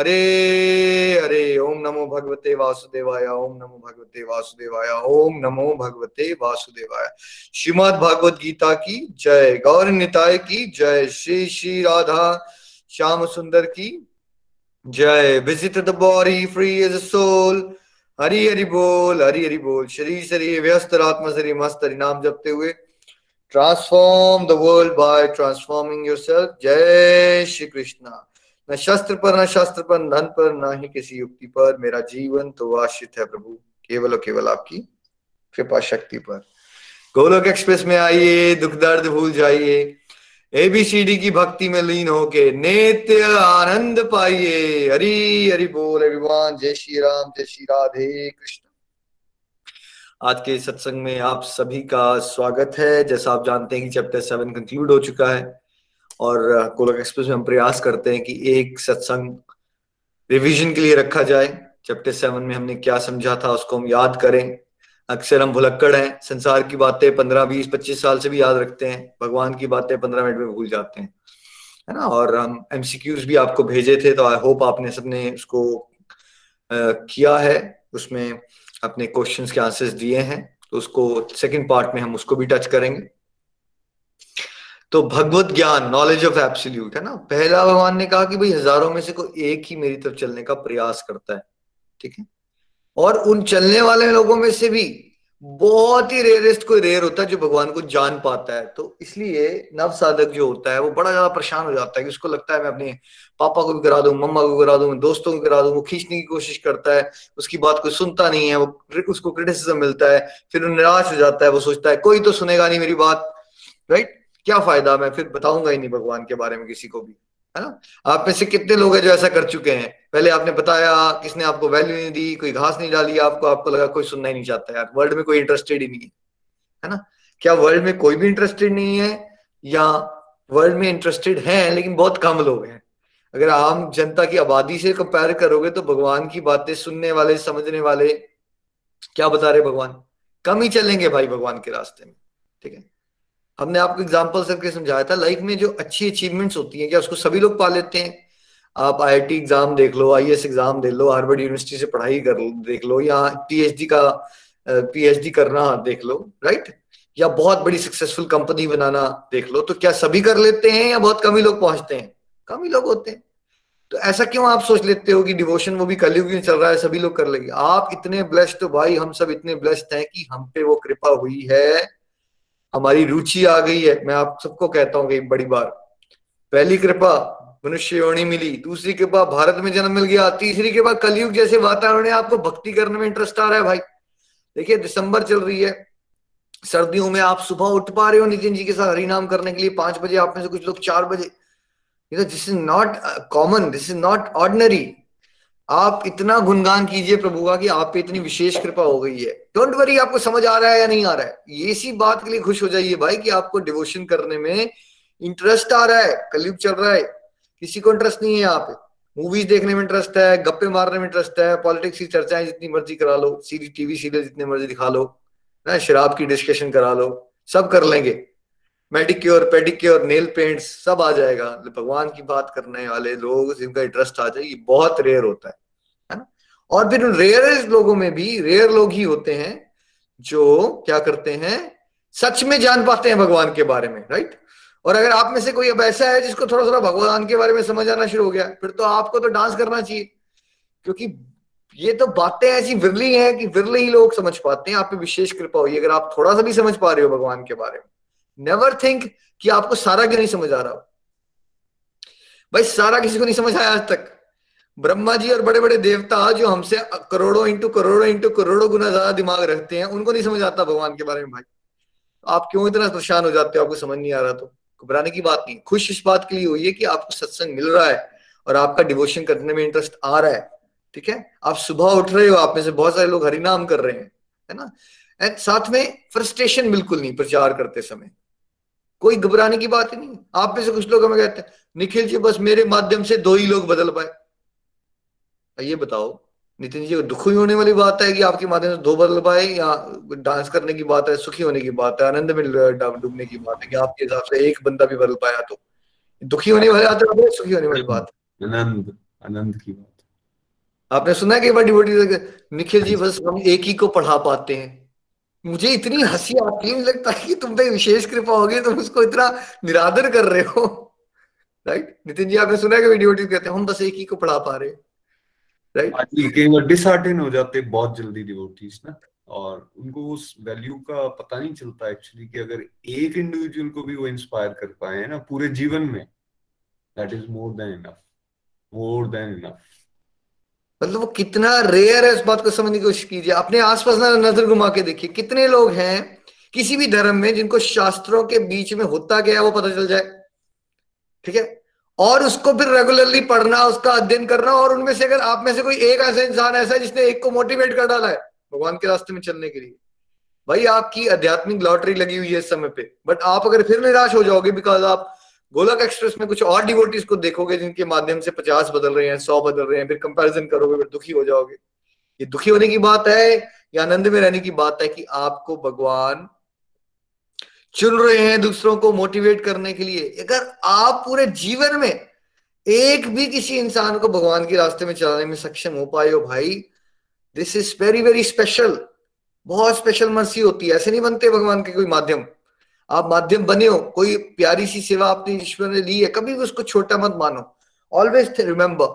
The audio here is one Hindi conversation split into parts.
हरे हरे, ओम नमो भगवते वासुदेवाय, ओम नमो भगवते वासुदेवाय, ओम नमो भगवते वासुदेवाय। श्रीमद भागवत गीता की जय, गौर निताय की जय, श्री श्री राधा श्याम सुंदर की जय। Visit the body free as soul Hari Hari बोल, हरि हरि बोल। शरीर शरीर, व्यस्त, आत्मा, शरीर, मस्त, हरि नाम जपते हुए। Transform the world by transforming yourself जय श्री कृष्णा। न शस्त्र पर, न शास्त्र पर धन पर, न ही किसी युक्ति पर। मेरा जीवन तो आश्रित है प्रभु, केवल और केवल आपकी कृपा शक्ति पर। गोलोक एक्सप्रेस में आइए, दुख दर्द भूल जाइए। एबीसीडी की भक्ति में लीन होके नित्य आनंद पाइए। हरी हरि बोल एवरीवन जय श्री राम, जय श्री राधे कृष्ण। आज के सत्संग में आप सभी का स्वागत है। जैसा आप जानते हैं कि चैप्टर सेवन कंक्लूड हो चुका है। और गोलक एक्सप्रेस में हम प्रयास करते हैं कि एक सत्संग रिवीजन के लिए रखा जाए। चैप्टर सेवन में हमने क्या समझा था उसको हम याद करें। अक्सर हम भुलक्कड़ हैं संसार की बातें पंद्रह बीस पच्चीस साल से भी याद रखते हैं भगवान की बातें पंद्रह मिनट में भूल जाते हैं है ना? और हम एमसीक्यूज भी आपको भेजे थे तो आई होप आपने सबने उसको आ, किया है उसमें अपने क्वेश्चंस के आंसर्स दिए हैं तो उसको सेकंड पार्ट में हम उसको भी टच करेंगे। तो भगवत ज्ञान नॉलेज ऑफ़ एब्सोल्यूट है ना? पहला भगवान ने कहा कि भाई हज़ारों में से कोई एक ही मेरी तरफ़ चलने का प्रयास करता है, ठीक है? और उन चलने वाले लोगों में से भी बहुत ही रेयरेस्ट कोई रेयर होता है जो भगवान को जान पाता है। तो इसलिए नव साधक जो होता है, वो बड़ा ज़्यादा परेशान हो जाता है कि उसको लगता है मैं अपने पापा को भी करा दूँ, मम्मा को करा दूँ, दोस्तों को करा दूँ, वो खींचने की कोशिश करता है, उसकी बात कोई सुनता नहीं है, वो उसको क्रिटिसिज्म मिलता है, फिर निराश हो जाता है, वो सोचता है, कोई तो सुनेगा नहीं मेरी बात राइट क्या फ़ायदा? मैं फिर बताऊँगा ही नहीं भगवान के बारे में किसी को भी, है ना? आप में से कितने लोग हैं जो ऐसा कर चुके हैं? पहले आपने बताया, किसने आपको वैल्यू नहीं दी, कोई घास नहीं डाली, आपको आपको लगा कोई सुनना ही नहीं चाहता यार। वर्ल्ड में कोई इंटरेस्टेड ही नहीं है है ना? क्या वर्ल्ड में कोई भी इंटरेस्टेड नहीं है? या वर्ल्ड में इंटरेस्टेड है, लेकिन बहुत कम लोग हैं। अगर आम जनता की आबादी से कंपेयर करोगे तो भगवान की बातें सुनने वाले, समझने वाले, क्या बता रहे भगवान? कम ही चलेंगे भाई भगवान के रास्ते में, ठीक है? हमने आपको एग्ज़ाम्पल करके समझाया था लाइफ में जो अच्छी अचीवमेंट्स होती हैं, क्या उसको सभी लोग पा लेते हैं? आप आईआईटी एग्ज़ाम देख लो आईएएस एग्ज़ाम देख लो हार्वर्ड यूनिवर्सिटी से पढ़ाई कर देख लो, या पीएचडी का पीएचडी करना देख लो राइट या बहुत बड़ी सक्सेसफुल कंपनी बनाना देख लो तो क्या सभी कर लेते हैं या बहुत कम ही लोग पहुँचते हैं? कम ही लोग होते हैं। तो ऐसा क्यों आप सोच लेते हो कि डिवोशन वो भी कलयुग में चल रहा है, सभी लोग कर लेंगे? आप इतने ब्लेस्ड तो भाई, हम सब इतने ब्लेस्ड हैं कि हम पे वो कृपा हुई है। हमारी रुचि आ गई है। मैं आप सबको कहता हूँ कई बड़ी बार। पहली कृपा मनुष्य योनि मिली, दूसरी कृपा भारत में जन्म मिल गया, तीसरी कृपा कलयुग जैसे वातावरण है, आपको भक्ति करने में इंटरेस्ट आ रहा है भाई। देखिए, दिसंबर चल रही है। सर्दियों में आप सुबह उठ पा रहे हो नितिन जी के साथ हरि नाम करने के लिए, पाँच बजे आप में से कुछ लोग चार बजे। This is not common this is not ordinary आप इतना गुणगान कीजिए प्रभु का कि आप पे इतनी विशेष कृपा हो गई है। डोंट वरी आपको समझ आ रहा है या नहीं आ रहा है? ये सी बात के लिए खुश हो जाइए भाई कि आपको डिवोशन करने में इंटरेस्ट आ रहा है, कलयुग चल रहा है। किसी को इंटरेस्ट नहीं है यहाँ पे। मूवीज़ देखने में इंटरेस्ट है, गप्पे मारने में इंटरेस्ट है पॉलिटिक्स की चर्चाएँ जितनी मर्ज़ी करा लो सीरी टीवी सीरियल जितने मर्ज़ी दिखा लो ना? शराब की डिस्कशन करा लो, सब कर लेंगे। मेडिक्योर पेडिक्योर नेल पेंट्स सब आ जाएगा। भगवान की बात करने वाले लोग जिनका इंटरेस्ट आ जाए, ये बहुत रेयर होता है। और फिर उन रेयर लोगों में भी रेयर लोग ही होते हैं जो क्या करते हैं, सच में जान पाते हैं भगवान के बारे में राइट और अगर आप में से कोई अब ऐसा है जिसको थोड़ा थोड़ा भगवान के बारे में समझ आना शुरू हो गया, फिर तो आपको तो डांस करना चाहिए। क्योंकि ये तो बातें ऐसी विरली हैं कि विरले ही लोग समझ पाते हैं। आप पे विशेष कृपा हुई अगर आप थोड़ा सा भी समझ पा रहे हो भगवान के बारे में। नेवर थिंक कि आपको सारा क्यों नहीं समझ आ रहा हो। भाई सारा किसी को नहीं समझ आया आज तक। ब्रह्मा जी और बड़े बड़े देवता जो हमसे करोड़ों इंटू करोड़ों इंटू करोड़ों गुना ज़्यादा दिमाग रखते हैं, उनको नहीं समझ आता भगवान के बारे में भाई। आप क्यों इतना परेशान हो जाते हो? आपको समझ नहीं आ रहा तो। घबराने की बात नहीं। खुश इस बात के लिए हुई है कि आपको सत्संग मिल रहा है और आपका डिवोशन करने में इंटरेस्ट आ रहा है, ठीक है? आप सुबह उठ रहे हो, आप में से बहुत सारे लोग हरिनाम कर रहे हैं, है ना? एंड साथ में फ्रस्ट्रेशन बिल्कुल नहीं प्रचार करते समय। कोई घबराने की बात ही नहीं। आप में से कुछ लोग हमें कहते हैं, निखिल जी, बस मेरे माध्यम से दो ही लोग बदल पाए। ये बताओ नितिन जी दुखी होने वाली बात है कि आपके माध्यम से दो बदल पाए या डांस करने की बात है सुखी होने की बात है आनंद में डूबने की बात है कि आपके हिसाब से एक बंदा भी बदल पाया तो? दुखी होने वाली बात है सुखी होने वाली बात आनंद आनंद की बात आपने सुना है कि बड़ी बड़ी निखिल जी बस हम एक ही को पढ़ा पाते हैं। मुझे इतनी हँसी आती है लगता है कि तुम पे विशेष कृपा होगी तुम उसको इतना निरादर कर रहे हो। राइट नितिन जी आपने सुना है कि वीडियो कहते हैं हम बस एक ही को पढ़ा पा रहे हैं। राइट डिसहार्टन हो जाते बहुत जल्दी डिवोटीज ना और उनको उस वैल्यू का पता नहीं चलता एक्चुअली कि अगर एक इंडिविजुअल को भी वो इंस्पायर कर पाए ना पूरे जीवन में that is more than enough more than enough मतलब वो कितना रेयर है इस बात को समझने की कोशिश कीजिए। अपने आसपास ना नज़र घुमा के देखिए कितने लोग हैं किसी भी धर्म में जिनको शास्त्रों के बीच में होता गया वो पता चल जाए। ठीक है? और उसको फिर रेगुलरली पढ़ना, उसका अध्ययन करना और उनमें से अगर आप में से कोई एक ऐसा इंसान ऐसा है जिसने एक को मोटिवेट कर डाला है, भगवान के रास्ते में चलने के लिए। भाई, आपकी आध्यात्मिक लॉटरी लगी हुई है इस समय पे बट आप अगर फिर निराश हो जाओगे बिकॉज़ आप गोलक एक्सप्रेस में कुछ और डिवोटीज को देखोगे जिनके माध्यम से पचास बदल रहे हैं, सौ बदल रहे हैं, फिर कंपेरिजन करोगे, फिर दुखी हो जाओगे। ये दुखी होने की बात है, या आनंद में रहने की बात है कि आपको भगवान चुन रहे हैं दूसरों को मोटिवेट करने के लिए। अगर आप पूरे जीवन में एक भी किसी इंसान को भगवान के रास्ते में चलाने में सक्षम हो पाए हो भाई this is very very special बहुत स्पेशल मर्सी होती है। ऐसे नहीं बनते भगवान के कोई माध्यम। आप माध्यम बने हो। कोई प्यारी सी सेवा आपने ईश्वर ने ली है, कभी भी उसको छोटा मत मानो। ऑलवेज रिमेम्बर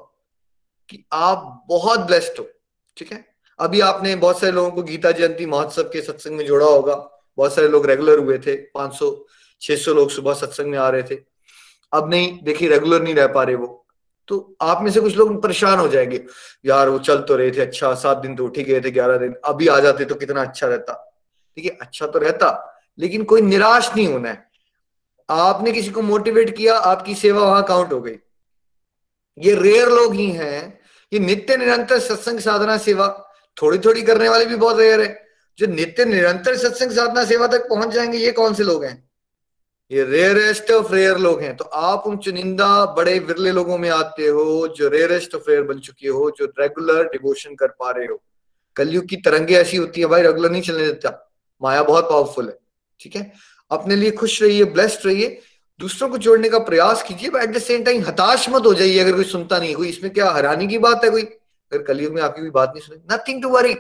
कि आप बहुत ब्लेस्ड हो। ठीक है? अभी आपने बहुत सारे लोगों को गीता जयंती महोत्सव के सत्संग में जोड़ा होगा। बहुत सारे लोग रेगुलर हुए थे 500 600 लोग सुबह सत्संग में आ रहे थे। अब नहीं, देखिए रेगुलर नहीं रह पा रहे वो। तो आप में से कुछ लोग परेशान हो जाएँगे। यार वो चल तो रहे थे अच्छा सात दिन तो उठ ही गए थे, ग्यारह दिन। अभी आ जाते तो कितना अच्छा रहता। ठीक है अच्छा तो रहता, लेकिन कोई निराश नहीं होना है। आपने किसी को मोटिवेट किया, आपकी सेवा वहाँ काउंट हो गई। ये रेयर लोग ही हैं। ये नित्य निरंतर सत्संग साधना सेवा थोड़ी थोड़ी करने वाले भी बहुत रेयर है। जो नित्य निरंतर सत्संग साधना सेवा तक पहुँच जाएँगे, ये कौन से लोग हैं? ये रेयरेस्ट ऑफ़ रेयर लोग हैं। तो आप उन चुनिंदा बड़े विरले लोगों में आते हो, जो रेयरेस्ट ऑफ़ रेयर बन चुके हो, जो रेगुलर डिवोशन कर पा रहे हो। कलयुग की तरंगे ऐसी होती है, भाई रेगुलर नहीं चलने देता। माया बहुत पावरफुल है, ठीक है? अपने लिए खुश रहिए ब्लेस्ड रहिए। दूसरों को जोड़ने का प्रयास कीजिए एट द सेम टाइम हताश मत हो जाइए, अगर कोई सुनता नहीं कोई, इसमें क्या हराने की बात है कोई? अगर कलयुग में आपकी भी बात नहीं सुनी नथिंग टू वरी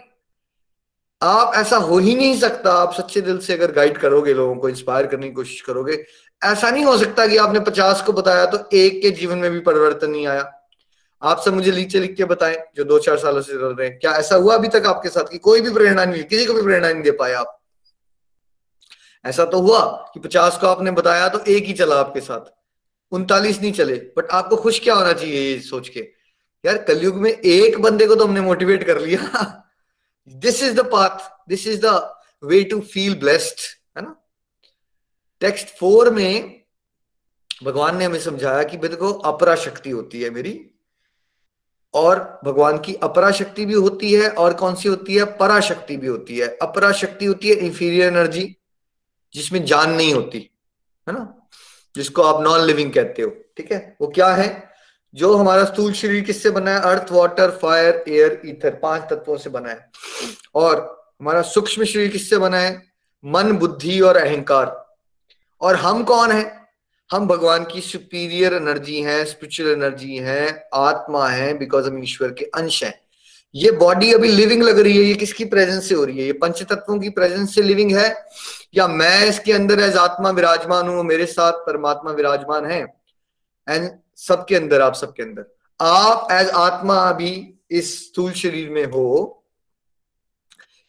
आप ऐसा हो ही नहीं सकता। आप सच्चे दिल से अगर गाइड करोगे, लोगों को इंस्पायर करने की कोशिश करोगे, ऐसा नहीं हो सकता कि आपने पचास को बताया तो एक के जीवन में भी परिवर्तन नहीं आया। आप सब मुझे नीचे लिख के बताएँ, जो दो चार सालों से चल रहे हैं। क्या ऐसा हुआ अभी तक आपके साथ कि कोई भी प्रेरणा नहीं किसी को भी प्रेरणा नहीं दे पाए आप? ऐसा तो हुआ कि पचास को आपने बताया तो एक ही चला आपके साथ। उनतालीस नहीं चले बट आपको खुश क्या होना चाहिए ये सोच के? यार, कलयुग में एक बंदे को तो हमने मोटिवेट कर लिया। This is the path this is the way to feel blessed है ना? टेक्स्ट फोर में भगवान ने हमें समझाया कि देखो अपरा शक्ति होती है मेरी, और भगवान की अपरा शक्ति भी होती है, और कौन सी होती है? पराशक्ति भी होती है। अपरा शक्ति होती है इंफीरियर एनर्जी जिसमें जान नहीं होती। है ना? जिसको आप नॉन लिविंग कहते हो। ठीक है? वो क्या है? जो हमारा स्थूल शरीर किससे बना है? Earth water fire air ether पाँच तत्वों से बना है। और हमारा सूक्ष्म शरीर किससे बना है? मन, बुद्धि और अहंकार। और हम कौन है? हम भगवान की सुपीरियर एनर्जी है स्पिरिचुअल एनर्जी है, आत्मा है बिकॉज़ हम ईश्वर के अंश हैं। ये बॉडी अभी लिविंग लग रही है, ये किसकी प्रेजेंस से हो रही है? ये पंच तत्वों की प्रेजेंस से लिविंग है? या मैं इसके अंदर एज आत्मा विराजमान हूँ, मेरे साथ परमात्मा विराजमान है? एंड सबके अंदर, आप सबके अंदर। आप एज आत्मा अभी इस स्थूल शरीर में हो,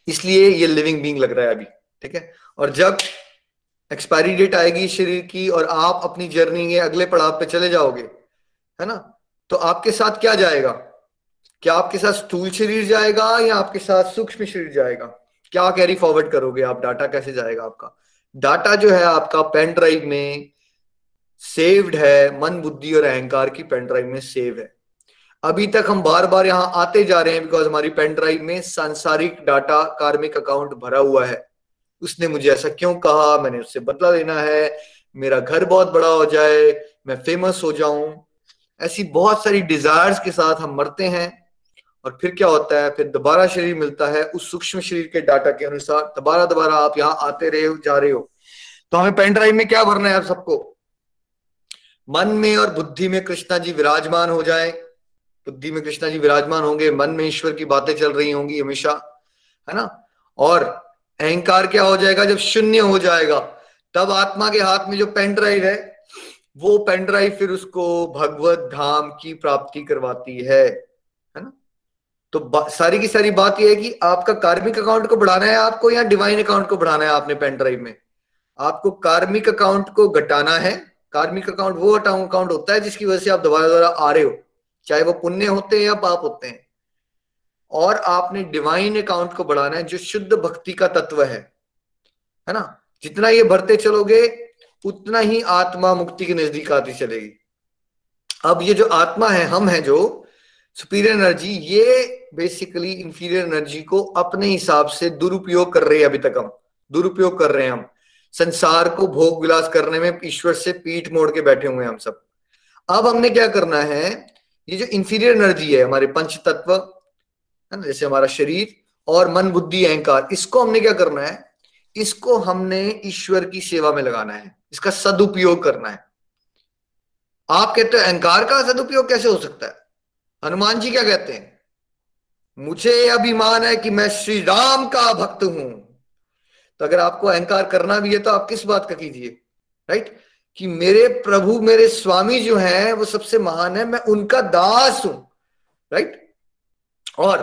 इसलिए ये लिविंग बींग लग रहा है अभी, ठीक है? और जब एक्सपायरी डेट आएगी शरीर की और आप अपनी जर्नी के अगले पड़ाव पे चले जाओगे, है ना? तो आपके साथ क्या जाएगा? क्या आपके साथ स्थूल शरीर जाएगा या आपके साथ सूक्ष्म शरीर जाएगा? क्या कैरी फॉरवर्ड करोगे आप? डाटा कैसे जाएगा आपका? डाटा जो है आपका पेन ड्राइव में सेव्ड है, मन, बुद्धि और अहंकार की पेन ड्राइव में सेव है। अभी तक हम बार बार यहाँ आते जा रहे हैं बिकॉज़ हमारी पेन ड्राइव में सांसारिक डाटा कार्मिक अकाउंट भरा हुआ है। उसने मुझे ऐसा क्यों कहा? मैंने उससे बदला लेना है। मेरा घर बहुत बड़ा हो जाए, मैं फ़ेमस हो जाऊँ। ऐसी बहुत सारी डिजायर्स के साथ हम मरते हैं। और फिर क्या होता है? फिर दोबारा शरीर मिलता है। उस सूक्ष्म शरीर के डाटा के अनुसार दोबारा दोबारा आप यहाँ आते रहे हो, जा रहे हो। तो हमें पेन ड्राइव में क्या भरना है आप सबको? मन में और बुद्धि में कृष्णा जी विराजमान हो जाए। बुद्धि में कृष्णा जी विराजमान होंगे, मन में ईश्वर की बातें चल रही होंगी हमेशा, है ना? और अहंकार क्या हो जाएगा? जब शून्य हो जाएगा, तब आत्मा के हाथ में जो पेन ड्राइव है, वो पेन ड्राइव फिर उसको भगवत धाम की प्राप्ति करवाती है है ना? तो सारी की सारी बात यह है कि आपका कार्मिक अकाउंट को बढ़ाना है आपको या डिवाइन अकाउंट को बढ़ाना है आपने पेन ड्राइव में? आपको कार्मिक अकाउंट को घटाना है कार्मिक अकाउंट वो अकाउंट होता है जिसकी वजह से आप दोबारा दोबारा आ रहे हो। चाहे वो पुण्य होते हैं या पाप होते हैं। और आपने डिवाइन अकाउंट को बढ़ाना है, जो शुद्ध भक्ति का तत्व है। है ना? जितना ये भरते चलोगे, उतना ही आत्मा मुक्ति के नज़दीक आती चलेगी। अब ये जो आत्मा है, हम है जो सुपीरियर एनर्जी ये बेसिकली इंफीरियर एनर्जी को अपने हिसाब से दुरुपयोग कर रहे हैं अभी तक हम। दुरुपयोग कर रहे हैं हम। संसार को भोग विलास करने में ईश्वर से पीठ मोड़ के बैठे हुए हैं हम सब। अब हमने क्या करना है? ये जो इंफीरियर एनर्जी है, हमारे पंच तत्व है ना, जैसे हमारा शरीर और मन, बुद्धि, अहंकार, इसको हमने क्या करना है? इसको हमने ईश्वर की सेवा में लगाना है। इसका सदुपयोग करना है। आप कहते हो अहंकार का सदुपयोग कैसे हो सकता है? हनुमान जी क्या कहते हैं? मुझे अभिमान है कि मैं श्री राम का भक्त हूँ। तो अगर आपको अहंकार करना भी है तो आप किस बात का कीजिए? राइट कि मेरे प्रभु, मेरे स्वामी जो हैं, वो सबसे महान है, मैं उनका दास हूँ। राइट और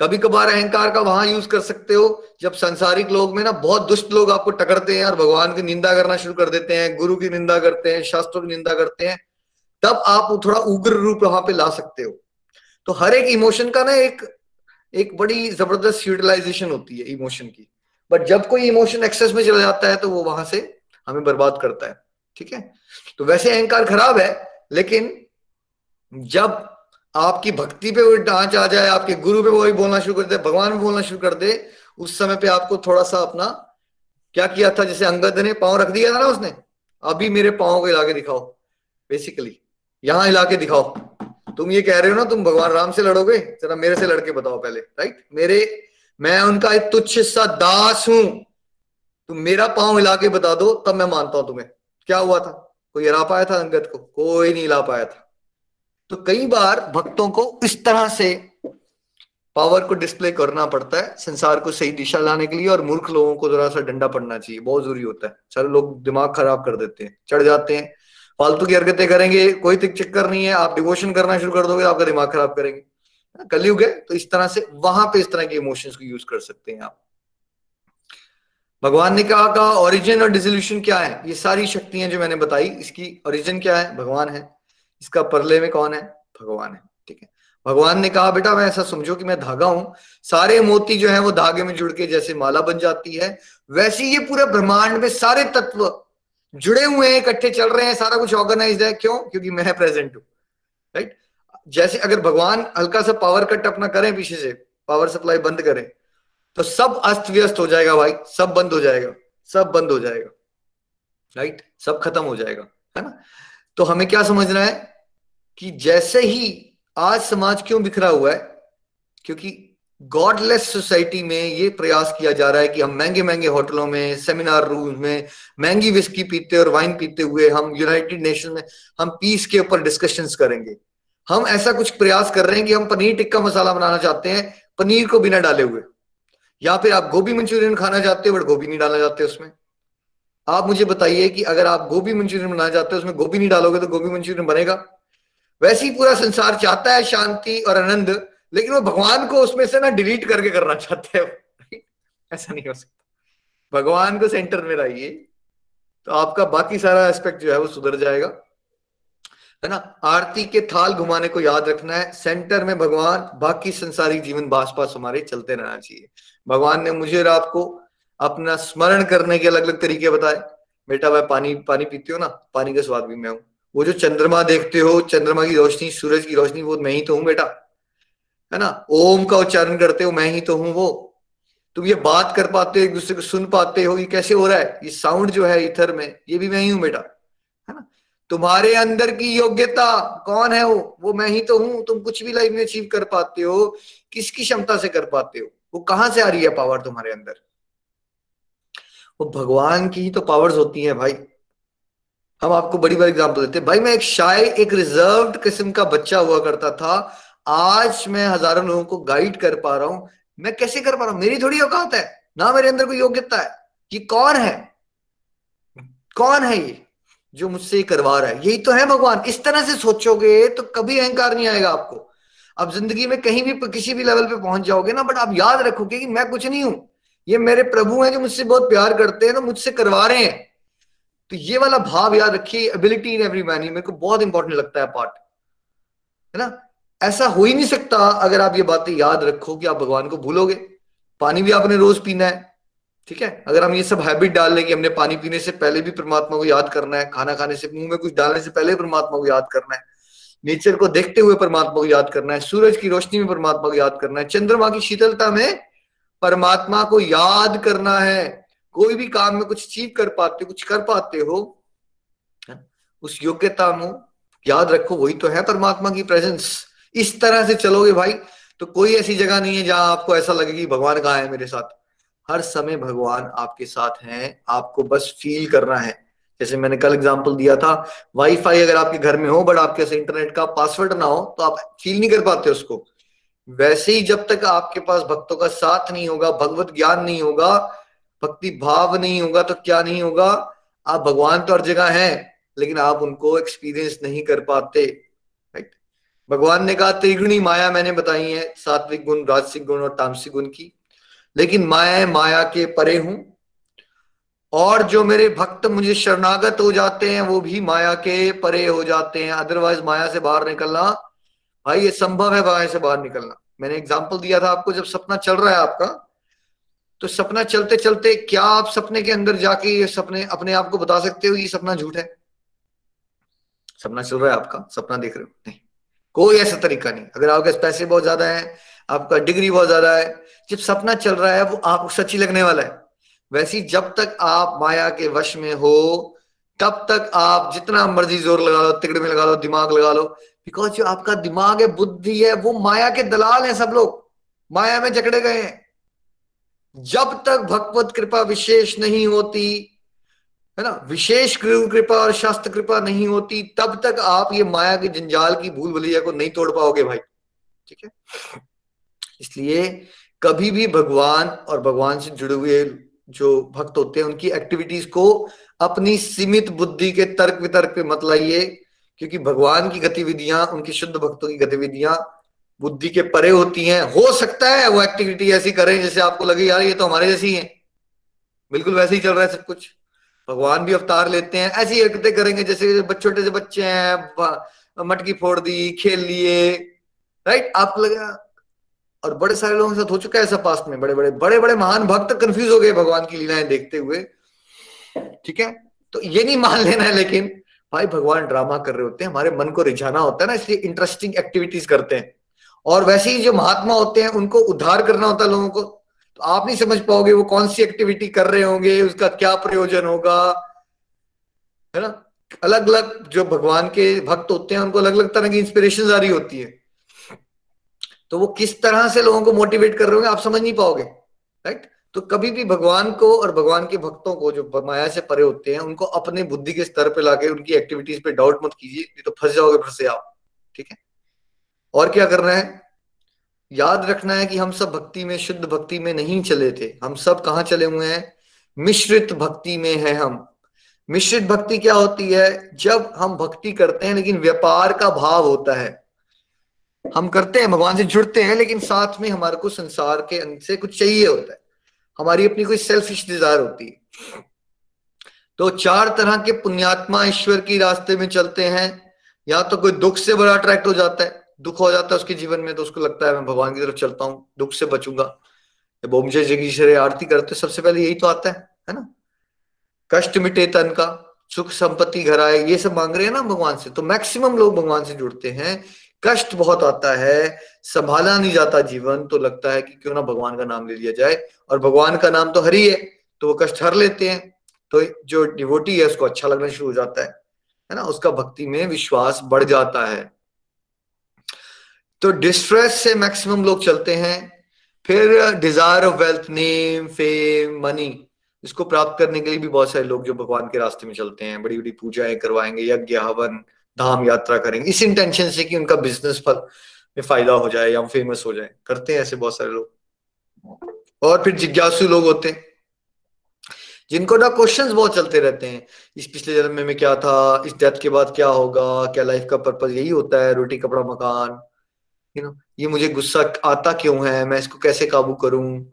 कभी कभार अहंकार का वहाँ यूज़ कर सकते हो, जब संसारिक लोग में ना बहुत दुष्ट लोग आपको टकरते हैं और भगवान की निंदा करना शुरू कर देते हैं, गुरु की निंदा करते हैं, शास्त्रों की निंदा करते हैं, तब आप थोड़ा उग्र रूप वहाँ पे ला सकते हो। तो हर एक इमोशन का ना एक एक बड़ी ज़बरदस्त यूटिलाइजेशन होती है इमोशन की। बट जब कोई इमोशन एक्सेस में चला जाता है तो वो वहाँ से हमें बर्बाद करता है, ठीक है? तो वैसे अहंकार खराब है, लेकिन जब आपकी भक्ति पे वो डांच आ जाए, आपके गुरु पे वही बोलना शुरू कर दे, भगवान में बोलना शुरू कर दे, उस समय पे आपको थोड़ा सा अपना क्या किया था, जैसे अंगद ने पाँव रख दिया था ना उसने? अभी मेरे पाओ को हिला के दिखाओ बेसिकली यहाँ हिला के दिखाओ। तुम ये कह रहे हो ना, तुम भगवान राम से लड़ोगे? जरा मेरे से लड़के बताओ पहले राइट मेरे मैं उनका एक तुच्छ सा दास हूँ। तुम मेरा पाँव हिला के बता दो, तब मैं मानता हूँ तुम्हें। क्या हुआ था? कोई हरा पाया था अंगत को? कोई नहीं ला पाया था। तो कई बार भक्तों को इस तरह से पावर को डिस्प्ले करना पड़ता है, संसार को सही दिशा लाने के लिए, और मूर्ख लोगों को जरा सा डंडा पड़ना चाहिए। बहुत ज़रूरी होता है। सारे लोग दिमाग खराब कर देते हैं, चढ़ जाते हैं। फालतू की हरकतें करेंगे, कोई चक्कर नहीं है। आप डिवोशन करना शुरू कर दोगे, आपका दिमाग खराब करेंगे। कलयुग है तो इस तरह से वहाँ पे इस तरह के इमोशंस को यूज़ कर सकते हैं आप। भगवान ने कहा कहा ओरिजिन और डिजोल्यूशन क्या है? ये सारी शक्तियाँ जो मैंने बताई, इसकी ओरिजिन क्या है? भगवान है। इसका परले में कौन है? भगवान है। ठीक है। भगवान ने कहा, बेटा, मैं ऐसा समझो कि मैं धागा हूँ। सारे मोती जो है वो धागे में जुड़ के जैसे माला बन जाती है। वैसे ये पूरे ब्रह्मांड में सारे तत्व जुड़े हुए हैं, इकट्ठे चल रहे हैं, सारा कुछ ऑर्गेनाइज है। क्यों? क्योंकि मैं प्रेजेंट हूँ। राइट जैसे अगर भगवान हल्का सा पावर कट अपना करें पीछे से पावर सप्लाई बंद करें तो सब अस्त व्यस्त हो जाएगा भाई, सब बंद हो जाएगा, सब बंद हो जाएगा राइट सब खत्म हो जाएगा, है ना? तो हमें क्या समझना है कि जैसे ही आज समाज क्यों बिखरा हुआ है? क्योंकि गॉडलेस सोसाइटी में ये प्रयास किया जा रहा है कि हम महँगे महँगे होटलों में सेमिनार रूम में, महँगी विस्की पीते और वाइन पीते हुए हम यूनाइटेड नेशन में, हम पीस के ऊपर डिस्कशंस करेंगे। हम ऐसा कुछ प्रयास कर रहे हैं कि हम पनीर टिक्का मसाला बनाना चाहते हैं, पनीर को बिना डाले हुए। या फिर आप गोभी मंचूरियन खाना चाहते हो, बट गोभी नहीं डालना चाहते उसमें। आप मुझे बताइए कि अगर आप गोभी मंचूरियन बनाना चाहते हो, उसमें गोभी नहीं डालोगे तो गोभी मंचूरियन बनेगा। वैसे ही पूरा संसार चाहता है शांति और आनंद, लेकिन वो भगवान को उसमें से ना डिलीट करके करना चाहते हैं। ऐसा नहीं हो सकता। भगवान को सेंटर में रहिए तो आपका बाकी सारा एस्पेक्ट जो है वो सुधर जाएगा। है ना? आरती के थाल घुमाने को याद रखना है। सेंटर में भगवान बाकी संसारिक जीवन बास पास हमारे चलते रहना चाहिए। भगवान ने मुझे और आपको अपना स्मरण करने के अलग अलग तरीके बताए। बेटा, मैं पानी पानी पीती हो ना? पानी का स्वाद भी मैं हूँ। वो जो चंद्रमा देखते हो, चंद्रमा की रोशनी, सूरज की रोशनी, वो मैं ही तो हूँ बेटा। है ना? ओम का उच्चारण करते हो, मैं ही तो हूँ वो। तुम ये बात कर पाते हो, एक दूसरे को सुन पाते हो, ये कैसे हो रहा है? ये साउंड जो है इथर में, ये भी मैं ही हूँ बेटा। तुम्हारे अंदर की योग्यता कौन है वो? वो मैं ही तो हूँ। तुम कुछ भी लाइफ में अचीव कर पाते हो, किसकी क्षमता से कर पाते हो? वो कहाँ से आ रही है पावर तुम्हारे अंदर? वो भगवान की तो पावर्स होती हैं भाई। हम आपको बड़ी बार एग्जांपल देते हैं। भाई मैं एक शाय, एक रिज़र्व किस्म का बच्चा हुआ करता था। आज मैं हज़ारों लोगों को गाइड कर पा रहा हूँ। मैं कैसे कर पा रहा हूँ? मेरी थोड़ी औकात है। ना मेरे अंदर कोई योग्यता है। कि कौन है? कौन है ये? जो मुझसे करवा रहा है। यही तो है भगवान। इस तरह से सोचोगे तो कभी अहंकार नहीं आएगा आपको। आप ज़िंदगी में कहीं भी किसी भी लेवल पे पहुँच जाओगे ना बट आप याद रखोगे कि मैं कुछ नहीं हूँ। ये मेरे प्रभु हैं जो मुझसे बहुत प्यार करते हैं तो मुझसे करवा रहे हैं। तो ये वाला भाव याद रखिए एबिलिटी इन एवरी मैन मेरे को बहुत इंपॉर्टेंट लगता है पार्ट है ना? ऐसा हो ही नहीं सकता अगर आप ये बातें याद रखो कि आप भगवान को भूलोगे। पानी भी आपने रोज पीना है। ठीक है? अगर हम ये सब हैबिट डाल लें कि हमने पानी पीने से पहले भी परमात्मा को याद करना है, खाना खाने से, मुँह में कुछ डालने से पहले परमात्मा को याद करना है नेचर को देखते हुए परमात्मा को याद करना है, सूरज की रोशनी में परमात्मा को याद करना है, चंद्रमा की शीतलता में परमात्मा को याद करना है। कोई भी काम में कुछ अचीव कर पाते हो, कुछ कर पाते हो उस योग्यता में याद रखो, वही तो है परमात्मा की प्रेजेंस इस तरह से चलोगे भाई तो कोई ऐसी जगह नहीं है जहाँ आपको ऐसा लगे कि भगवान कहाँ है मेरे साथ। हर समय भगवान आपके साथ हैं, आपको बस फील करना है। जैसे मैंने कल एग्जांपल दिया था वाईफाई अगर आपके घर में हो बट आपके इंटरनेट का पासवर्ड ना हो तो आप फील नहीं कर पाते उसको। वैसे ही जब तक आपके पास भक्तों का साथ नहीं होगा, भगवत ज्ञान नहीं होगा, भक्ति भाव नहीं होगा तो क्या नहीं होगा? आप भगवान तो हर जगह हैं, लेकिन आप उनको एक्सपीरियंस नहीं कर पाते राइट भगवान ने कहा, त्रिगुणी माया मैंने बताई है, सात्विक गुण, राजसिक गुण और तामसिक गुण की। लेकिन माया माया के परे हूँ। और जो मेरे भक्त मुझे शरणागत हो जाते हैं, वो भी माया के परे हो जाते हैं। अदरवाइज़ माया से बाहर निकलना, भाई, ये संभव है माया से बाहर निकलना। मैंने एग्ज़ाम्पल दिया था आपको, जब सपना चल रहा है आपका तो सपना चलते चलते क्या आप सपने के अंदर जाके ये सपने अपने आप को बता सकते हो, ये सपना झूठ है? सपना चल रहा है आपका, सपना देख रहे हो? नहीं, कोई ऐसा तरीका नहीं। अगर आपके पैसे बहुत ज़्यादा है, आपका डिग्री बहुत ज़्यादा है जब सपना चल रहा है, वो आपको सच्ची लगने वाला है। वैसी जब तक आप माया के वश में हो, तब तक आप जितना मर्ज़ी ज़ोर लगा लो तिकड़ में लगा लो, दिमाग लगा लो। बिकॉज़ जो आपका दिमाग है, बुद्धि है, वो माया के दलाल है सब लोग। माया में जकड़े गए हैं। जब तक भगवत कृपा विशेष नहीं होती, है ना, विशेष गुरु कृपा और शास्त्र कृपा नहीं होती, तब तक आप ये माया के जंजाल की भूल भुलैया को नहीं तोड़ पाओगे भाई। ठीक है? इसलिए कभी भी भगवान और भगवान से जुड़े हुए जो भक्त होते हैं, उनकी एक्टिविटीज़ को अपनी सीमित बुद्धि के तर्क वितर्क पे मत लाइए, क्योंकि भगवान की गतिविधियाँ, उनकी शुद्ध भक्तों की गतिविधियाँ बुद्धि के परे होती हैं। हो सकता है वो एक्टिविटी ऐसी करें जैसे आपको लगे, यार, ये तो हमारे जैसी है। बिल्कुल वैसे ही चल रहा है सब कुछ। भगवान भी अवतार लेते हैं, ऐसी हरकतें करेंगे जैसे छोटे से बच्चे हैं मटकी फोड़ दी, खेल लिए राइट आपको लगा और बड़े सारे लोगों के साथ हो चुका है ऐसा पास्ट में बड़े बड़े बड़े बड़े महान भक्त कंफ्यूज हो गए भगवान की लीलाएँ देखते हुए। ठीक है? तो ये नहीं मान लेना है, लेकिन भाई भगवान ड्रामा कर रहे होते हैं, हमारे मन को रिझाना होता है ना, इसलिए इंटरेस्टिंग एक्टिविटीज़ करते हैं। और वैसे ही जो महात्मा होते हैं, उनको उद्धार करना होता है लोगों को। तो आप नहीं समझ पाओगे वो कौन सी एक्टिविटी कर रहे होंगे, उसका क्या प्रयोजन होगा। है ना? अलग अलग जो भगवान के भक्त होते हैं, उनको अलग अलग तरह की इंस्पिरेशन आ रही होती है। तो वो किस तरह से लोगों को मोटिवेट कर रहे होंगे, आप समझ नहीं पाओगे राइट तो कभी भी भगवान को और भगवान के भक्तों को जो माया से परे होते हैं, उनको अपने बुद्धि के स्तर पे लाके उनकी एक्टिविटीज़ पे डाउट मत कीजिए, नहीं तो फंस जाओगे फिर से आप, ठीक है? और क्या करना है? याद रखना है कि हम सब भक्ति में, शुद्ध भक्ति में नहीं चले थे। हम सब कहा चले हुए हैं? मिश्रित भक्ति में है हम। मिश्रित भक्ति क्या होती है? जब हम भक्ति करते हैं, लेकिन व्यापार का भाव होता है। हम करते हैं, भगवान से जुड़ते हैं, लेकिन साथ में हमारे को संसार के अंत से कुछ चाहिए होता है। हमारी अपनी कोई सेल्फिश डिज़ायर होती है। तो चार तरह के पुण्यात्मा ईश्वर की रास्ते में चलते हैं। या तो कोई दुख से बड़ा अट्रैक्ट हो जाता है, दुख हो जाता है उसके जीवन में तो उसको लगता है, मैं भगवान की तरफ़ चलता हूँ, दुख से बचूँगा। जब ओम जय जगीश्वरी आरती करते सबसे पहले यही तो आता है है ना? कष्ट मिटे तन का, सुख संपत्ति घर आए, ये सब मांग रहे हैं ना भगवान से? तो मैक्सिमम लोग भगवान से जुड़ते हैं। कष्ट बहुत आता है, संभाला नहीं जाता जीवन तो लगता है कि क्यों ना भगवान का नाम ले लिया जाए। और भगवान का नाम तो हरी है तो वो कष्ट हर लेते हैं। तो जो डिवोटी है, उसको अच्छा लगना शुरू हो जाता है है ना? उसका भक्ति में विश्वास बढ़ जाता है। तो डिस्ट्रेस से मैक्सिमम लोग चलते हैं। फिर desire of wealth name fame money इसको प्राप्त करने के लिए भी बहुत सारे लोग जो भगवान के रास्ते में चलते हैं। बड़ी बड़ी पूजाएँ करवाएँगे, यज्ञ, हवन धाम यात्रा करेंगे। इस इंटेंशन से कि उनका बिज़नेस फल में फ़ायदा हो जाए या फ़ेमस हो जाए। करते हैं ऐसे बहुत सारे लोग। और फिर जिज्ञासु लोग होते हैं, जिनको ना क्वेश्चंस बहुत चलते रहते हैं। इस पिछले जन्म में क्या था, इस डेथ के बाद क्या होगा, क्या लाइफ का पर्पज यही होता है, रोटी, कपड़ा, मकान यू नो ये मुझे गुस्सा आता क्यों है, मैं इसको कैसे काबू करूँ?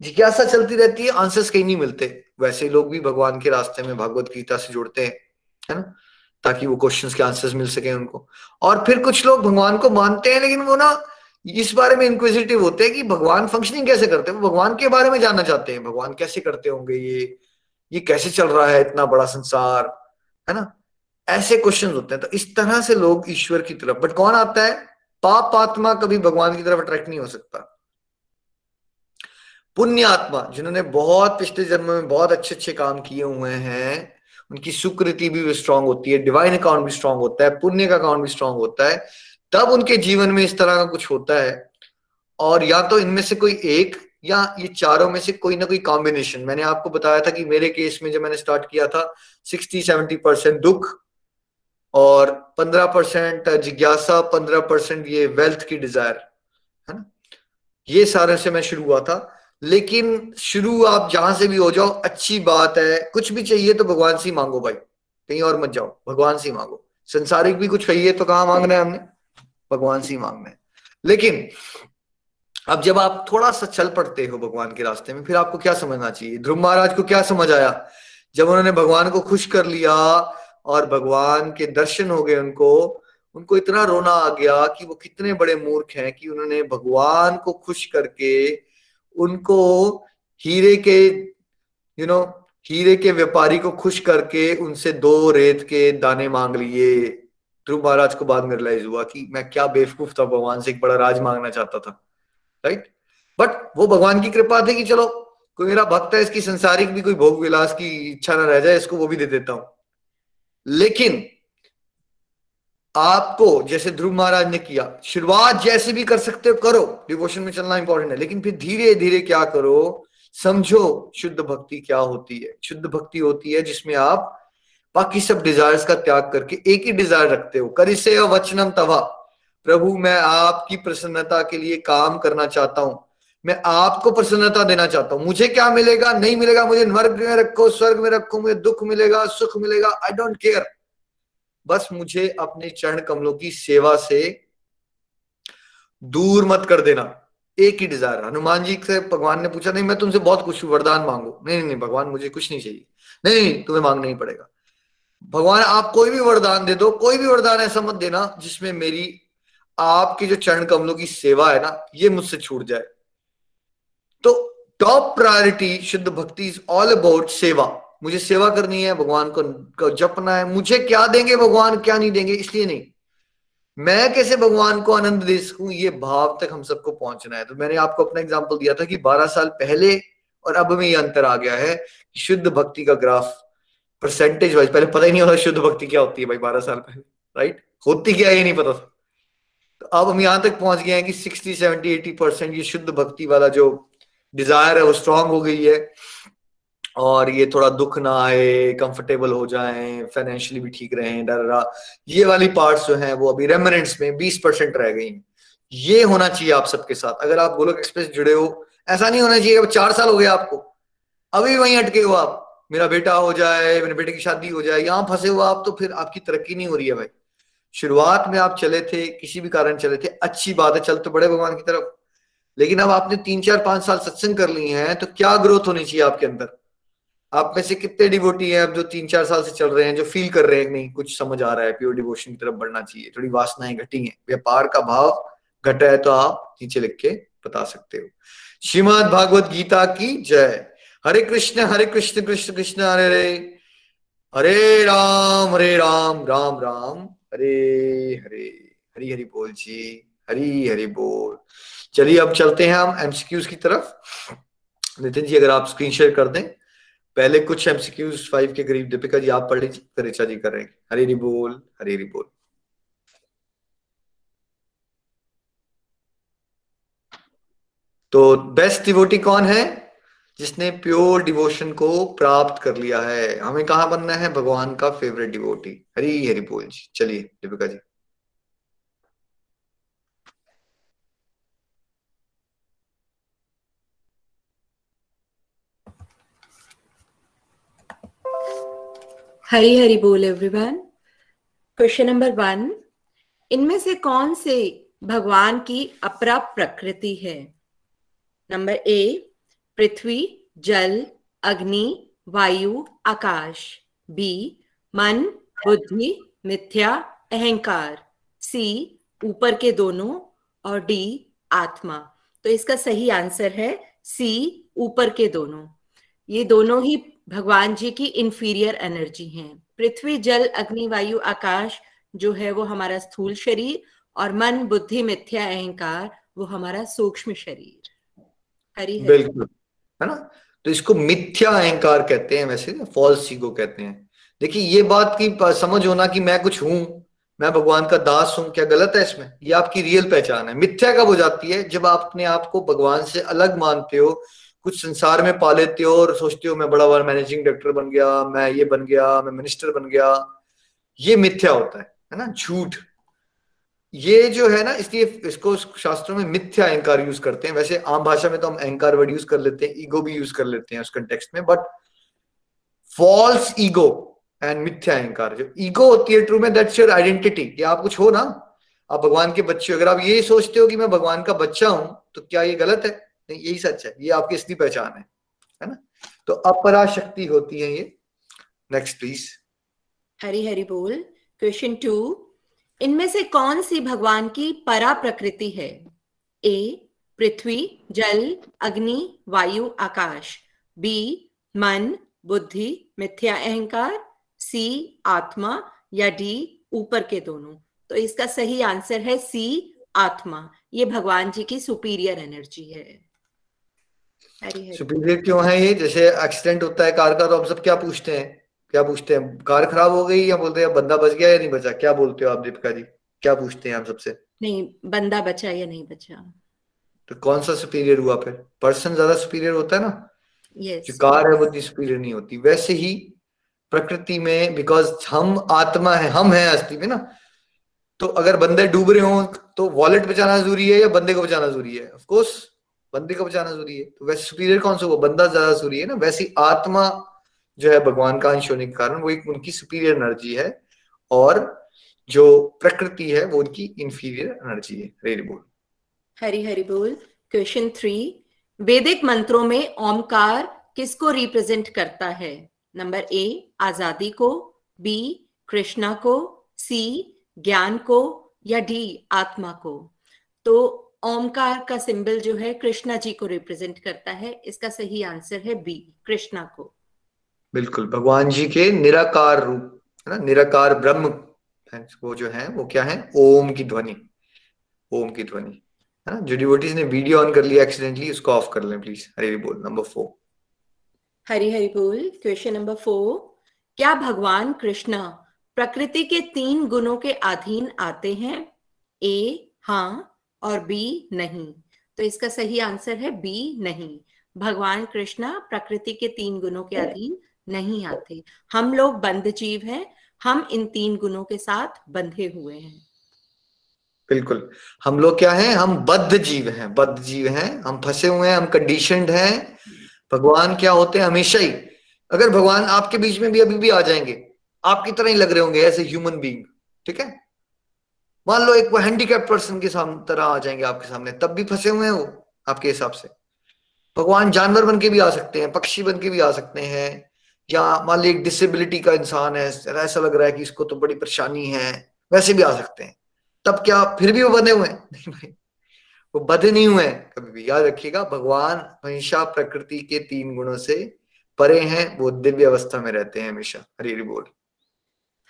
जिज्ञासा चलती रहती है आंसर्स कहीं नहीं मिलते। वैसे लोग भी भगवान के रास्ते में भगवत गीता से जुड़ते हैं, है ना? ताकि वो क्वेश्चंस के आंसर्स मिल सके उनको। और फिर कुछ लोग भगवान को मानते हैं, लेकिन वो ना इस बारे में इंक्विजिटिव होते हैं कि भगवान फंक्शनिंग कैसे करते हैं। वो भगवान के बारे में जानना चाहते हैं, भगवान कैसे करते होंगे ये ये कैसे चल रहा है इतना बड़ा संसार, है ना? ऐसे क्वेश्चन होते हैं। तो इस तरह से लोग ईश्वर की तरफ़ बट कौन आता है? पाप आत्मा कभी भगवान की तरफ़ अट्रैक्ट नहीं हो सकता। पुण्य आत्मा जिन्होंने बहुत पिछले जन्म में बहुत अच्छे अच्छे काम किए हुए हैं उनकी सुकृति भी स्ट्रांग होती है डिवाइन अकाउंट भी स्ट्रांग होता है, पुण्य का अकाउंट भी स्ट्रांग होता है, तब उनके जीवन में इस तरह का कुछ होता है। और या तो इनमें से कोई एक या ये चारों में से कोई ना कोई कॉम्बिनेशन मैंने आपको बताया था कि मेरे केस में जब मैंने स्टार्ट किया था सिक्सटी सेवेंटी परसेंट दुख और पंद्रह परसेंट जिज्ञासा, पंद्रह परसेंट ये वेल्थ की डिज़ायर है ना? ये सारे से मैं शुरू हुआ था। लेकिन शुरू आप जहाँ से भी हो जाओ, अच्छी बात है। कुछ भी चाहिए तो भगवान से मांगो भाई। कहीं और मत जाओ। भगवान से मांगो। संसारिक भी कुछ चाहिए तो कहा मांगना है हमने? भगवान से मांगना है। लेकिन अब जब आप थोड़ा सा चल पड़ते हो भगवान के रास्ते में, फिर आपको क्या समझना चाहिए? ध्रुव महाराज को क्या समझ आया? जब उन्होंने भगवान को खुश कर लिया और भगवान के दर्शन हो गए उनको उनको इतना रोना आ गया कि वो कितने बड़े मूर्ख हैं कि उन्होंने भगवान को खुश करके उनको हीरे के यू नो हीरे के व्यापारी को खुश करके उनसे दो रेत के दाने मांग लिए। ध्रुव महाराज को बाद में रियलाइज़ हुआ कि मैं क्या बेवकूफ़ था, भगवान से एक बड़ा राज मांगना चाहता था राइट बट वो भगवान की कृपा थी कि चलो, कोई मेरा भक्त है, इसकी संसारिक भी कोई भोग विलास की इच्छा ना रह जाए, इसको वो भी दे देता हूँ। लेकिन आपको, जैसे ध्रुव महाराज ने किया, शुरुआत जैसे भी कर सकते हो, करो। डिवोशन में चलना इंपॉर्टेंट है। लेकिन फिर धीरे धीरे क्या करो? समझो शुद्ध भक्ति क्या होती है। शुद्ध भक्ति होती है जिसमें आप बाकी सब डिजायर्स का त्याग करके एक ही डिज़ायर रखते हो। करिसे वचनम तवा। प्रभु, मैं आपकी प्रसन्नता के लिए काम करना चाहता हूँ। मैं आपको प्रसन्नता देना चाहता हूँ। मुझे क्या मिलेगा? नहीं मिलेगा। मुझे नर्क में रखो, स्वर्ग में रखो। मुझे दुख मिलेगा, सुख मिलेगा। आई डोंट केयर बस मुझे अपने चरण कमलों की सेवा से दूर मत कर देना। एक ही डिज़ायर हनुमान जी से भगवान ने पूछा, नहीं, मैं तुमसे बहुत कुछ वरदान मांगू। नहीं नहीं, भगवान, मुझे कुछ नहीं चाहिए। नहीं नहीं, तुम्हें मांगना ही पड़ेगा। भगवान, आप कोई भी वरदान दे दो, कोई भी वरदान ऐसा मत देना जिसमें मेरी, आपके जो चरण कमलों की सेवा है ना, ये मुझसे छूट जाए। तो टॉप प्रायोरिटी शुद्ध भक्ति इज़ ऑल अबाउट सेवा। मुझे सेवा करनी है, भगवान को जपना है। मुझे क्या देंगे, भगवान क्या नहीं देंगे, इसलिए नहीं। मैं कैसे भगवान को आनंद दे सकूँ? ये भाव तक हम सबको पहुँचना है। तो मैंने आपको अपना एग्ज़ाम्पल दिया था कि 12 साल पहले और अब में ये अंतर आ गया है कि शुद्ध भक्ति का ग्राफ परसेंटेज वाइज पहले पता ही नहीं होता शुद्ध भक्ति क्या होती है भाई, बारह साल पहले राइट होती क्या ये नहीं पता था। तो अब हम यहाँ तक पहुँच गए हैं कि सिक्सटी सेवेंटी एटी परसेंट ये शुद्ध भक्ति वाला जो डिज़ायर है, वो स्ट्रांग हो गई है। और ये थोड़ा दुख ना आए कंफर्टेबल हो जाए फाइनेंशियली भी ठीक रहे, डर ये वाली पार्ट्स जो हैं, वो अभी रेमनेंट्स में बीस परसेंट रह गई हैं। ये होना चाहिए आप सबके साथ। अगर आप गोलक एक्सप्रेस जुड़े हो, ऐसा नहीं होना चाहिए अब चार साल हो गए आपको। अभी वहीं अटके हो आप। मेरा बेटा हो जाए, मेरे बेटे की शादी हो जाए, यहाँ फंसे हो आप तो फिर आपकी तरक्की नहीं हो रही है भाई। शुरुआत में आप चले थे, किसी भी कारण चले थे, अच्छी बात है, चल तो बड़े भगवान की तरफ़। लेकिन अब आपने तीन, चार, पाँच साल सत्संग कर लिए हैं तो क्या ग्रोथ होनी चाहिए आपके अंदर? आप में से कितने डिवोटी हैं अब जो तीन चार साल से चल रहे हैं, जो फील कर रहे हैं नहीं, कुछ समझ आ रहा है प्योर डिवोशन की तरफ़ बढ़ना चाहिए। थोड़ी वासनाएँ घटी हैं। व्यापार का भाव घटा है तो आप नीचे लिख के बता सकते हो। श्रीमद भागवत गीता की जय। हरे कृष्ण हरे कृष्ण कृष्ण कृष्ण, हरे हरे। हरे राम हरे राम राम राम। हरे हरे। हरी हरि बोल जी। हरी हरि बोल। चलिए अब चलते हैं हम एमसीक्यूज की तरफ़। नितिन जी, अगर आप स्क्रीन शेयर कर दें। पहले कुछ एमसीक्यूज फाइव के करीब दीपिका जी आप पढ़ लीजिए, फिर ऋचा जी करेंगे हरी हरि बोल हरि बोल। तो बेस्ट डिवोटी कौन है? जिसने प्योर डिवोशन को प्राप्त कर लिया है। हमें कहा बनना है? भगवान का फेवरेट डिवोटी हरी, हरि बोल जी। चलिए, दीपिका जी। हरी हरी बोल एवरीवन क्वेश्चन नंबर वन इनमें से कौन से भगवान की अपरा प्रकृति है? नंबर ए पृथ्वी, जल, अग्नि, वायु, आकाश. बी मन, बुद्धि, मिथ्या, अहंकार. सी ऊपर के दोनों. और डी आत्मा. तो इसका सही आंसर है सी ऊपर के दोनों. ये दोनों ही भगवान जी की इंफीरियर एनर्जी हैं। पृथ्वी, जल, अग्नि, वायु, आकाश जो है वो हमारा स्थूल शरीर और मन, बुद्धि, मिथ्या, अहंकार वो हमारा सूक्ष्म शरीर। हरी बिल्कुल। है ना? तो इसको मिथ्या अहंकार कहते हैं वैसे फॉल्स ईगो कहते हैं। देखिए, ये बात की समझ होना कि मैं कुछ हूँ, मैं भगवान का दास हूँ, क्या गलत है इसमें? ये आपकी रियल पहचान है। मिथ्या कब हो जाती है? जब आप अपने आप को भगवान से अलग मानते हो कुछ संसार में पा लेते हो और सोचते हो, मैं बड़ा बड़ा मैनेजिंग डायरेक्टर बन गया, मैं ये बन गया, मैं मिनिस्टर बन गया। ये मिथ्या होता है है ना? झूठ। ये जो है ना, इसलिए इसको शास्त्रों में मिथ्या अहंकार यूज़ करते हैं। वैसे आम भाषा में तो हम अहंकार वर्ड यूज़ कर लेते हैं ईगो भी यूज़ कर लेते हैं उस कंटेक्स्ट में बट फॉल्स ईगो एंड मिथ्या अहंकार। जो ईगो होती है ट्रू में दैट्स योर आइडेंटिटी कि आप कुछ हो ना? आप भगवान के बच्चे हो। अगर आप ये सोचते हो कि मैं भगवान का बच्चा हूँ तो क्या ये गलत है? नहीं, यही सच है, ये आपकी असली पहचान है है ना? तो अपरा शक्ति होती है ये। नेक्स्ट प्लीज़ हरी हरी बोल। क्वेश्चन टू इनमें से कौन सी भगवान की परा प्रकृति है? ए पृथ्वी, जल, अग्नि, वायु, आकाश। बी मन, बुद्धि, मिथ्या, अहंकार। सी आत्मा या डी ऊपर के दोनों। तो इसका सही आंसर है सी आत्मा। ये भगवान जी की सुपीरियर एनर्जी है। सुपीरियर क्यों है ये? जैसे एक्सीडेंट होता है कार का तो हम सब क्या पूछते हैं? क्या पूछते हैं? कार खराब हो गई या बोलते हैं बंदा बच गया या नहीं बचा? क्या बोलते हो आप दीपिका जी? क्या पूछते हैं हम सबसे? नहीं बंदा बचा या नहीं बचा। तो कौन सा सुपीरियर हुआ फिर? पर्सन ज़्यादा सुपीरियर होता है ना? Yes. जो कार है वो इतनी सुपीरियर नहीं होती। वैसे ही प्रकृति में बिकॉज़ हम आत्मा है हम है अस्थि में ना तो अगर बंदे डूब रहे हो तो वॉलेट बचाना ज़रूरी है या बंदे को बचाना ज़रूरी है? ऑफकोर्स बंदे को बचाना ज़रूरी है। तो वैसे सुपीरियर कौन सा वो बंदा ज़्यादा ज़रूरी है ना। वैसी आत्मा जो है भगवान का अंश होने के कारण वो एक उनकी सुपीरियर एनर्जी है और जो प्रकृति है वो उनकी इंफीरियर एनर्जी है। हरी बोल। हरी हरी बोल। क्वेश्चन थ्री वैदिक मंत्रों में ओमकार किसको रिप्रेजेंट करता है? नंबर ए आज़ादी को बी कृष्णा को सी ज्ञान को या डी आत्मा को? तो ओमकार का सिंबल जो है कृष्णा जी को रिप्रेजेंट करता है। इसका सही आंसर है बी कृष्णा को। बिल्कुल भगवान जी के निराकार रूप है ना? निराकार ब्रह्म वो जो है वो क्या है? ओम की ध्वनि ओम की ध्वनि है ना? जो डिवोटीज ने वीडियो ऑन कर लिया एक्सीडेंटली उसको ऑफ़ कर लें प्लीज़ हरी हरी बोल नंबर फोर हरी हरी बोल क्वेश्चन नंबर फोर क्या भगवान कृष्णा प्रकृति के तीन गुणों के अधीन आते हैं? ए हाँ और बी नहीं। तो इसका सही आंसर है बी नहीं। भगवान कृष्णा प्रकृति के तीन गुणों के अधीन नहीं आते। हम लोग बंद जीव हैं। हम इन तीन गुणों के साथ बंधे हुए हैं। बिल्कुल। हम लोग क्या हैं? हम बद्ध जीव हैं। बद्ध जीव हैं। हम फंसे हुए हैं। हम कंडीशनड हैं। भगवान क्या होते हैं? हमेशा ही। अगर भगवान आपके बीच में भी अभी भी आ जाएँगे आपकी तरह ही लग रहे होंगे ऐसे ह्यूमन बींग ठीक है? मान लो एक वो हैंडीकैप पर्सन के सामने तरह आ जाएँगे आपके सामने, तब भी फंसे हुए हैं वो, आपके हिसाब से। भगवान जानवर बन के भी आ सकते हैं, पक्षी बन के भी आ सकते हैं, या मान ली एक डिसेबिलिटी का इंसान है, ऐसा लग रहा है कि इसको तो बड़ी परेशानी है, वैसे भी आ सकते हैं। तब क्या फिर भी वो बने हुए हैं? नहीं भाई, वो बध नहीं हुए कभी भी याद रखिएगा, भगवान हमेशा प्रकृति के तीन गुणों से परे हैं, वो दिव्य अवस्था में रहते हैं हमेशा। हरी हरी बोल।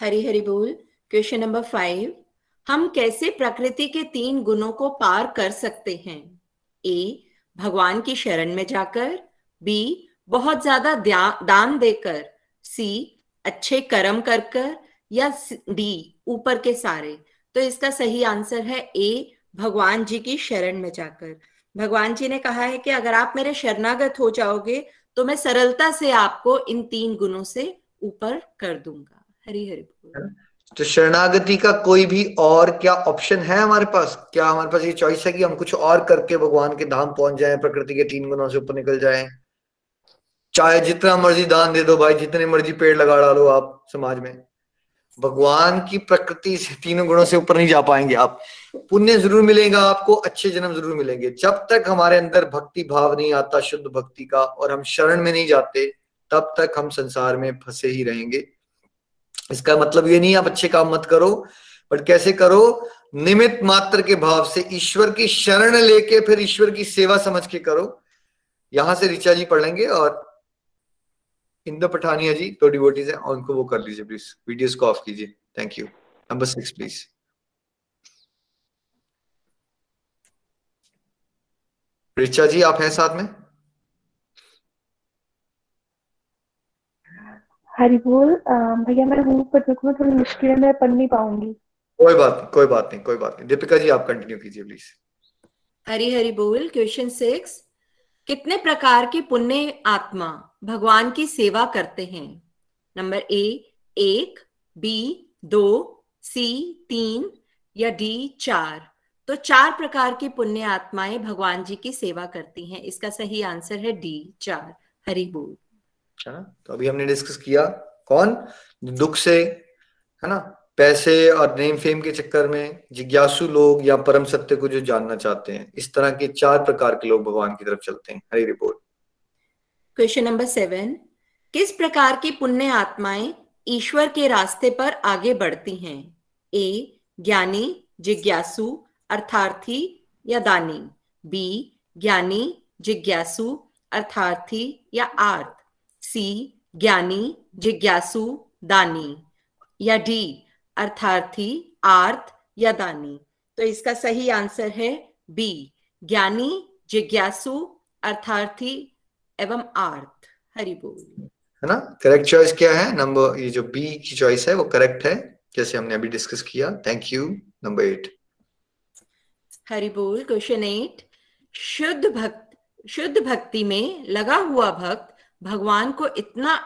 हरी हरी बोल क्वेश्चन नंबर फाइव हम कैसे प्रकृति के तीन गुणों को पार कर सकते हैं? ए, भगवान की शरण में जाकर। बी, बहुत ज़्यादा दान देकर। सी, अच्छे कर्म कर कर या डी, ऊपर के सारे। तो इसका सही आंसर है ए, भगवान जी की शरण में जाकर। भगवान जी ने कहा है कि अगर आप मेरे शरणागत हो जाओगे तो मैं सरलता से आपको इन तीन गुणों से ऊपर कर दूँगा। हरी हरी बोल। तो शरणागति का कोई भी और क्या ऑप्शन है हमारे पास? क्या हमारे पास ये चॉइस है कि हम कुछ और करके भगवान के धाम पहुँच जाए, प्रकृति के तीन गुणों से ऊपर निकल जाए? चाहे जितना मर्ज़ी दान दे दो भाई, जितने मर्ज़ी पेड़ लगा डालो आप समाज में। भगवान की प्रकृति से तीनों गुणों से ऊपर नहीं जा पाएँगे आप। पुण्य ज़रूर मिलेगा आपको, अच्छे जन्म ज़रूर मिलेंगे। जब तक हमारे अंदर भक्ति भाव नहीं आता, शुद्ध भक्ति का, और हम शरण में नहीं जाते, तब तक हम संसार में फंसे ही रहेंगे। इसका मतलब ये नहीं, आप अच्छे काम मत करो बट कैसे करो? निमित मात्र के भाव से, ईश्वर की शरण लेके फिर ईश्वर की सेवा समझ के करो। यहाँ से ऋचा जी पढ़ लेंगे और इंदो पठानिया जी तो डिवोटीज है, उनको वो कर लीजिए प्लीज़ वीडियोस को ऑफ़ कीजिए। Thank you number six please Richa ji, आप हैं साथ में? हरी बोल भैया मैं हूँ पर देखो थोड़ी मुश्किल है मैं पढ़ नहीं पाऊँगी। कोई बात नहीं कोई बात नहीं कोई बात नहीं। दीपिका जी आप कंटिन्यू कीजिए प्लीज़ हरी हरी बोल क्वेश्चन सिक्स कितने प्रकार की पुण्य आत्मा भगवान की सेवा करते हैं? नंबर ए एक बी दो सी तीन या डी चार? तो चार प्रकार की पुण्य आत्माएँ भगवान जी की सेवा करती हैं। इसका सही आंसर है डी चार। हरी बोल। अच्छा तो अभी हमने डिस्कस किया कौन? दुख से, है ना? पैसे और नेम फेम के चक्कर में जिज्ञासु लोग या परम सत्य को जो जानना चाहते हैं। इस तरह के चार प्रकार के लोग भगवान की तरफ़ चलते हैं। Hari report question number seven किस प्रकार की पुण्य आत्माएँ ईश्वर के रास्ते पर आगे बढ़ती हैं? ए, ज्ञानी, जिज्ञासु, अर्थार्थी या दानी? बी, ज्ञानी, जिज्ञासु, अर्थार्थी या आर्थ? सी ज्ञानी जिज्ञासु दानी। या डी अर्थार्थी आर्थ या दानी। तो इसका सही आंसर है बी ज्ञानी जिज्ञासु अर्थार्थी एवं आर्थ। हरि बोल। है ना? करेक्ट चॉइस क्या है? नंबर ये जो बी की चॉइस है वो करेक्ट है जैसे हमने अभी डिस्कस किया। Thank you number eight Hari बोल क्वेश्चन एट शुद्ध भक्त शुद्ध भक्ति में लगा हुआ भक्त भगवान को इतना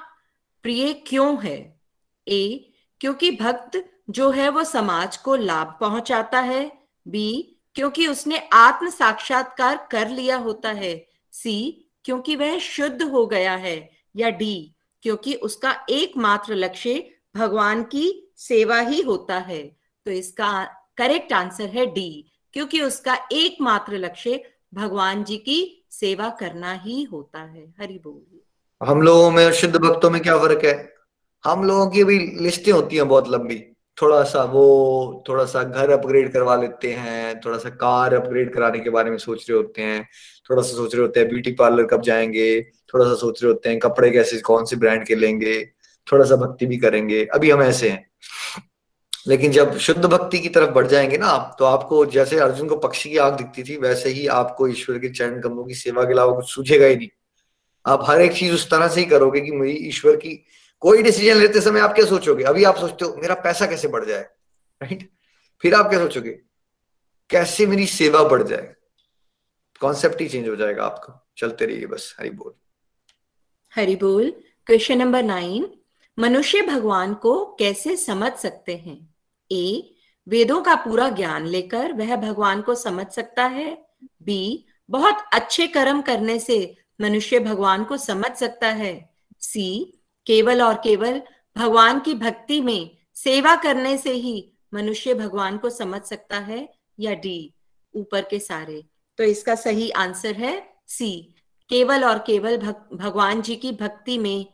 प्रिय क्यों है? ए, क्योंकि भक्त जो है वो समाज को लाभ पहुंचाता है। बी, क्योंकि उसने आत्म साक्षात्कार कर लिया होता है। सी, क्योंकि वह शुद्ध हो गया है। या डी, क्योंकि उसका एकमात्र लक्ष्य भगवान की सेवा ही होता है। तो इसका करेक्ट आंसर है डी, क्योंकि उसका एकमात्र लक्ष्य भगवान जी की सेवा करना ही होता है। हरि बोल। हम लोगों में और शुद्ध भक्तों में क्या फ़र्क है? हम लोगों की भी लिस्टें होती हैं बहुत लंबी। थोड़ा सा वो, थोड़ा सा घर अपग्रेड करवा लेते हैं, थोड़ा सा कार अपग्रेड कराने के बारे में सोच रहे होते हैं, थोड़ा सा सोच रहे होते हैं ब्यूटी पार्लर कब जाएँगे, थोड़ा सा सोच रहे होते हैं कपड़े कैसे, कौन से ब्रांड के लेंगे, थोड़ा सा भक्ति भी करेंगे। अभी हम ऐसे हैं। लेकिन जब शुद्ध भक्ति की तरफ़ बढ़ जाएँगे ना आप तो आपको जैसे अर्जुन को पक्षी की आग दिखती थी, वैसे ही आपको ईश्वर के चरण कमलों की सेवा के अलावा कुछ सूझेगा ही नहीं। आप हर एक चीज़ उस तरह से ही करोगे कि मेरी ईश्वर की कोई डिसीज़न लेते समय आप क्या सोचोगे? अभी आप सोचते हो, मेरा पैसा कैसे बढ़ जाए? राइट फिर आप क्या सोचोगे? कैसे मेरी सेवा बढ़ जाए? कॉन्सेप्ट ही चेंज हो जाएगा आपका। चलते रहिए बस। हरि बोल। हरि बोल। क्वेश्चन नंबर नाइन मनुष्य भगवान को कैसे समझ सकते हैं? ए वेदों का पूरा ज्ञान लेकर वह भगवान को समझ सकता है। बी बहुत अच्छे कर्म करने से मनुष्य भगवान को समझ सकता है। सी केवल और केवल भगवान की भक्ति में सेवा करने से ही मनुष्य भगवान को समझ सकता है या डी ऊपर के सारे। तो इसका सही आंसर है सी केवल और केवल भग, भगवान जी की भक्ति में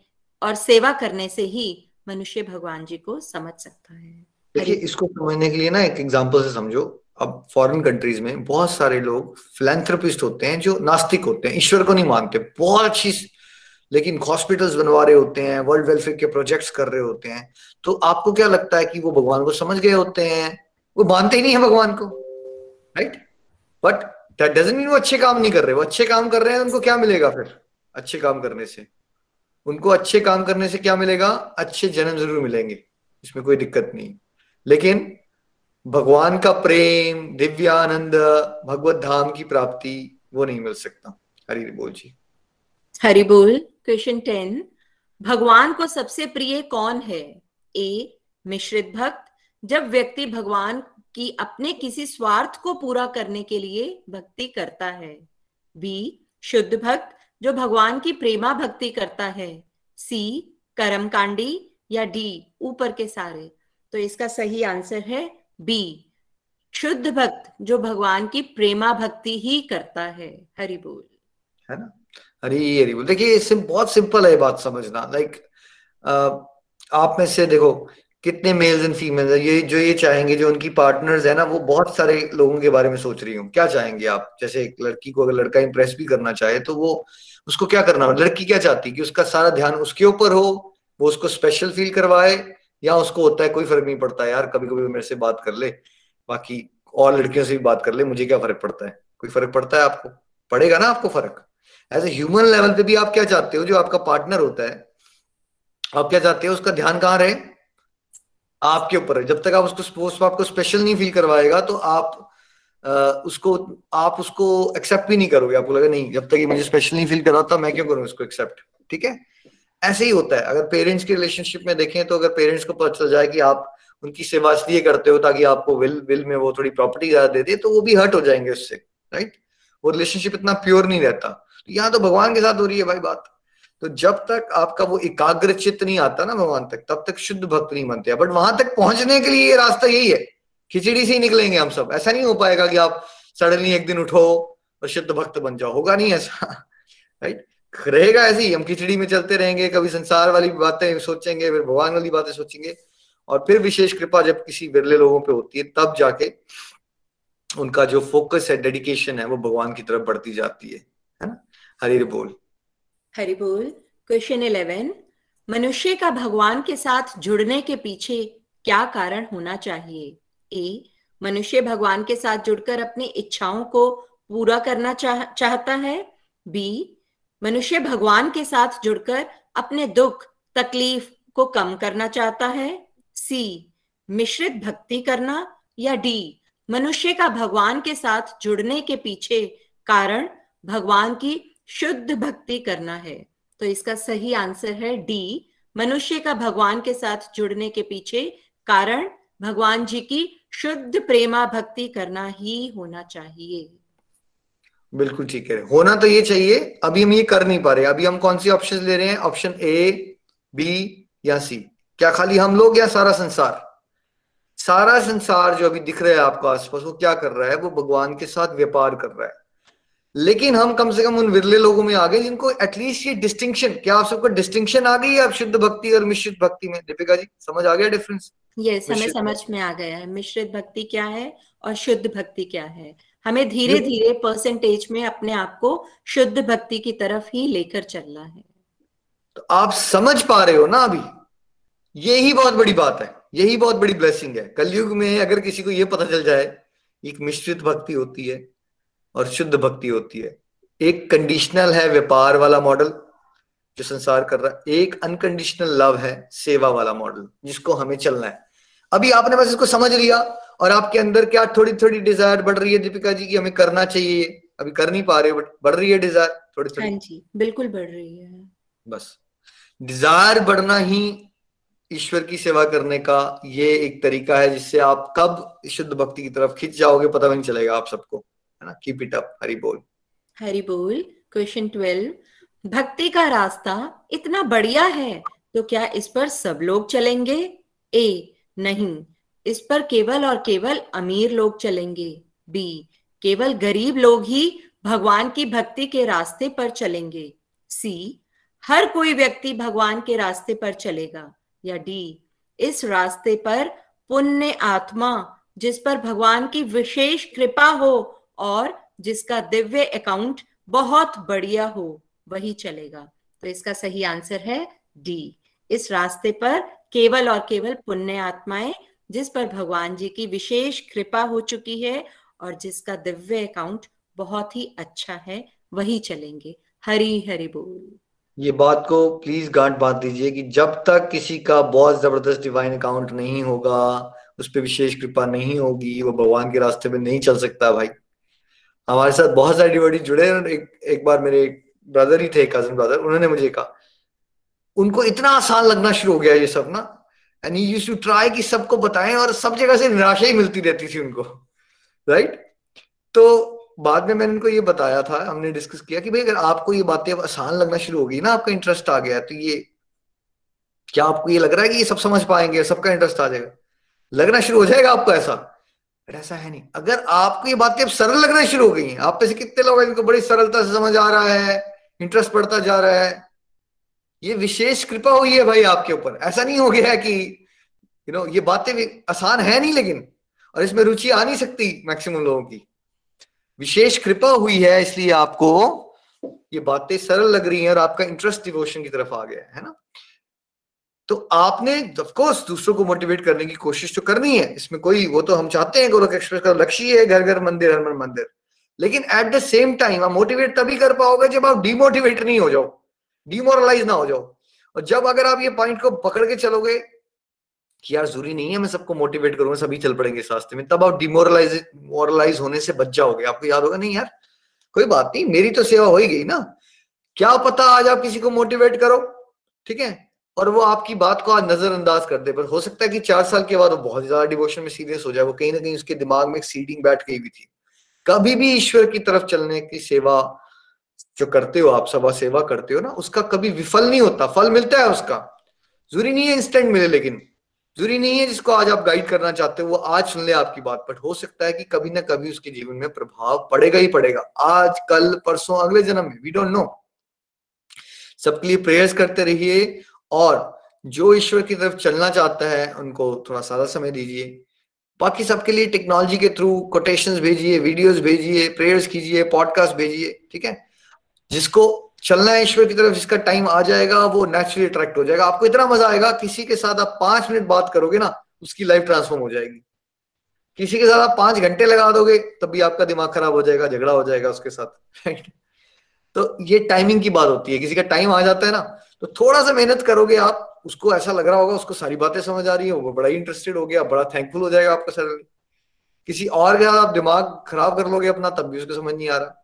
और सेवा करने से ही मनुष्य भगवान जी को समझ सकता है। देखिए इसको समझने के लिए ना एक एग्जांपल से समझो। अब फॉरेन कंट्रीज़ में बहुत सारे लोग फिलेंथ्रोपिस्ट होते हैं जो नास्तिक होते हैं, ईश्वर को नहीं मानते, बहुत अच्छी लेकिन हॉस्पिटल्स बनवा रहे होते हैं वर्ल्ड वेलफेयर के प्रोजेक्ट्स कर रहे होते हैं तो आपको क्या लगता है कि वो भगवान को समझ गए होते हैं? वो मानते ही नहीं है भगवान को right but that doesn't mean वो अच्छे काम नहीं कर रहे, वो अच्छे काम कर रहे हैं, उनको क्या मिलेगा फिर? अच्छे काम करने से। उनको अच्छे काम करने से क्या मिलेगा? अच्छे जन्म ज़रूर मिलेंगे, इसमें कोई दिक्कत नहीं। लेकिन भगवान का प्रेम, दिव्यानंद, भगवत धाम की प्राप्ति, वो नहीं मिल सकता। हरि बोल जी। हरि बोल क्वेश्चन टेन भगवान को सबसे प्रिय कौन है? ए, मिश्रित भक्त। जब व्यक्ति भगवान की अपने किसी स्वार्थ को पूरा करने के लिए भक्ति करता है। बी शुद्ध भक्त, जो भगवान की प्रेमा भक्ति करता है। सी कर्मकांडी या डी ऊपर के सारे। तो इसका सही आंसर है बी, शुद्ध भक्त जो भगवान की प्रेमा भक्ति ही करता है। हरि बोल। है ना? हरी हरी बोल। देखिए इससे बहुत सिंपल है बात समझना। लाइक आप में से देखो, कितने मेल्स एंड फीमेल्स ये जो ये चाहेंगे, जो उनकी पार्टनर्स है ना, वो बहुत सारे लोगों के बारे में सोच रही हूँ क्या चाहेंगे आप? जैसे एक लड़की को अगर लड़का इंप्रेस भी करना चाहे तो वो उसको क्या करना लड़की क्या चाहती कि उसका सारा ध्यान उसके ऊपर हो, वो उसको स्पेशल फील करवाए या उसको होता है कोई फ़र्क नहीं पड़ता यार कभी कभी मेरे से बात कर ले। बाकी और लड़कियों से भी बात कर ले मुझे क्या फ़र्क पड़ता है? कोई फ़र्क पड़ता है आपको? पड़ेगा ना आपको फ़र्क? एज ए ह्यूमन लेवल पे भी आप क्या चाहते हो जो आपका पार्टनर होता है आप क्या चाहते हो उसका ध्यान कहाँ रहे? आपके ऊपर है जब तक आप उसको स्पोर्ट्स आपको स्पेशल नहीं फील करवाएगा तो आप आ, उसको आप उसको एक्सेप्ट भी नहीं करोगे। आपको लगा नहीं जब तक ये मुझे स्पेशल नहीं फील कराता मैं क्यों करूँ इसको एक्सेप्ट ठीक है? ऐसे ही होता है। अगर पेरेंट्स के रिलेशनशिप में देखें तो अगर पेरेंट्स को पता चल जाए कि आप उनकी सेवा इसलिए करते हो ताकि आपको विल विल में वो थोड़ी प्रॉपर्टी ज़्यादा दे दे तो वो भी हर्ट हो जाएँगे उससे राइट वो रिलेशनशिप इतना प्योर नहीं रहता। तो यहाँ तो भगवान के साथ हो रही है भाई बात। तो जब तक आपका वो एकाग्र चित्त नहीं आता ना भगवान तक, तब तक शुद्ध भक्त नहीं बनते। बट वहाँ तक पहुँचने के लिए ये रास्ता यही है। खिचड़ी से ही निकलेंगे हम सब। ऐसा नहीं हो पाएगा कि आप सडनली एक दिन उठो और शुद्ध भक्त बन जाओ। होगा नहीं ऐसा राइट रहेगा ऐसे ही हम खिचड़ी में चलते रहेंगे कभी संसार वाली बातें सोचेंगे फिर भगवान वाली बातें सोचेंगे और फिर विशेष कृपा जब किसी विरले लोगों पे होती है तब जाके उनका जो फोकस है डेडिकेशन है वो भगवान की तरफ़ बढ़ती जाती है। है ना? हरि बोल। हरि बोल। क्वेश्चन इलेवन मनुष्य का भगवान के साथ जुड़ने के पीछे क्या कारण होना चाहिए? ए मनुष्य भगवान के साथ जुड़कर अपनी इच्छाओं को पूरा करना चाह, चाहता है। बी मनुष्य भगवान के साथ जुड़कर अपने दुख, तकलीफ़ को कम करना चाहता है। सी, मिश्रित भक्ति करना या डी, मनुष्य का भगवान के साथ जुड़ने के पीछे कारण भगवान की शुद्ध भक्ति करना है। तो इसका सही आंसर है डी, मनुष्य का भगवान के साथ जुड़ने के पीछे कारण भगवान जी की शुद्ध प्रेमा भक्ति करना ही होना चाहिए। बिल्कुल ठीक है। होना तो ये चाहिए अभी हम ये कर नहीं पा रहे। अभी हम कौन सी ऑप्शन ले रहे हैं? ऑप्शन ए बी या सी क्या खाली हम लोग या सारा संसार? सारा संसार जो अभी दिख रहा है आपको आसपास वो क्या कर रहा है? वो भगवान के साथ व्यापार कर रहा है। लेकिन हम कम से कम उन विरले लोगों में आ गए जिनको एटलीस्ट ये डिस्टिंक्शन क्या आप सबको डिस्टिंक्शन आ गई है अब शुद्ध भक्ति और मिश्रित भक्ति में? दीपिका जी समझ आ गया डिफरेंस यस हमें समझ में आ गया है। मिश्रित भक्ति क्या है और शुद्ध भक्ति क्या है? हमें धीरे धीरे परसेंटेज में अपने आप को शुद्ध भक्ति की तरफ़ ही लेकर चलना है। तो आप समझ पा रहे हो ना अभी? यही बहुत बड़ी बात है यही बहुत बड़ी ब्लेसिंग है। कलयुग में अगर किसी को यह पता चल जाए एक मिश्रित भक्ति होती है और शुद्ध भक्ति होती है। एक कंडीशनल है व्यापार वाला मॉडल जो संसार कर रहा है। एक अनकंडीशनल लव है सेवा वाला मॉडल जिसको हमें चलना है। अभी आपने बस इसको समझ लिया और आपके अंदर क्या थोड़ी थोड़ी डिज़ायर बढ़ रही है दीपिका जी की हमें करना चाहिए अभी कर नहीं पा रहे बट बढ़ रही है डिज़ायर थोड़ी थोड़ी हाँ जी बिल्कुल बढ़ रही है। बस। डिज़ायर बढ़ना ही ईश्वर की सेवा करने का ये एक तरीका है जिससे आप कब शुद्ध भक्ति की तरफ़ खिंच जाओगे पता भी नहीं चलेगा आप सबको है ना? कीप इट अप हरि बोल। हरि बोल क्वेश्चन ट्वेल्व भक्ति का रास्ता इतना बढ़िया है तो क्या इस पर सब लोग चलेंगे? ए नहीं। इस पर केवल और केवल अमीर लोग चलेंगे। बी केवल गरीब लोग ही भगवान की भक्ति के रास्ते पर चलेंगे। सी हर कोई व्यक्ति भगवान के रास्ते पर चलेगा या डी इस रास्ते पर पुण्य आत्मा, जिस पर भगवान की विशेष कृपा हो और जिसका दिव्य अकाउंट बहुत बढ़िया हो, वही चलेगा। तो इसका सही आंसर है डी इस रास्ते पर केवल और केवल पुण्य आत्माएँ जिस पर भगवान जी की विशेष कृपा हो चुकी है और जिसका दिव्य अकाउंट बहुत ही अच्छा है, वही चलेंगे। हरी हरि बोल। ये बात को प्लीज़ गांठ बाँध दीजिए कि जब तक किसी का बहुत ज़बरदस्त डिवाइन अकाउंट नहीं होगा, उस पर विशेष कृपा नहीं होगी, वो भगवान के रास्ते में नहीं चल सकता भाई। हमारे साथ बहुत सारे डिवोटी जुड़े एक एक बार मेरे ब्रदर ही थे कज़न ब्रदर उन्होंने मुझे कहा, उनको इतना आसान लगना शुरू हो गया ये सब ना? एंड यू टू ट्राई कि सबको बताएँ और सब जगह से निराशा ही मिलती रहती थी उनको राइट right? तो बाद में मैंने उनको ये बताया था, हमने डिस्कस किया कि भाई अगर आपको ये बातें आसान लगना शुरू हो गई ना, आपका इंटरेस्ट आ गया तो ये, क्या आपको ये लग रहा है कि ये सब समझ पाएँगे, सबका इंटरेस्ट आ जाएगा? लगना शुरू हो जाएगा आपको ऐसा? बट ऐसा है नहीं। अगर आपको ये बातें अब सरल लगना शुरू हो गई हैं, आप में से कितने लोग हैं इनको बड़ी सरलता से समझ आ रहा है इंटरेस्ट बढ़ता जा रहा है ये विशेष कृपा हुई है भाई आपके ऊपर। ऐसा नहीं हो गया है कि यू नो ये बातें आसान है नहीं लेकिन, और इसमें रुचि आ नहीं सकती मैक्सिमम लोगों की। विशेष कृपा हुई है इसलिए आपको ये बातें सरल लग रही हैं और आपका इंटरेस्ट डिवोशन की तरफ़ आ गया है ना? तो आपने ऑफकोर्स दूसरों को मोटिवेट करने की कोशिश तो करनी है। इसमें कोई, वो तो हम चाहते हैं गोरख एक्सप्रेस का लक्ष्य है घर घर, मंदिर, हर मंदिर। लेकिन एट द सेम टाइम आप मोटिवेट तभी कर पाओगे जब आप डिमोटिवेट नहीं हो जाओ। डिमोरलाइज ना हो जाओ। और जब अगर आप ये पॉइंट को पकड़ के चलोगे कि यार ज़रूरी नहीं है, मैं सबको मोटिवेट करूँगा, सभी चल पड़ेंगे इस रास्ते में, तब आप डिमोरलाइज मोरलाइज होने से बच जाओगे। आपको याद होगा, नहीं यार, कोई बात नहीं, मेरी तो सेवा हो ही गई ना। क्या पता आज आप किसी को मोटिवेट करो, ठीक है? और वो आपकी बात को आज नजरअंदाज कर दे। पर हो सकता है कि चार साल के बाद वो बहुत ज़्यादा डिवोशन में सीरियस हो जाए। वो कहीं ना कहीं उसके दिमाग में एक सीडिंग बैठ गई हुई थी। कभी भी ईश्वर की तरफ़ चलने की सेवा जो करते हो आप, सभा सेवा करते हो ना, उसका कभी विफल नहीं होता। फल मिलता है उसका। ज़रूरी नहीं है इंस्टेंट मिले, लेकिन ज़रूरी नहीं है जिसको आज आप गाइड करना चाहते हो, वो आज सुन ले आपकी बात। बट हो सकता है कि कभी ना कभी उसके जीवन में प्रभाव पड़ेगा ही पड़ेगा। आज, कल, परसों, अगले जन्म में वी डोंट नो सबके लिए प्रेयर्स करते रहिए और जो ईश्वर की तरफ़ चलना चाहता है, उनको थोड़ा सारा समय दीजिए। बाकी सबके लिए टेक्नोलॉजी के थ्रू कोटेशन भेजिए वीडियोस भेजिए प्रेयर्स कीजिए पॉडकास्ट भेजिए, ठीक है? जिसको चलना है ईश्वर की तरफ़, जिसका टाइम आ जाएगा, वो नेचुरली अट्रैक्ट हो जाएगा। आपको इतना मज़ा आएगा, किसी के साथ आप पाँच मिनट बात करोगे ना, उसकी लाइफ ट्रांसफॉर्म हो जाएगी। किसी के साथ आप पाँच घंटे लगा दोगे तब भी आपका दिमाग खराब हो जाएगा, झगड़ा हो जाएगा उसके साथ राइट तो ये टाइमिंग की बात होती है। किसी का टाइम आ जाता है ना तो थोड़ा सा मेहनत करोगे आप, उसको ऐसा लग रहा होगा, उसको सारी बातें समझ आ रही है, वो बड़ा इंटरेस्टेड हो गया, बड़ा थैंकफुल हो जाएगा आपका सर किसी और के साथ आप दिमाग खराब कर लोगे अपना, तब भी उसको समझ नहीं आ रहा।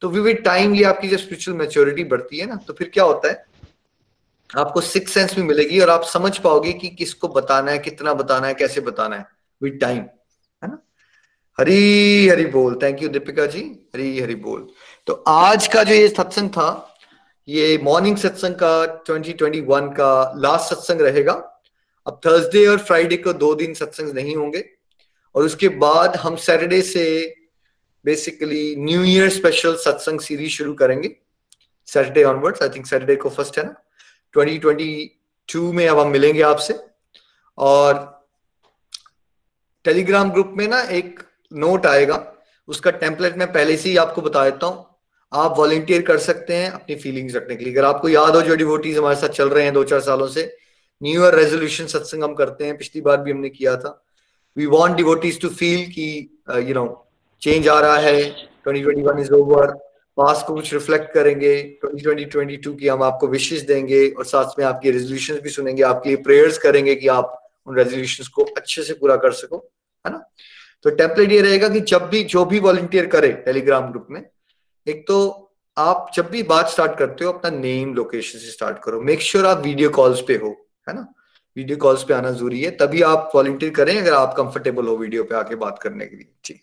तो विविध टाइम ये आपकी जब स्पिरिचुअल मेच्योरिटी बढ़ती है ना तो फिर क्या होता है? आपको सिक्स सेंस भी मिलेगी और आप समझ पाओगे कि किसको बताना है, कितना बताना है, कैसे बताना है विद टाइम है ना? हरी हरी बोल थैंक यू दीपिका जी, हरी हरी बोल। तो आज का जो ये सत्संग था, ये मॉर्निंग सत्संग का 2021 का लास्ट सत्संग रहेगा। अब थर्सडे और फ्राइडे को दो दिन सत्संग नहीं होंगे। और उसके बाद हम सैटरडे से basically new year special satsang series शुरू करेंगे। Saturday onwards I think Saturday को फ़र्स्ट है ना। 2022 में अब हम मिलेंगे आपसे। और टेलीग्राम ग्रुप में ना एक नोट आएगा। उसका टेम्पलेट मैं पहले से ही आपको बता देता हूँ। आप वॉलेंटियर कर सकते हैं अपनी फीलिंग्स रखने के लिए। अगर आपको याद हो जो डिवोटीज हमारे साथ चल रहे हैं दो चार सालों से न्यू ईयर रेजोल्यूशन सत्संग हम करते हैं। पिछली बार भी हमने किया था। We want devotees to feel की यू नो चेंज आ रहा है 2021 इज़ ओवर पास को कुछ रिफ्लेक्ट करेंगे 2020-22 की हम आपको विशेष देंगे और साथ में आपकी रेजोल्यूशन भी सुनेंगे आपके लिए प्रेयर्स करेंगे कि आप उन रेजोल्यूशन को अच्छे से पूरा कर सको है ना तो टेम्पलेट ये रहेगा कि जब भी जो भी वॉलंटियर करे टेलीग्राम ग्रुप में एक तो आप जब भी बात स्टार्ट करते हो अपना नेम लोकेशन से स्टार्ट करो मेक श्योर sure आप वीडियो कॉल्स पे हो है ना वीडियो कॉल्स पे आना ज़रूरी है तभी आप वॉलंटियर करें अगर आप कंफर्टेबल हो वीडियो पे आके बात करने के लिए ठीक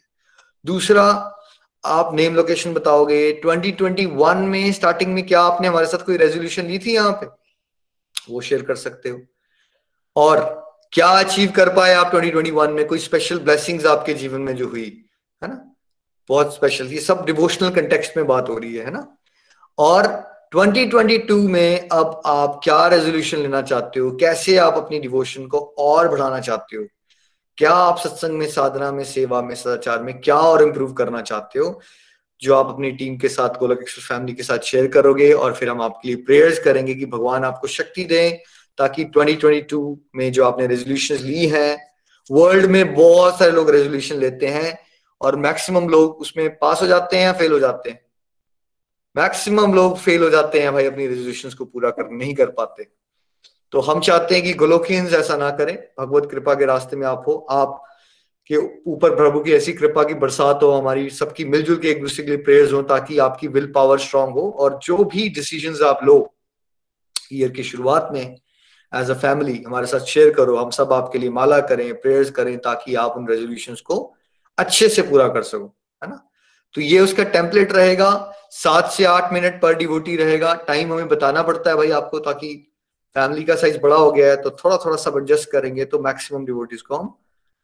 दूसरा, आप नेम लोकेशन बताओगे। 2021 में स्टार्टिंग में क्या आपने हमारे साथ कोई रेजोल्यूशन ली थी यहाँ पे? वो शेयर कर सकते हो। और क्या अचीव कर पाए आप 2021 में? कोई स्पेशल ब्लेसिंग्स आपके जीवन में जो हुई, है ना? बहुत स्पेशल ये सब डिवोशनल कंटेक्स्ट में बात हो रही है ना? और 2022 में अब आप क्या रेजोल्यूशन लेना चाहते हो? कैसे आप अपनी डिवोशन को और बढ़ाना चाहते हो? क्या आप सत्संग में, साधना में, सेवा में, सदाचार में क्या और इम्प्रूव करना चाहते हो? जो आप अपनी टीम के साथ गोलक एक्सप्रेस फैमिली के साथ शेयर करोगे और फिर हम आपके लिए प्रेयर्स करेंगे कि भगवान आपको शक्ति दें ताकि 2022 में जो आपने रेजोल्यूशन ली हैं वर्ल्ड में बहुत सारे लोग रेजोल्यूशन लेते हैं और मैक्सिमम लोग उसमें पास हो जाते हैं या फेल हो जाते हैं? मैक्सिमम लोग फेल हो जाते हैं भाई अपनी रेजोल्यूशन को पूरा कर, नहीं कर पाते। तो हम चाहते हैं कि गोलोकियंस ऐसा ना करें। भगवत कृपा के रास्ते में आप हो। आप के ऊपर प्रभु की ऐसी कृपा की बरसात हो, हमारी सबकी मिलजुल के एक दूसरे के लिए प्रेयर्स हो, ताकि आपकी विल पावर स्ट्रांग हो। और जो भी डिसीज़न आप लो ईयर की शुरुआत में एज अ फैमिली हमारे साथ शेयर करो। हम सब आपके लिए माला करें प्रेयर्स करें, ताकि आप उन रेजोल्यूशन को अच्छे से पूरा कर सको, है ना? तो ये उसका टेम्पलेट रहेगा। सात से आठ मिनट पर डिवोटी रहेगा। टाइम हमें बताना पड़ता है भाई आपको, ताकि फैमिली का साइज़ बड़ा हो गया है तो थोड़ा थोड़ा सब एडजस्ट करेंगे तो मैक्सिमम डिवोटीज को हम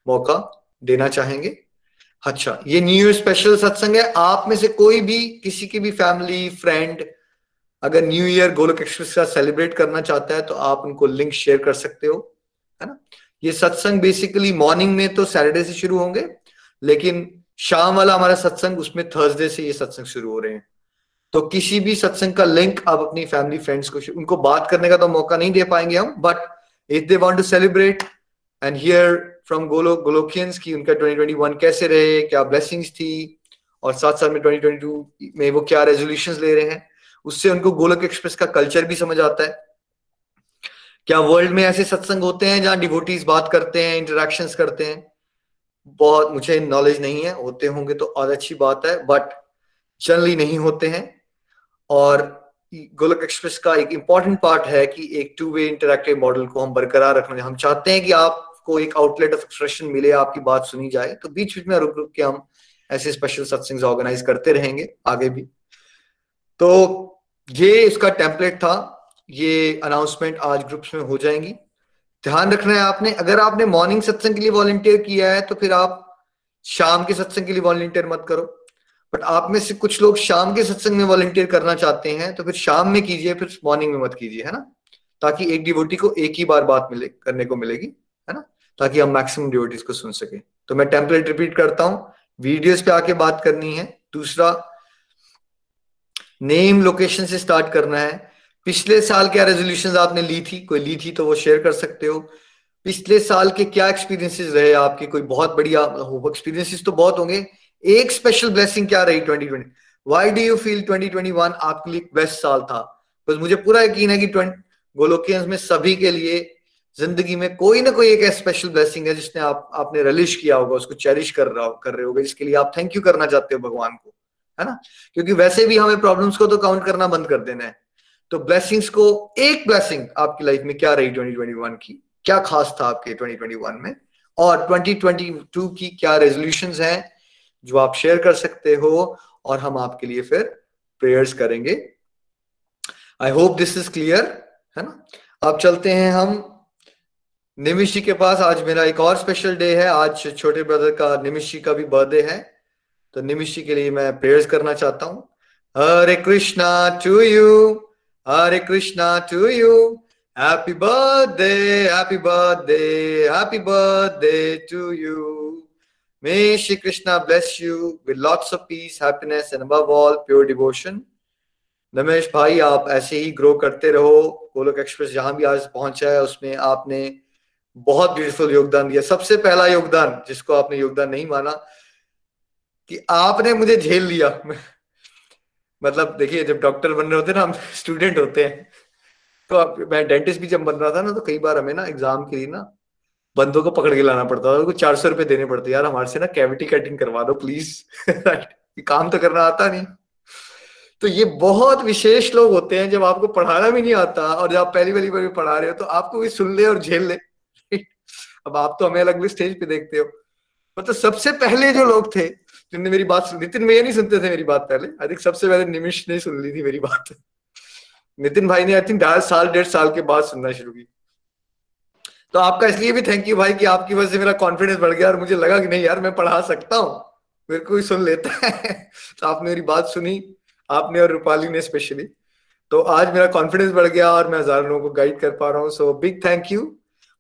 मौका देना चाहेंगे। अच्छा ये न्यू ईयर स्पेशल सत्संग है। आप में से कोई भी, किसी की भी फैमिली फ्रेंड अगर न्यू ईयर गोलक एक्सप्रेस का सेलिब्रेट करना चाहता है तो आप उनको लिंक शेयर कर सकते हो, है ना? ये सत्संग बेसिकली मॉर्निंग में तो सैटरडे से शुरू होंगे, लेकिन शाम वाला हमारा सत्संग उसमें थर्सडे से ये सत्संग शुरू हो रहे हैं। तो किसी भी सत्संग का लिंक आप अपनी फैमिली फ्रेंड्स को, उनको बात करने का तो मौका नहीं दे पाएँगे हम but if they want to celebrate and hear from गोलो गोलोकियंस की उनका 2021 कैसे रहे, क्या ब्लेसिंग्स थी, और साथ साथ में 2022 में वो क्या रेजोल्यूशन ले रहे हैं, उससे उनको गोलक एक्सप्रेस का कल्चर भी समझ आता है। क्या वर्ल्ड में ऐसे सत्संग होते हैं जहाँ डिवोटीज बात करते हैं इंटरेक्शंस करते हैं? बहुत, मुझे नॉलेज नहीं है, होते होंगे तो और अच्छी बात है बट जनरली नहीं होते हैं। और गोलक एक्सप्रेस का एक इंपॉर्टेंट पार्ट है कि एक टू वे इंटरेक्टिव मॉडल को हम बरकरार रखना हम चाहते हैं कि आपको एक आउटलेट ऑफ़ एक्सप्रेशन मिले, आपकी बात सुनी जाए। तो बीच बीच में रुक रुक के हम ऐसे स्पेशल सत्संग ऑर्गेनाइज करते रहेंगे आगे भी। तो ये इसका टेम्पलेट था। ये अनाउंसमेंट आज ग्रुप्स में हो जाएँगी। ध्यान रखना है आपने, अगर आपने मॉर्निंग सत्संग के लिए वॉलंटियर किया है तो फिर आप शाम के सत्संग के लिए वॉलंटियर मत करो। बट आप में से कुछ लोग शाम के सत्संग में वॉलंटियर करना चाहते हैं तो फिर शाम में कीजिए, फिर मॉर्निंग में मत कीजिए, है ना? ताकि एक डिवोटी को एक ही बार बात मिले, करने को मिलेगी, है ना? ताकि हम मैक्सिमम डिवोटीज को सुन सके। तो मैं टेम्पलेट रिपीट करता हूँ। वीडियोस पे आके बात करनी है। दूसरा नेम लोकेशन से स्टार्ट करना है। पिछले साल क्या रेजोल्यूशन आपने ली थी? कोई ली थी तो वो शेयर कर सकते हो। पिछले साल के क्या एक्सपीरियंसेस रहे आपके? कोई बहुत बढ़िया एक्सपीरियंसेस तो बहुत होंगे। एक स्पेशल ब्लेसिंग क्या रही 2020 व्हाई डू यू फील 2021 आपके लिए बेस्ट साल था? बस मुझे पूरा यकीन है कि गोलोकियंस में सभी के लिए ज़िंदगी में कोई ना कोई एक स्पेशल ब्लेसिंग है जिसने आप आपने रलिश किया होगा, उसको चेरिश कर रहा कर रहे होगे, जिसके लिए आप थैंक यू करना चाहते हो भगवान को, है ना? क्योंकि वैसे भी हमें प्रॉब्लम्स को तो काउंट करना बंद कर देना है। तो ब्लेसिंग्स को एक ब्लेसिंग आपकी लाइफ में क्या रही 2021 की? क्या खास था आपके 2021 में? और 2022 की क्या रेजोल्यूशन हैं? जो आप शेयर कर सकते हो और हम आपके लिए फिर प्रेयर्स करेंगे। I hope this is clear है ना? अब चलते हैं हम। निमिश जी के पास आज मेरा एक और स्पेशल डे है। आज छोटे ब्रदर का निमिश जी का भी बर्थडे है। तो निमिश जी के लिए मैं प्रेयर्स करना चाहता हूँ। Hare Krishna to you Hare Krishna to you happy birthday happy birthday happy birthday to you May Shri Krishna bless you with lots of peace, happiness, and above all, pure devotion. Namesh भाई आप ऐसे ही ग्रो करते रहो। गोलक एक्सप्रेस जहाँ भी आज पहुँचा है उसमें आपने बहुत ब्यूटीफुल योगदान दिया। सबसे पहला योगदान जिसको आपने योगदान नहीं माना कि आपने मुझे झेल लिया। मतलब देखिए जब डॉक्टर बन रहे होते हैं ना हम स्टूडेंट होते हैं तो मैं डेंटिस्ट भी जब बन रहा था ना तो कई बार हमें ना एग्ज़ाम के लिए ना बंदों को पकड़ के लाना पड़ता था उनको चार सौ रुपए देने पड़ते यार, हमारे से ना कैविटी कटिंग करवा दो प्लीज़ काम तो करना आता नहीं। तो ये बहुत विशेष लोग होते हैं, जब आपको पढ़ाना भी नहीं आता, और जब आप पहली पहली बार भी पढ़ा रहे हो तो आपको भी सुन ले और झेल ले। अब आप तो हमें अलग भी स्टेज पे देखते हो। मतलब तो सबसे पहले जो लोग थे, जिनने मेरी बात सुनी, नितिन भैया नहीं सुनते थे मेरी बात पहले? आई थिंक सबसे पहले निमिष ने सुन ली थी मेरी बात। नितिन भाई ने आई थिंक ढाई साल, डेढ़ साल के बाद सुनना शुरू की। तो आपका इसलिए भी थैंक यू भाई कि आपकी वजह से मेरा कॉन्फिडेंस बढ़ गया और मुझे लगा कि नहीं यार, मैं पढ़ा सकता हूँ। मेरे को भी सुन लेता है। तो आपने मेरी बात सुनी, आपने और रूपाली ने स्पेशली तो आज मेरा कॉन्फिडेंस बढ़ गया और मैं हज़ारों लोगों को गाइड कर पा रहा हूँ। So big thank you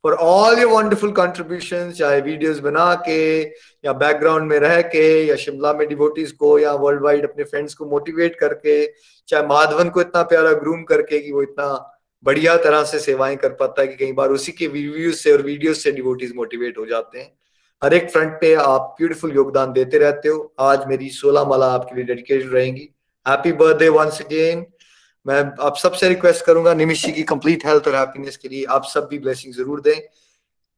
for all your wonderful contribution चाहे वीडियोस बना के, या बैकग्राउंड में रह के, या शिमला में डिवोटीज को, या वर्ल्ड वाइड अपने फ्रेंड्स को मोटिवेट करके, चाहे माधवन को इतना प्यारा ग्रूम करके कि वो इतना बढ़िया तरह से सेवाएँ कर पाता है कि कई बार उसी के रिव्यूज़ से और वीडियोस से डिवोटीज मोटिवेट हो जाते हैं। हर एक फ्रंट पे आप ब्यूटीफुल योगदान देते रहते हो। आज मेरी सोलह माला आपके लिए डेडिकेटेड रहेंगी। हैप्पी बर्थडे वंस अगेन मैं आप सबसे रिक्वेस्ट करूँगा निमिशी की कंप्लीट हेल्थ और हैप्पीनेस के लिए आप सब भी ब्लेसिंग ज़रूर दें।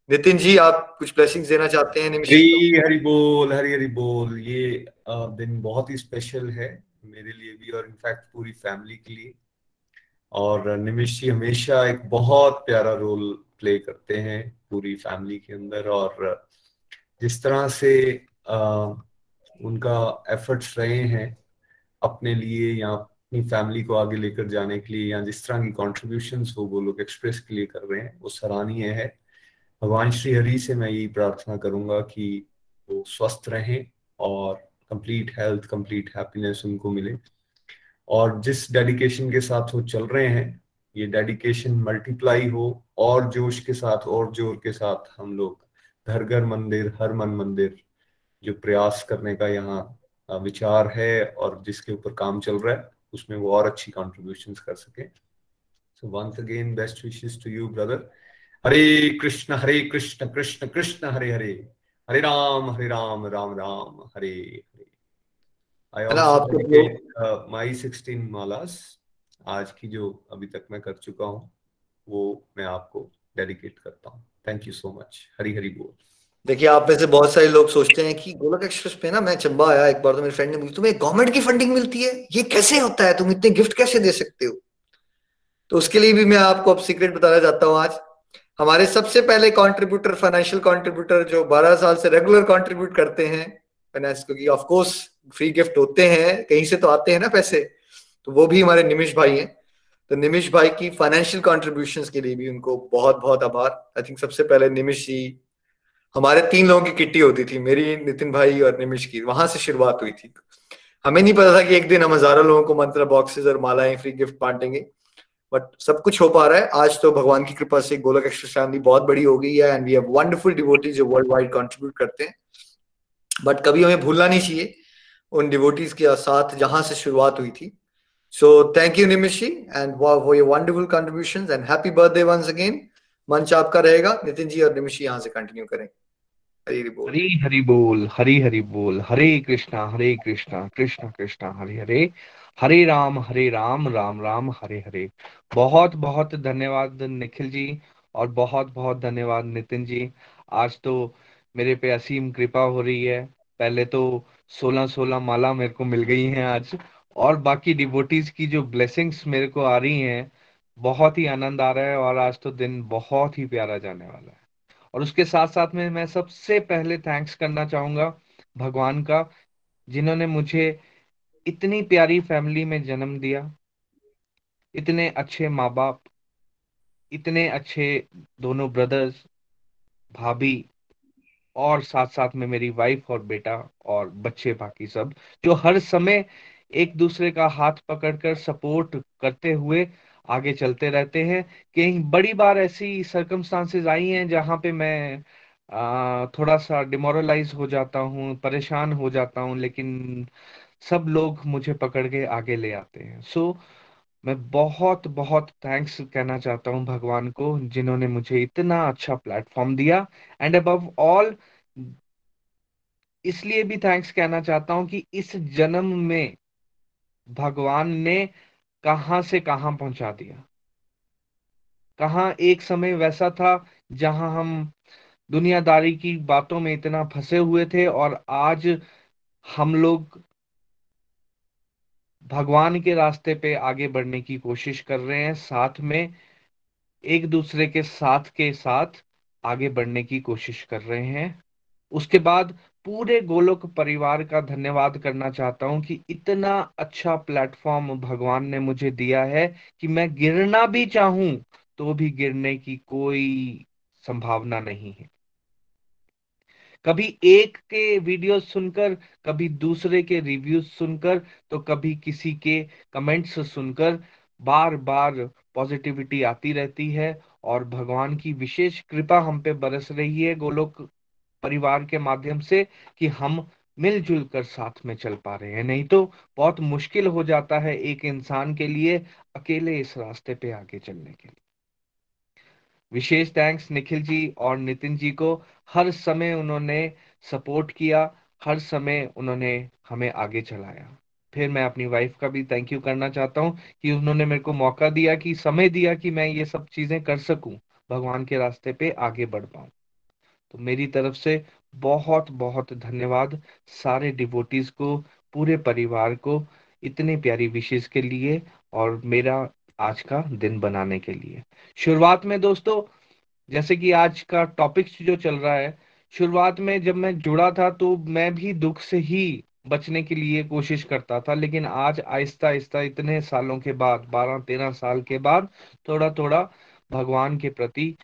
नितिन जी, आप कुछ ब्लेसिंग देना चाहते हैं निमिशी हरी हरी बोल, हरी हरी बोल। ये दिन बहुत ही स्पेशल है मेरे लिए भी और इनफैक्ट पूरी फैमिली के लिए। और निमिष जी हमेशा एक बहुत प्यारा रोल प्ले करते हैं पूरी फैमिली के अंदर और जिस तरह से उनका एफर्ट्स रहे हैं अपने लिए या अपनी फैमिली को आगे लेकर जाने के लिए या जिस तरह की कॉन्ट्रीब्यूशन हो वो लोग एक्सप्रेस के लिए कर रहे हैं, वो सराहनीय है। भगवान श्री हरि से मैं यही प्रार्थना करूँगा कि वो स्वस्थ रहें और कंप्लीट हेल्थ कंप्लीट हैप्पीनेस उनको मिले। और जिस डेडिकेशन के साथ वो चल रहे हैं, ये डेडिकेशन मल्टीप्लाई हो और जोश के साथ और ज़ोर के साथ हम लोग घर घर मंदिर, हर मन मंदिर जो प्रयास करने का यहाँ विचार है और जिसके ऊपर काम चल रहा है, उसमें वो और अच्छी कॉन्ट्रीब्यूशन कर सके। So once again best wishes to you brother Hare Krishna Hare Krishna Krishna Krishna, Hare Hare. Hare Ram Hare Ram Ram Ram, Hare Hare. I also my sixteen malas आज की जो अभी तक मैं कर चुका हूँ वो मैं आपको डेडिकेट करता हूँ। Thank you so much Hari Hari बोल। देखिए आप में से बहुत सारे लोग सोचते हैं कि गोलक एक्सप्रेस पे ना मैं चंबा आया एक बार तो मेरे फ्रेंड ने बोली तुम्हें गवर्नमेंट की फंडिंग मिलती है? ये कैसे होता है? तुम इतने गिफ्ट कैसे दे सकते हो? तो उसके लिए भी मैं आपको अब सीक्रेट बताना चाहता हूँ आज। हमारे सबसे पहले कंट्रीब्यूटर फाइनेंशियल कंट्रीब्यूटर जो 12 साल से रेगुलर कंट्रीब्यूट करते हैं फाइनेंस क्योंकि ऑफ़ कोर्स फ्री गिफ्ट होते हैं, कहीं से तो आते हैं ना पैसे तो वो भी हमारे निमिश भाई हैं। तो निमिश भाई की फाइनेंशियल कॉन्ट्रीब्यूशन के लिए भी उनको बहुत बहुत आभार। आई थिंक सबसे पहले निमिश जी, हमारे तीन लोगों की किट्टी होती थी, मेरी, नितिन भाई और निमिश की, वहाँ से शुरुआत हुई थी। हमें नहीं पता था कि एक दिन हम हज़ारों लोगों को मंत्र बॉक्सेस और मालाएँ फ्री गिफ्ट बांटेंगे बट सब कुछ हो पा रहा है। आज तो भगवान की कृपा से गोलक एक्सप्रेस फैमिली बहुत बड़ी हो गई है and we have wonderful devotees जो वर्ल्ड वाइड कंट्रीब्यूट करते हैं। बट कभी हमें भूलना नहीं चाहिए उन डिवोटीज के साथ जहाँ से शुरुआत हुई थी। So, thank you Nimishi and for your wonderful contributions, and happy birthday once again. मंच आपका रहेगा। नितिन जी और निमिशी यहाँ से कंटिन्यू करें। हरी हरी बोल, हरी हरी बोल। हरे कृष्णा हरे कृष्णा, कृष्ण, कृष्णा, हरे हरे। हरे राम हरे राम राम राम, हरे हरे। बहुत बहुत धन्यवाद निखिल जी, और बहुत बहुत धन्यवाद नितिन जी। आज तो मेरे पे असीम कृपा हो रही है। पहले तो सोलह सोलह माला मेरे को मिल गई हैं आज, और बाकी डिवोटीज की जो ब्लेसिंग्स मेरे को आ रही हैं, बहुत ही आनंद आ रहा है और आज तो दिन बहुत ही प्यारा जाने वाला है। और उसके साथ साथ में मैं सबसे पहले थैंक्स करना चाहूँगा भगवान का, जिन्होंने मुझे इतनी प्यारी फैमिली में जन्म दिया, इतने अच्छे माँ बाप इतने अच्छे दोनों ब्रदर्स भाभी और साथ साथ में मेरी वाइफ और बेटा और बच्चे बाकी सब जो हर समय एक दूसरे का हाथ पकड़कर सपोर्ट करते हुए आगे चलते रहते हैं। कहीं बड़ी बार ऐसी सर्कमस्टांसेस आई हैं जहाँ पे मैं आ, थोड़ा सा डिमोरलाइज हो जाता हूँ परेशान हो जाता हूँ लेकिन सब लोग मुझे पकड़ के आगे ले आते हैं। सो so, मैं बहुत बहुत थैंक्स कहना चाहता हूँ भगवान को, जिन्होंने मुझे इतना अच्छा प्लेटफॉर्म दिया। एंड अबव ऑल इसलिए भी थैंक्स कहना चाहता हूँ कि इस जन्म में भगवान ने कहाँ से कहाँ पहुँचा दिया। कहा एक समय वैसा था जहाँ हम दुनियादारी की बातों में इतना फंसे हुए थे और आज हम लोग भगवान के रास्ते पे आगे बढ़ने की कोशिश कर रहे हैं, साथ में एक दूसरे के साथ के साथ आगे बढ़ने की कोशिश कर रहे हैं। उसके बाद पूरे गोलोक परिवार का धन्यवाद करना चाहता हूँ कि इतना अच्छा प्लेटफॉर्म भगवान ने मुझे दिया है कि मैं गिरना भी चाहूँ तो भी गिरने की कोई संभावना नहीं है। कभी एक के वीडियो सुनकर, कभी दूसरे के रिव्यूज़ सुनकर तो कभी किसी के कमेंट्स सुनकर बार बार पॉजिटिविटी आती रहती है और भगवान की विशेष कृपा हम पे बरस रही है गोलोक परिवार के माध्यम से कि हम मिलजुल कर साथ में चल पा रहे हैं। नहीं तो बहुत मुश्किल हो जाता है एक इंसान के लिए अकेले इस रास्ते पे आगे चलने के लिए। विशेष थैंक्स निखिल जी और नितिन जी को। हर समय उन्होंने सपोर्ट किया, हर समय उन्होंने हमें आगे चलाया। फिर मैं अपनी वाइफ का भी थैंक यू करना चाहता हूँ कि उन्होंने मेरे को मौका दिया, कि समय दिया कि मैं ये सब चीज़ें कर सकूँ, भगवान के रास्ते पे आगे बढ़ पाऊँ। तो मेरी तरफ़ से बहुत बहुत धन्यवाद सारे डिवोटीज को, पूरे परिवार को, इतने प्यारी विशेष के लिए और मेरा आज का दिन बनाने के लिए। शुरुआत में दोस्तों, जैसे कि आज का टॉपिक जो चल रहा है, शुरुआत में जब मैं जुड़ा था तो मैं भी दुख से ही बचने के लिए कोशिश करता था, लेकिन आज आहिस्ता आहिस्ता इतने सालों के बाद, बारह तेरह साल के बाद थोड़ा थोड़ा भगवान के प्रति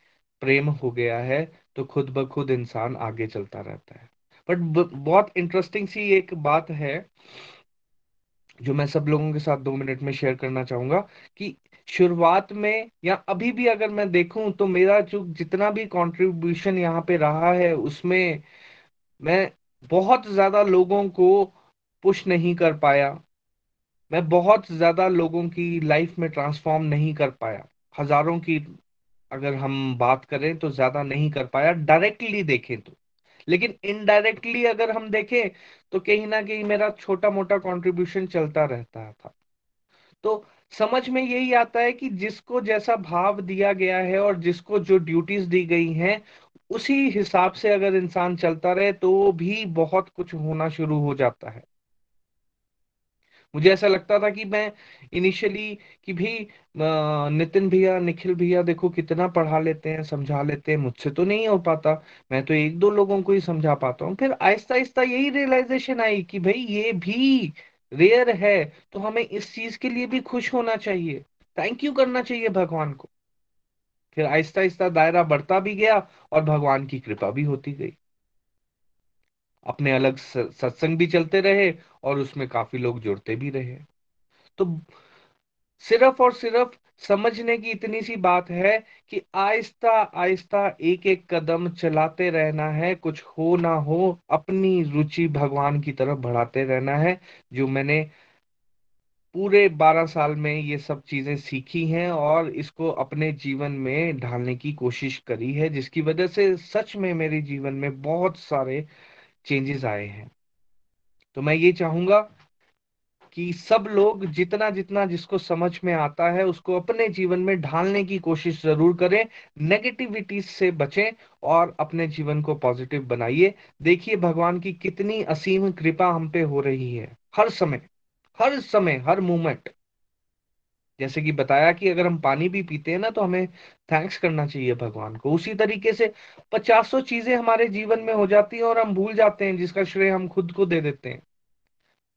प्रेम हो गया है तो खुद ब खुद इंसान आगे चलता रहता है। बट बहुत इंटरेस्टिंग सी एक बात है जो मैं सब लोगों के साथ दो मिनट में शेयर करना चाहूँगा कि शुरुआत में या अभी भी अगर मैं देखूँ तो मेरा जो जितना भी कंट्रीब्यूशन यहाँ पे रहा है, उसमें मैं बहुत ज़्यादा लोगों को पुश नहीं कर पाया। मैं बहुत ज़्यादा लोगों की लाइफ में ट्रांसफॉर्म नहीं कर पाया। हज़ारों की अगर हम बात करें तो ज़्यादा नहीं कर पाया। डायरेक्टली देखें तो। लेकिन इनडायरेक्टली अगर हम देखें तो कहीं ना कहीं मेरा छोटा मोटा कॉन्ट्रीब्यूशन चलता रहता था। तो समझ में यही आता है कि जिसको जैसा भाव दिया गया है और जिसको जो ड्यूटीज़ दी गई हैं, उसी हिसाब से अगर इंसान चलता रहे तो भी बहुत कुछ होना शुरू हो जाता है। मुझे ऐसा लगता था कि मैं इनिशियली कि भी नितिन भैया, निखिल भैया देखो कितना पढ़ा लेते हैं, समझा लेते हैं, मुझसे तो नहीं हो पाता। मैं तो एक दो लोगों को ही समझा पाता हूँ। फिर आहिस्ता आहिस्ता यही रियलाइजेशन आई कि भाई ये भी रेयर है तो हमें इस चीज़ के लिए भी खुश होना चाहिए। थैंक यू करना चाहिए भगवान को। फिर आहिस्ता आहिस्ता दायरा बढ़ता भी गया और भगवान की कृपा भी होती गई। अपने अलग सत्संग भी चलते रहे और उसमें काफ़ी लोग जुड़ते भी रहे। तो सिर्फ़ और सिर्फ़ समझने की इतनी सी बात है कि आहिस्ता आहिस्ता एक एक कदम चलाते रहना है, कुछ हो ना हो अपनी रुचि भगवान की तरफ़ बढ़ाते रहना है, जो मैंने पूरे बारह साल में ये सब चीज़ें सीखी हैं और इसको अपने जीवन में ढालने की कोशिश करी है, जिसकी वजह से सच में मेरे जीवन में बहुत सारे चेंजेस आए हैं। तो मैं ये चाहूँगा कि सब लोग जितना जितना जिसको समझ में आता है, उसको अपने जीवन में ढालने की कोशिश ज़रूर करें नेगेटिविटी से बचें और अपने जीवन को पॉजिटिव बनाइए। देखिए भगवान की कितनी असीम कृपा हम पे हो रही है। हर समय हर समय, हर मोमेंट जैसे कि बताया कि अगर हम पानी भी पीते हैं ना तो हमें थैंक्स करना चाहिए भगवान को। उसी तरीके से पचासों चीज़ें हमारे जीवन में हो जाती हैं और हम भूल जाते हैं, जिसका श्रेय हम खुद को दे देते हैं।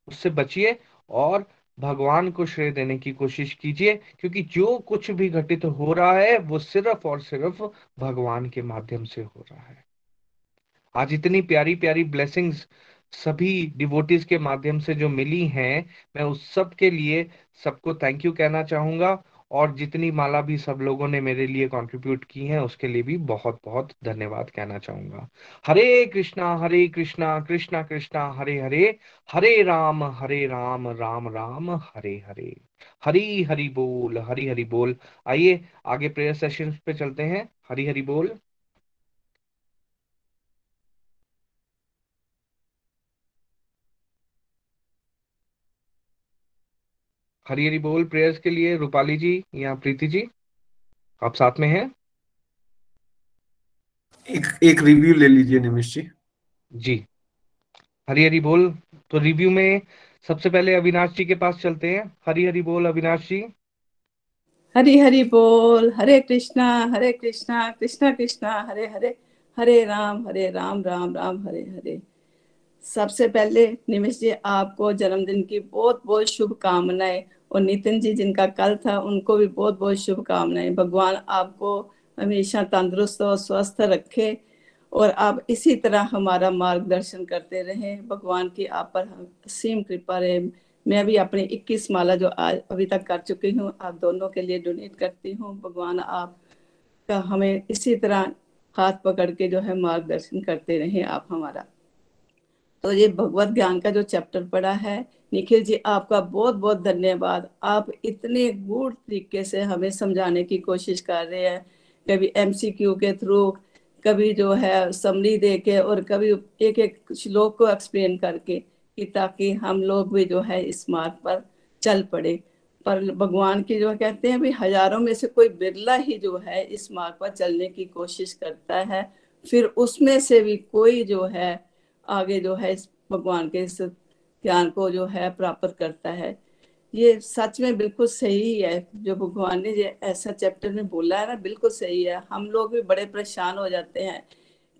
उससे बचिए और भगवान को श्रेय देने की कोशिश कीजिए, क्योंकि जो कुछ भी घटित हो रहा है, वो सिर्फ़ और सिर्फ़ भगवान के माध्यम से हो रहा है। आज इतनी प्यारी प्यारी ब्लेसिंग्स सभी डिवोटीज के माध्यम से जो मिली हैं, मैं उस सब के लिए सबको थैंक यू कहना चाहूँगा और जितनी माला भी सब लोगों ने मेरे लिए कंट्रीब्यूट की है, उसके लिए भी बहुत बहुत धन्यवाद कहना चाहूँगा। हरे कृष्णा हरे कृष्णा कृष्णा कृष्णा, हरे हरे हरे राम हरे राम राम राम, हरे हरे। हरी हरि बोल, हरी हरि बोल। आइए, आगे प्रेयर सेशन पे चलते हैं। हरी हरि बोल। हरी हरी बोल प्रेयर्स के लिए रूपाली जी या प्रीति जी आप साथ में हैं? एक एक रिव्यू ले लीजिए निमिष जी। जी। हरी हरी बोल तो रिव्यू में सबसे पहले अविनाश जी के पास चलते हैं। हरी हरी बोल अविनाश जी। हरी हरी बोल हरे कृष्णा हरे कृष्णा कृष्णा कृष्णा हरे हरे हरे राम हरे राम राम राम हरे हरे। सबसे पहले निमिष जी आपको जन्मदिन की बहुत बहुत शुभकामनाएँ। और नितिन जी जिनका कल था, उनको भी बहुत बहुत शुभकामनाएँ। भगवान आपको हमेशा तंदुरुस्त और स्वस्थ रखे और आप इसी तरह हमारा मार्गदर्शन करते रहें। भगवान की आप पर असीम कृपा रहे। मैं भी अपनी 21 माला जो आज अभी तक कर चुकी हूँ, आप दोनों के लिए डोनेट करती हूँ। भगवान आप का हमें इसी तरह हाथ पकड़ के जो है मार्गदर्शन करते रहे आप हमारा। तो ये भगवत ज्ञान का जो चैप्टर पढ़ा है निखिल जी, आपका बहुत बहुत धन्यवाद। आप इतने गुड तरीके से हमें समझाने की कोशिश कर रहे हैं, कभी एमसीक्यू के थ्रू, कभी जो है समरी दे के और कभी एक एक श्लोक को एक्सप्लेन करके कि ताकि हम लोग भी जो है इस मार्ग पर चल पड़े। पर भगवान की जो कहते हैं भी, हज़ारों में से कोई बिरला ही जो है इस मार्ग पर चलने की कोशिश करता है। फिर उसमें से भी कोई जो है आगे जो है इस भगवान के इस ज्ञान को जो है प्राप्त करता है। ये सच में बिल्कुल सही है, जो भगवान ने ऐसा चैप्टर में बोला है ना, बिल्कुल सही है। हम लोग भी बड़े परेशान हो जाते हैं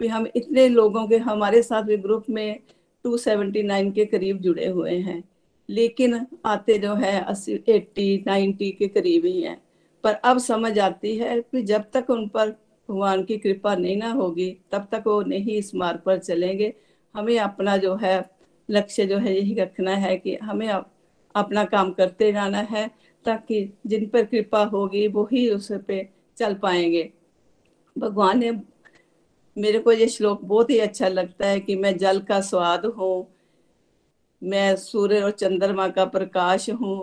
कि हम इतने लोगों के, हमारे साथ भी ग्रुप में 279 के करीब जुड़े हुए हैं। लेकिन आते जो है, अस्सी एट्टी नाइन्टी के करीब ही हैं। पर अब समझ आती है कि जब तक उन पर भगवान की कृपा नहीं ना होगी, तब तक वो नहीं इस मार्ग पर चलेंगे। हमें अपना जो है लक्ष्य जो है यही रखना है कि हमें अपना काम करते जाना है, ताकि जिन पर कृपा होगी वो ही उस पे चल पाएँगे। भगवान ने मेरे को ये श्लोक बहुत ही अच्छा लगता है कि मैं जल का स्वाद हूँ, मैं सूर्य और चंद्रमा का प्रकाश हूँ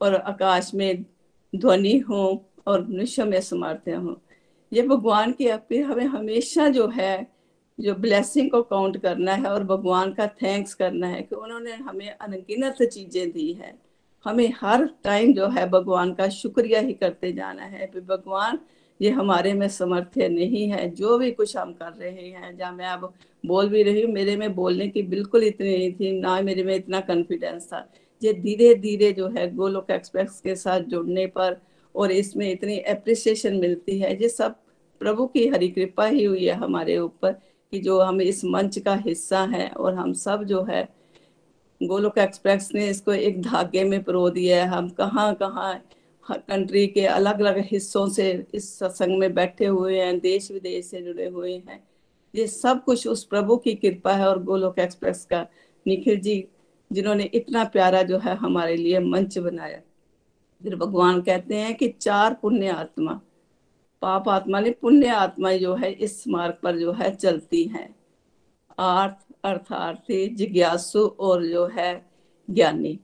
और आकाश में ध्वनि हूँ और मनुष्य में समर्थ हूँ। ये भगवान की अपील हमें हमेशा जो है जो ब्लेसिंग को काउंट करना है और भगवान का थैंक्स करना है कि उन्होंने हमें अनगिनत चीज़ें दी है। हमें हर टाइम जो है भगवान का शुक्रिया ही करते जाना है कि भगवान, ये हमारे में समर्थ्य नहीं है। जो भी कुछ हम कर रहे हैं, जहाँ मैं अब बोल भी रही हूँ, मेरे में बोलने की बिल्कुल इतनी नहीं थी, ना मेरे में इतना कॉन्फिडेंस था। ये धीरे धीरे जो है गोलोक एक्सप्रेस के साथ जुड़ने पर और इसमें इतनी अप्रिसिएशन मिलती है। ये सब प्रभु की हरी कृपा ही हुई है हमारे ऊपर। कि जो हम इस मंच का हिस्सा है और हम सब जो है, गोलोक एक्सप्रेस ने इसको एक धागे में परो दिया है। हम कहाँ कहाँ कंट्री के अलग अलग हिस्सों से इस सत्संग में बैठे हुए हैं, देश विदेश से जुड़े हुए हैं। ये सब कुछ उस प्रभु की कृपा है और गोलोक एक्सप्रेस का निखिल जी, जिन्होंने इतना प्यारा जो है हमारे लिए मंच बनाया। फिर भगवान कहते हैं कि चार पुण्य आत्मा पाप आत्मा ने पुण्य आत्मा जो है, इस मार्ग पर जो है चलती हैं। आर्थ, अर्थार्थी, जिज्ञासु और जो है ज्ञानी।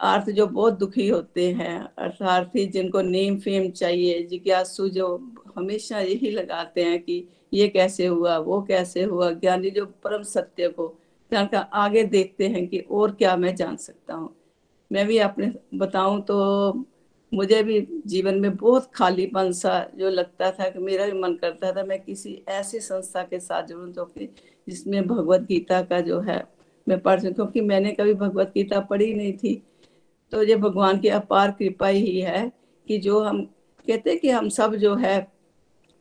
अर्थ जो बहुत दुखी होते हैं, अर्थार्थी जिनको नेम फेम चाहिए, जिज्ञासु जो हमेशा यही लगाते हैं कि ये कैसे हुआ, वो कैसे हुआ, ज्ञानी जो परम सत्य को जानकर आगे देखते हैं कि और क्या मैं जान सकता हूँ। मैं भी अपने बताऊँ तो मुझे भी जीवन में बहुत खालीपन सा जो लगता था कि मेरा भी मन करता था, मैं किसी ऐसी संस्था के साथ जुड़ूं जो कि जिसमें भगवत गीता का जो है मैं पढ़ सकूँ, क्योंकि मैंने कभी भगवत गीता पढ़ी नहीं थी। तो ये भगवान की अपार कृपा ही है कि जो हम कहते कि हम सब जो है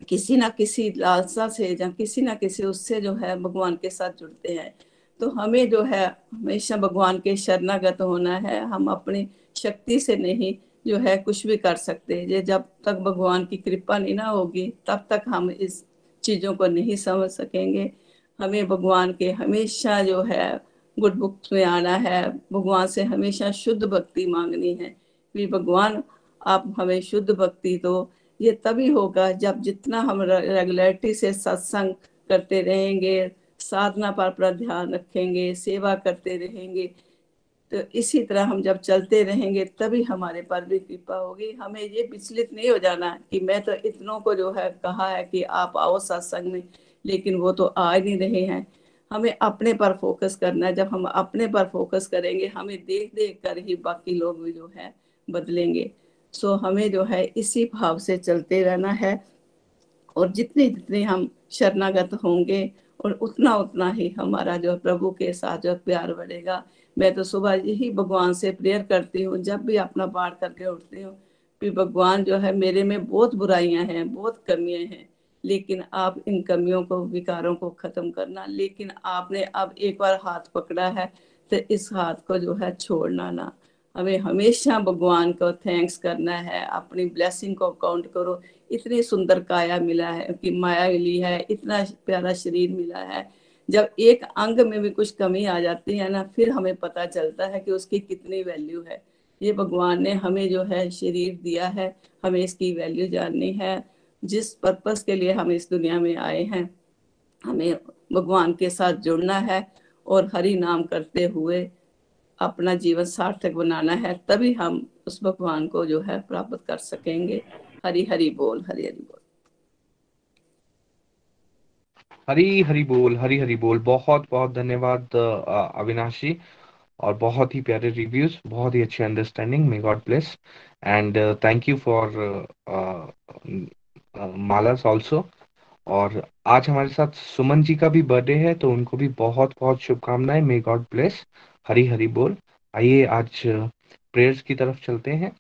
किसी ना किसी लालसा से या किसी ना किसी उससे जो है भगवान के साथ जुड़ते हैं। तो हमें जो है हमेशा भगवान के शरणागत होना है, हम अपनी शक्ति से नहीं जो है कुछ भी कर सकते हैं। ये जब तक भगवान की कृपा नहीं ना होगी, तब तक हम इस चीज़ों को नहीं समझ सकेंगे। हमें भगवान के हमेशा जो है गुड बुक्स में आना है। भगवान से हमेशा शुद्ध भक्ति मांगनी है। भी भगवान, आप हमें शुद्ध भक्ति दो। ये तभी होगा जब जितना हम रेगुलरिटी से सत्संग करते रहेंगे, साधना पर अपना ध्यान रखेंगे, सेवा करते रहेंगे तो इसी तरह हम जब चलते रहेंगे, तभी हमारे पर भी कृपा होगी। हमें ये विचलित नहीं हो जाना कि मैं तो इतनों को जो है कहा है कि आप आओ सत्संग में, लेकिन वो तो आ नहीं रहे हैं। हमें अपने पर फोकस करना है। जब हम अपने पर फोकस करेंगे, हमें देख देख कर ही बाकी लोग भी जो है बदलेंगे। सो हमें जो है इसी भाव से चलते रहना है। और जितने जितने हम शरणागत होंगे और उतना उतना ही हमारा जो प्रभु के साथ जो प्यार बढ़ेगा। मैं तो सुबह यही भगवान से प्रेयर करती हूँ, जब भी अपना पाठ करके उठती हूँ, कि भगवान जो है मेरे में बहुत बुराइयाँ हैं, बहुत कमियाँ हैं, लेकिन आप इन कमियों को, विकारों को खत्म करना। लेकिन आपने अब एक बार हाथ पकड़ा है तो इस हाथ को जो है छोड़ना ना। हमें हमेशा भगवान को थैंक्स करना है, अपनी ब्लेसिंग को काउंट करो। इतनी सुंदर काया मिला है, कि माया मिली है, इतना प्यारा शरीर मिला है। जब एक अंग में भी कुछ कमी आ जाती है ना, फिर हमें पता चलता है कि उसकी कितनी वैल्यू है। ये भगवान ने हमें जो है शरीर दिया है, हमें इसकी वैल्यू जाननी है। जिस पर्पस के लिए हम इस दुनिया में आए हैं, हमें भगवान के साथ जुड़ना है और हरि नाम करते हुए अपना जीवन सार्थक बनाना है, तभी हम उस भगवान को जो है प्राप्त कर सकेंगे। हरी हरी बोल, हरी हरी बोल। हरी हरी बोल, हरी हरी बोल। बहुत बहुत धन्यवाद अविनाशी। और बहुत ही प्यारे रिव्यूज़, बहुत ही अच्छी understanding may God bless and thank you for malas also और आज हमारे साथ सुमन जी का भी बर्थडे है तो उनको भी बहुत बहुत शुभकामनाएँ। मे गॉड ब्लेस हरी हरी बोल। आइए, आज प्रेयर्स की तरफ़ चलते हैं।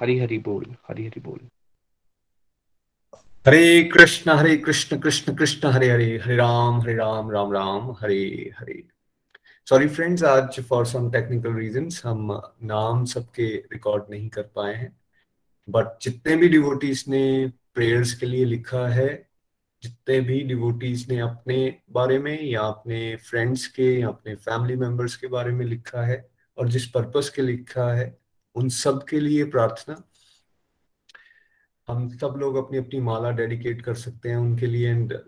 हरी हरी बोल हरी हरी बोल। हरे कृष्ण हरे कृष्ण कृष्ण कृष्ण, हरे हरे हरे राम हरे राम राम राम, हरे हरे। सॉरी फ्रेंड्स आज फॉर सम टेक्निकल रीजंस हम नाम सबके रिकॉर्ड नहीं कर पाए हैं। बट जितने भी डिवोटीज ने प्रेयर्स के लिए लिखा है, जितने भी डिवोटीज ने अपने बारे में या अपने फ्रेंड्स के या अपने फैमिली मेंबर्स के बारे में लिखा है, और जिस पर्पस के लिखा है उन सब के लिए प्रार्थना। हम सब लोग अपनी अपनी माला डेडिकेट कर सकते हैं उनके लिए एंड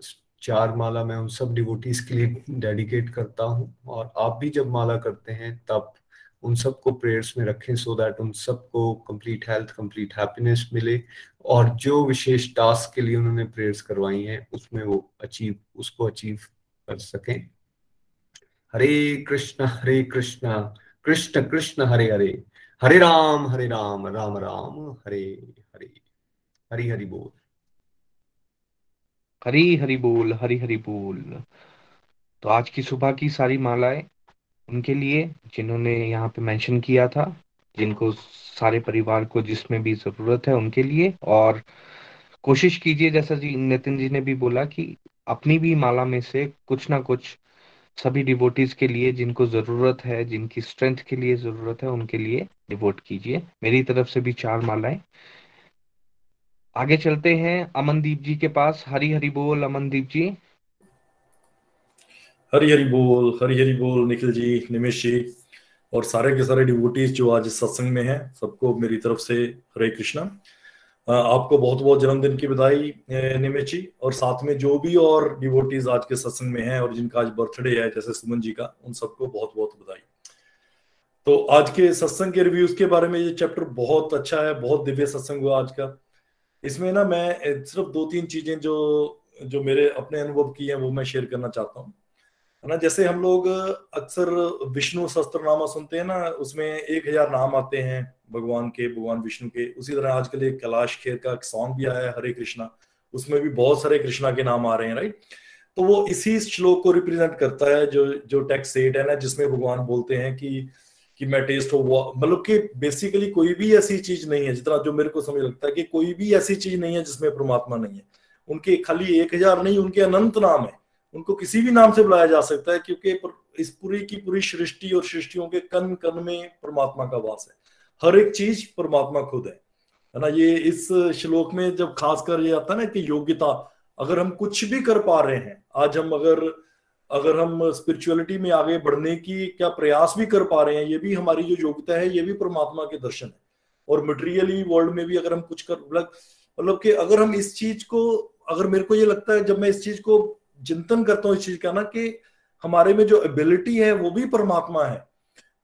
चार माला मैं उन सब डिवोटीज के लिए डेडिकेट करता हूँ। और आप भी जब माला करते हैं, तब उन सबको प्रेयर्स में रखें सो दैट उन सबको कंप्लीट हेल्थ कंप्लीट हैप्पीनेस मिले। और जो विशेष टास्क के लिए उन्होंने प्रेयर्स करवाई हैं, उसमें वो अचीव उसको अचीव कर सकें। हरे कृष्ण हरे कृष्ण कृष्ण कृष्ण, हरे हरे। हरे राम हरे राम राम राम, हरे हरे, हरी, हरि बोल। हरी, हरि बोल, हरी, हरि बोल। तो आज की सुबह की सारी मालाएँ उनके लिए, जिन्होंने यहाँ पे मेंशन किया था, जिनको सारे परिवार को जिसमें भी ज़रूरत है उनके लिए। और कोशिश कीजिए, जैसा जी नितिन जी ने भी बोला कि अपनी भी माला में से कुछ ना कुछ सभी डिवोटीज के लिए जिनको ज़रूरत है, जिनकी स्ट्रेंथ के लिए ज़रूरत है, उनके लिए डिवोट कीजिए। मेरी तरफ़ से भी चार मालाएँ। आगे चलते हैं अमनदीप जी के पास। हरी हरी बोल अमनदीप जी। हरी हरी बोल, हरी हरी बोल निखिल जी, निमेश जी और सारे के सारे डिवोटीज जो आज सत्संग में हैं, सबको मेरी तरफ़ से हरे कृष्णा। आपको बहुत बहुत जन्मदिन की बधाई निमेश जी और साथ में जो भी और डिवोटीज आज के सत्संग में हैं और जिनका आज बर्थडे है, जैसे सुमन जी का, उन सबको बहुत बहुत बधाई। तो आज के सत्संग के रिव्यूज़ के बारे में ये चैप्टर बहुत अच्छा है, बहुत दिव्य सत्संग हुआ आज का। इसमें ना मैं सिर्फ़ दो तीन चीज़ें जो जो मेरे अपने अनुभव की हैं, वो मैं शेयर करना चाहता हूँ। है ना, जैसे हम लोग अक्सर विष्णु शस्त्र नामा सुनते हैं ना, उसमें एक हज़ार नाम आते हैं। भगवान के, भगवान विष्णु के। उसी तरह आजकल एक कैलाश खेर का एक सॉन्ग भी आया है, हरे कृष्णा। उसमें भी बहुत सारे कृष्णा के नाम आ रहे हैं राइट तो वो इसी श्लोक को रिप्रेजेंट करता है, जो जो टेक्स्ट सेट है ना, जिसमें भगवान बोलते हैं कि कि मैं टेस्ट हो मतलब कि बेसिकली कोई भी ऐसी चीज़ नहीं है, जितना जो मेरे को समझ लगता है कि कोई भी ऐसी चीज़ नहीं है जिसमें परमात्मा नहीं है। उनके खाली एक हज़ार नहीं, उनके अनंत नाम है। उनको किसी भी नाम से बुलाया जा सकता है, क्योंकि इस पूरी की पूरी सृष्टि और सृष्टियों के कन कन में परमात्मा का वास है। हर एक चीज़ परमात्मा खुद है। है ना? ये इस श्लोक में जब खासकर ये आता है ना कि योग्यता, अगर हम कुछ भी कर पा रहे हैं, आज हम अगर अगर हम स्पिरिचुअलिटी में आगे बढ़ने की क्या प्रयास भी कर पा रहे हैं, ये भी हमारी जो योग्यता है, ये भी परमात्मा के दर्शन है। और मटेरियली वर्ल्ड में भी अगर हम कुछ कर मतलब मतलब कि अगर हम इस चीज़ को, अगर मेरे को ये लगता है, जब मैं इस चीज़ को चिंतन करता हूँ, इस चीज़ का ना कि हमारे में जो एबिलिटी है, वो भी परमात्मा है।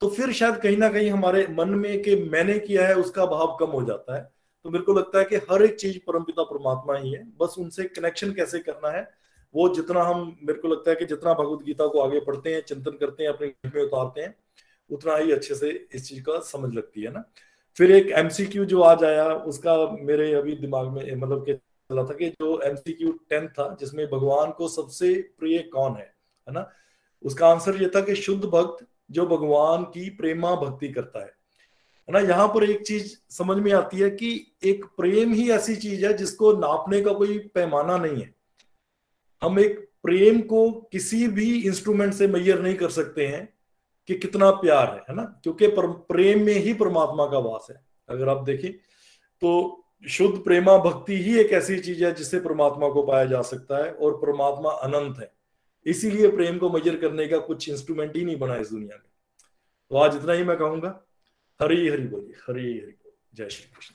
तो फिर शायद कहीं ना कहीं हमारे मन में कि मैंने किया है, उसका भाव कम हो जाता है। तो मेरे को लगता है कि हर एक चीज़ परमपिता परमात्मा ही है। बस उनसे कनेक्शन कैसे करना है, वो जितना हम, मेरे को लगता है कि जितना भगवत गीता को आगे पढ़ते हैं, चिंतन करते हैं, अपने घर में उतारते हैं, उतना ही अच्छे से इस चीज़ का समझ लगती है ना। फिर एक एमसीक्यू जो आज आया, उसका मेरे अभी दिमाग में मतलब के चला था कि जो एमसीक्यू टेंथ था, जिसमें भगवान को सबसे प्रिय कौन है है ना? उसका आंसर ये था कि शुद्ध भक्त जो भगवान की प्रेमा भक्ति करता है। है ना, यहाँ पर एक चीज़ समझ में आती है कि एक प्रेम ही ऐसी चीज़ है जिसको नापने का कोई पैमाना नहीं है। हम एक प्रेम को किसी भी इंस्ट्रूमेंट से मैयर नहीं कर सकते हैं कि कितना प्यार है है ना? क्योंकि प्रेम में ही परमात्मा का वास है। अगर आप देखें तो शुद्ध प्रेमा भक्ति ही एक ऐसी चीज़ है जिससे परमात्मा को पाया जा सकता है और परमात्मा अनंत है। इसीलिए प्रेम को मैयर करने का कुछ इंस्ट्रूमेंट ही नहीं बना इस दुनिया में। तो आज इतना ही मैं कहूँगा। हरी हरी बोलिए हरी हरी बोल। जय श्री कृष्ण।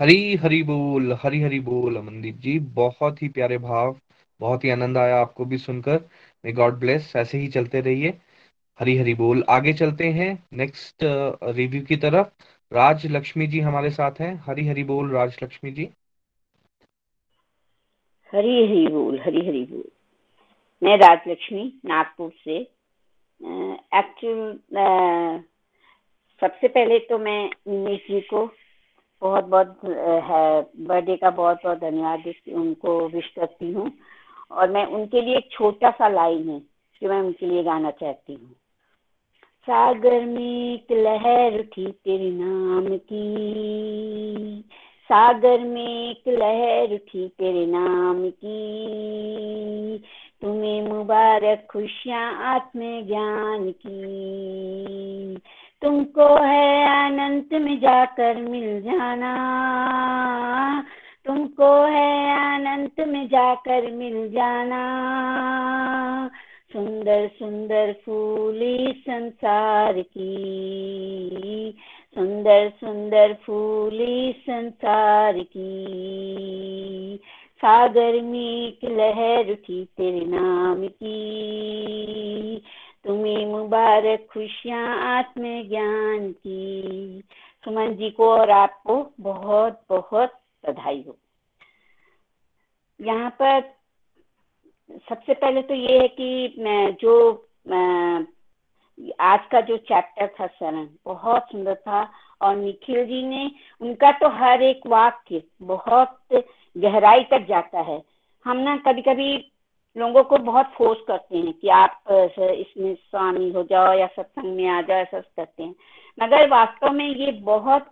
हरी हरी बोल हरी हरी बोल अमनदीप जी। बहुत ही प्यारे भाव बहुत ही आनंद आया आपको भी सुनकर। मे गॉड ब्लेस ऐसे ही चलते रहिए। हरी हरी बोल। आगे चलते हैं। नेक्स्ट रिव्यू की तरफ़। राज लक्ष्मी जी हमारे साथ हैं। हरी हरी बोल राज लक्ष्मी जी। हरी हरी बोल हरी हरी बोल। मैं राजलक्ष्मी नागपुर से। एक्चुअल सबसे पहले तो मैं निमेश जी को बहुत बहुत है बर्थडे का बहुत बहुत धन्यवाद उनको विश करती हूँ। और मैं उनके लिए एक छोटा सा लाइन है, जो मैं उनके लिए गाना चाहती हूँ। सागर में एक लहर उठी तेरे नाम की। सागर में एक लहर उठी तेरे नाम की। तुम्हें मुबारक खुशियाँ आत्म ज्ञान की। तुमको है अनंत में जाकर मिल जाना। तुमको है अनंत में जाकर मिल जाना। सुंदर सुंदर फूली संसार की। सुंदर सुंदर फूली संसार की। सागर में एक लहर उठी तेरे नाम की। तुम्हें मुबारक खुशियाँ आत्म ज्ञान की। सुमन जी को और आपको बहुत बहुत बधाई हो। यहाँ पर सबसे पहले तो ये है कि जो आज का जो चैप्टर था शरण बहुत सुंदर था। और निखिल जी ने, उनका तो हर एक वाक्य बहुत गहराई तक जाता है। हम ना कभी कभी लोगों को बहुत फोर्स करते हैं कि आप इसमें स्वामी हो जाओ या सत्संग में आ जाओ, ऐसा करते हैं। मगर वास्तव में ये बहुत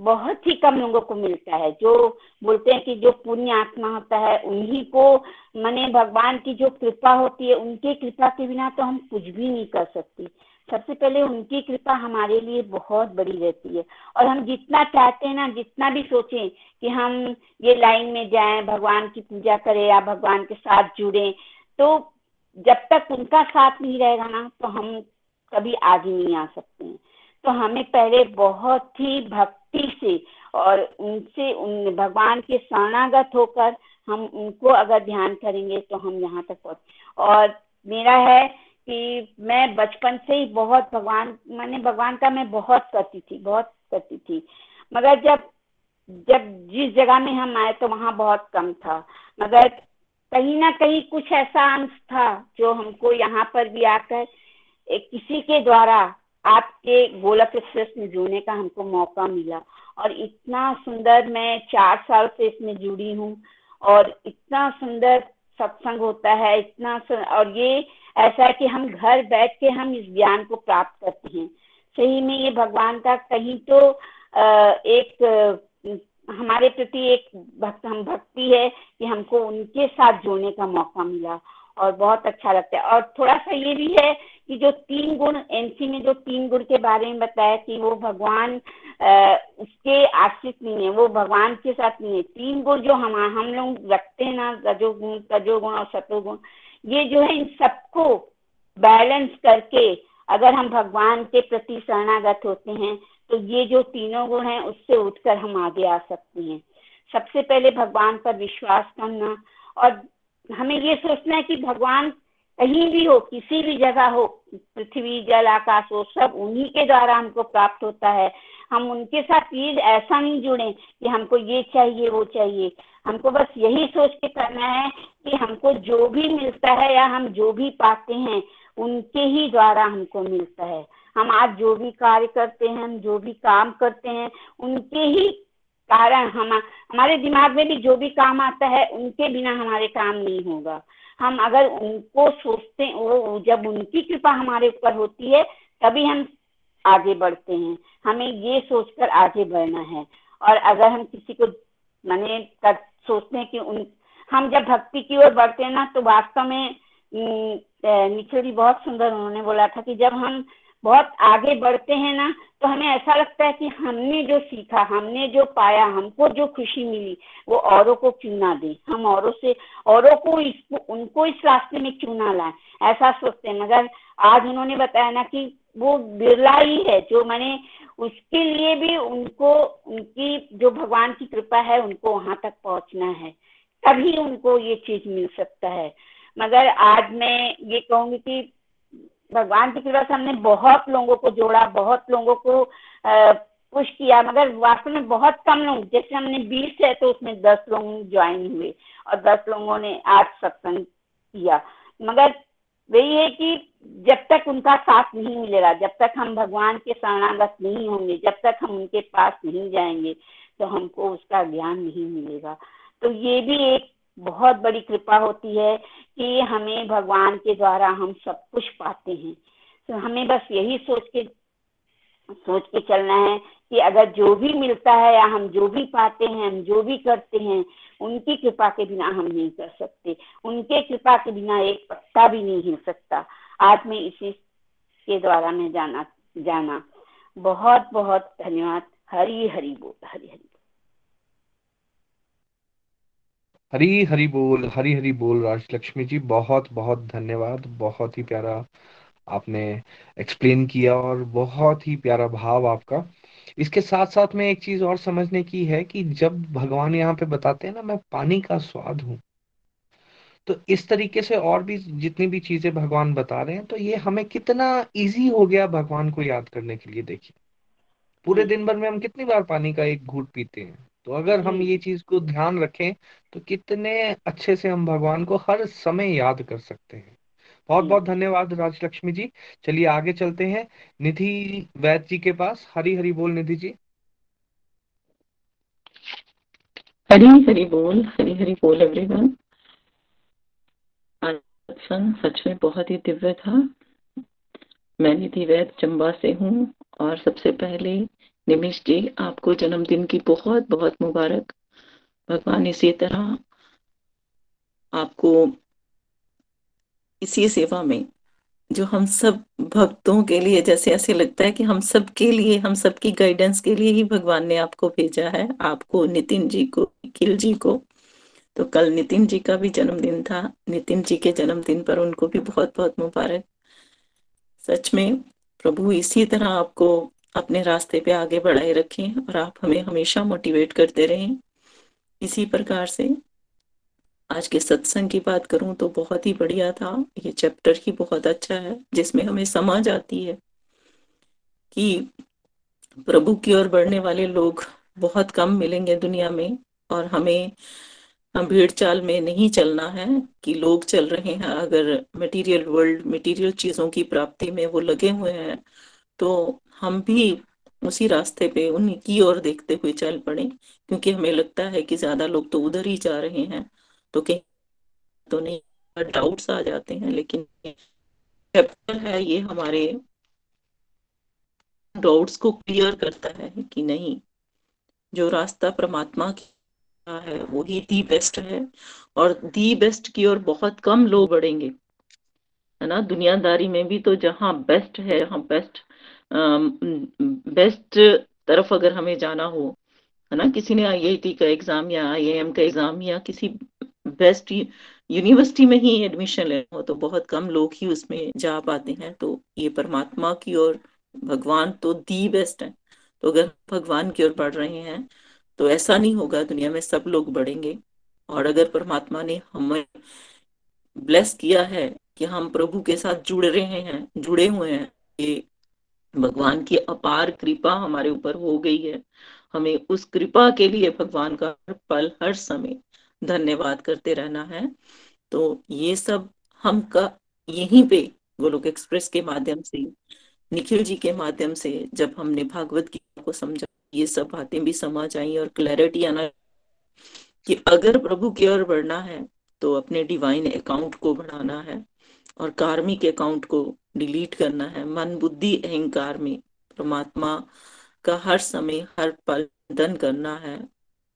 बहुत ही कम लोगों को मिलता है, जो बोलते हैं कि जो पुण्य आत्मा होता है, उन्हीं को मने भगवान की जो कृपा होती है, उनके कृपा के बिना तो हम कुछ भी नहीं कर सकते। सबसे पहले उनकी कृपा हमारे लिए बहुत बड़ी रहती है। और हम जितना चाहते हैं ना, जितना भी सोचें कि हम ये लाइन में जाएँ, भगवान की पूजा करें या भगवान के साथ जुड़े तो जब तक उनका साथ नहीं रहेगा ना तो हम कभी आगे नहीं आ सकते हैं। तो हमें पहले बहुत ही भक्ति से और उनसे उन भगवान के शरणागत होकर हम उनको अगर ध्यान करेंगे तो हम यहाँ तक पहुँच और मेरा है कि मैं बचपन से ही बहुत भगवान, मैंने भगवान का मैं बहुत करती थी, बहुत करती थी। मगर जब जब जिस जगह में हम आए तो वहाँ बहुत कम था। मगर कहीं ना कहीं कुछ ऐसा अंश था जो हमको यहाँ पर भी आकर किसी के द्वारा आपके गोलक एक्सप्रेस में जुड़ने का हमको मौका मिला। और इतना सुंदर मैं चार साल से इसमें जुड़ी हूँ और इतना सुंदर सत्संग होता है, इतना और ये ऐसा है कि हम घर बैठ के हम इस ज्ञान को प्राप्त करते हैं। सही में ये भगवान का कहीं तो एक हमारे प्रति एक भक्त, हम भक्ति है कि हमको उनके साथ जुड़ने का मौका मिला और बहुत अच्छा लगता है। और थोड़ा सा ये भी है कि जो तीन गुण एमसी ने जो तीन गुण के बारे में बताया कि वो भगवान आ, उसके आश्रित नहीं है वो भगवान के साथ नहीं है। तीन गुण जो हम हम लोग रखते हैं ना रजोगुण तजोगुण और सतोगुण ये जो है इन सबको बैलेंस करके अगर हम भगवान के प्रति शरणागत होते हैं तो ये जो तीनों गुण हैं उससे उठकर हम आगे आ सकते हैं। सबसे पहले भगवान पर विश्वास करना और हमें ये सोचना है कि भगवान कहीं भी हो, किसी भी जगह हो, पृथ्वी, जल, आकाश हो सब उन्हीं के द्वारा हमको प्राप्त होता है। हम उनके साथ ये ऐसा नहीं जुड़े कि हमको ये चाहिए, वो चाहिए। हमको बस यही सोच के करना है कि हमको जो भी मिलता है या हम जो भी पाते हैं, उनके ही द्वारा हमको मिलता है। हम आज जो भी कार्य करते हैं, हम जो भी काम करते हैं, उनके ही कारण हम, हमारे दिमाग में भी जो भी काम आता है, उनके बिना हमारे काम नहीं होगा। हम अगर उनको सोचते वो जब उनकी कृपा हमारे ऊपर होती है, तभी हम आगे बढ़ते हैं। हमें ये सोचकर आगे बढ़ना है। और अगर हम किसी को, मैंने सोचते हैं कि उन, हम जब भक्ति की ओर बढ़ते हैं ना तो वास्तव में निखिल जी बहुत सुंदर उन्होंने बोला था कि जब हम बहुत आगे बढ़ते हैं ना तो हमें ऐसा लगता है कि हमने जो सीखा, हमने जो पाया, हमको जो खुशी मिली, वो औरों को क्यों ना दे? हम औरों से, औरों को इसको उनको इस रास्ते में क्यों ना लाए? ऐसा सोचते हैं। मगर आज उन्होंने बताया ना कि वो बिरला ही है, जो मैंने उसके लिए भी उनको, उनकी जो भगवान की कृपा है, उनको वहाँ तक पहुँचना है। तभी उनको ये चीज़ मिल सकता है। मगर आज मैं ये कहूँगी कि भगवान की कृपा से हमने बहुत लोगों को जोड़ा, बहुत लोगों को पुश किया, मगर वास्तव में बहुत कम लोग, जैसे हमने बीस है तो उसमें दस लोग ज्वाइन हुए और दस लोगों ने आज सत्संग किया। मगर वही है कि जब तक उनका साथ नहीं मिलेगा, जब तक हम भगवान के शरणागत नहीं होंगे, जब तक हम उनके पास नहीं जाएँगे तो हमको उसका ज्ञान नहीं मिलेगा। तो ये भी एक बहुत बड़ी कृपा होती है कि हमें भगवान के द्वारा हम सब कुछ पाते हैं। तो हमें बस यही सोच के सोच के चलना है कि अगर जो भी मिलता है या हम जो भी पाते हैं, हम जो भी करते हैं, उनकी कृपा के बिना हम नहीं कर सकते। उनके कृपा के बिना एक पत्ता भी नहीं हिल सकता। आज मैं इसी के द्वारा मैं जाना जाना। बहुत बहुत धन्यवाद। हरी हरी बोल, हरी हरी। हरी हरी बोल हरी हरी बोल राजलक्ष्मी जी बहुत बहुत धन्यवाद। बहुत ही प्यारा आपने एक्सप्लेन किया और बहुत ही प्यारा भाव आपका। इसके साथ साथ में एक चीज़ और समझने की है कि जब भगवान यहाँ पे बताते हैं ना मैं पानी का स्वाद हूँ तो इस तरीके से और भी जितनी भी चीज़ें भगवान बता रहे हैं तो ये हमें कितना इजी हो गया भगवान को याद करने के लिए देखिए। पूरे दिन भर में हम कितनी बार पानी का एक घूट पीते हैं? तो अगर हम ये चीज़ को ध्यान रखें तो कितने अच्छे से हम भगवान को हर समय याद कर सकते हैं। बहुत बहुत धन्यवाद राजलक्ष्मी जी। चलिए आगे चलते हैं। निधि वैद जी के पास। हरी हरी बोल निधि जी। हरी हरी बोल हरी हरी बोल एवरीवन सत्संग सच में बहुत ही दिव्य था। मैं निधि वैद चंबा से हूँ और सबसे पहले निमिष जी, आपको जन्मदिन की बहुत बहुत मुबारक। भगवान इसी तरह आपको इसी सेवा में, जो हम सब भक्तों के लिए, जैसे ऐसे लगता है कि हम सब के लिए, हम सबकी गाइडेंस के लिए ही भगवान ने आपको भेजा है। आपको, नितिन जी को, निखिल जी को। तो कल नितिन जी का भी जन्मदिन था। नितिन जी के जन्मदिन पर उनको भी बहुत बहुत मुबारक। सच में, प्रभु इसी तरह आपको अपने रास्ते पे आगे बढ़ाए रखें और आप हमें हमेशा मोटिवेट करते रहें। इसी प्रकार से आज के सत्संग की बात करूँ तो बहुत ही बढ़िया था। ये चैप्टर ही बहुत अच्छा है, जिसमें हमें समझ आती है कि प्रभु की ओर बढ़ने वाले लोग बहुत कम मिलेंगे दुनिया में और हमें भीड़ चाल में नहीं चलना है कि लोग चल रहे हैं। अगर मटेरियल वर्ल्ड मटेरियल चीज़ों की प्राप्ति में वो लगे हुए हैं तो हम भी उसी रास्ते पे उनकी ओर देखते हुए चल पड़े, क्योंकि हमें लगता है कि ज़्यादा लोग तो उधर ही जा रहे हैं। तो कहीं तो नहीं डाउट्स आ जाते हैं, लेकिन चैप्टर है ये हमारे डाउट्स को क्लियर करता है कि नहीं। जो रास्ता परमात्मा की है वही दी बेस्ट है, और दी बेस्ट की ओर बहुत कम लोग बढ़ेंगे। है ना? दुनियादारी में भी तो जहाँ बेस्ट है जहाँ बेस्ट बेस्ट तरफ़ अगर हमें जाना हो, है ना? किसी ने आईआईटी का एग्ज़ाम या आईआईएम का एग्ज़ाम या किसी बेस्ट यूनिवर्सिटी में ही एडमिशन लेना हो तो बहुत कम लोग ही उसमें जा पाते हैं। तो ये परमात्मा की ओर, भगवान तो दी बेस्ट है। तो अगर भगवान की ओर बढ़ रहे हैं तो ऐसा नहीं होगा, दुनिया में सब लोग बढ़ेंगे। और अगर परमात्मा ने हमें ब्लेस किया है कि हम प्रभु के साथ जुड़ रहे हैं, जुड़े हुए हैं, ये भगवान की अपार कृपा हमारे ऊपर हो गई है। हमें उस कृपा के लिए भगवान का हर पल, हर समय धन्यवाद करते रहना है। तो ये सब हम का यहीं पे गोलोक एक्सप्रेस के माध्यम से, निखिल जी के माध्यम से जब हमने भागवत गीता को समझा, ये सब बातें भी समझ आई और क्लैरिटी आना कि अगर प्रभु की ओर बढ़ना है तो अपने डिवाइन अकाउंट को बढ़ाना है। और कार्मिक अकाउंट को डिलीट करना है। मन बुद्धि अहंकार में परमात्मा का हर समय हर पल धन करना है।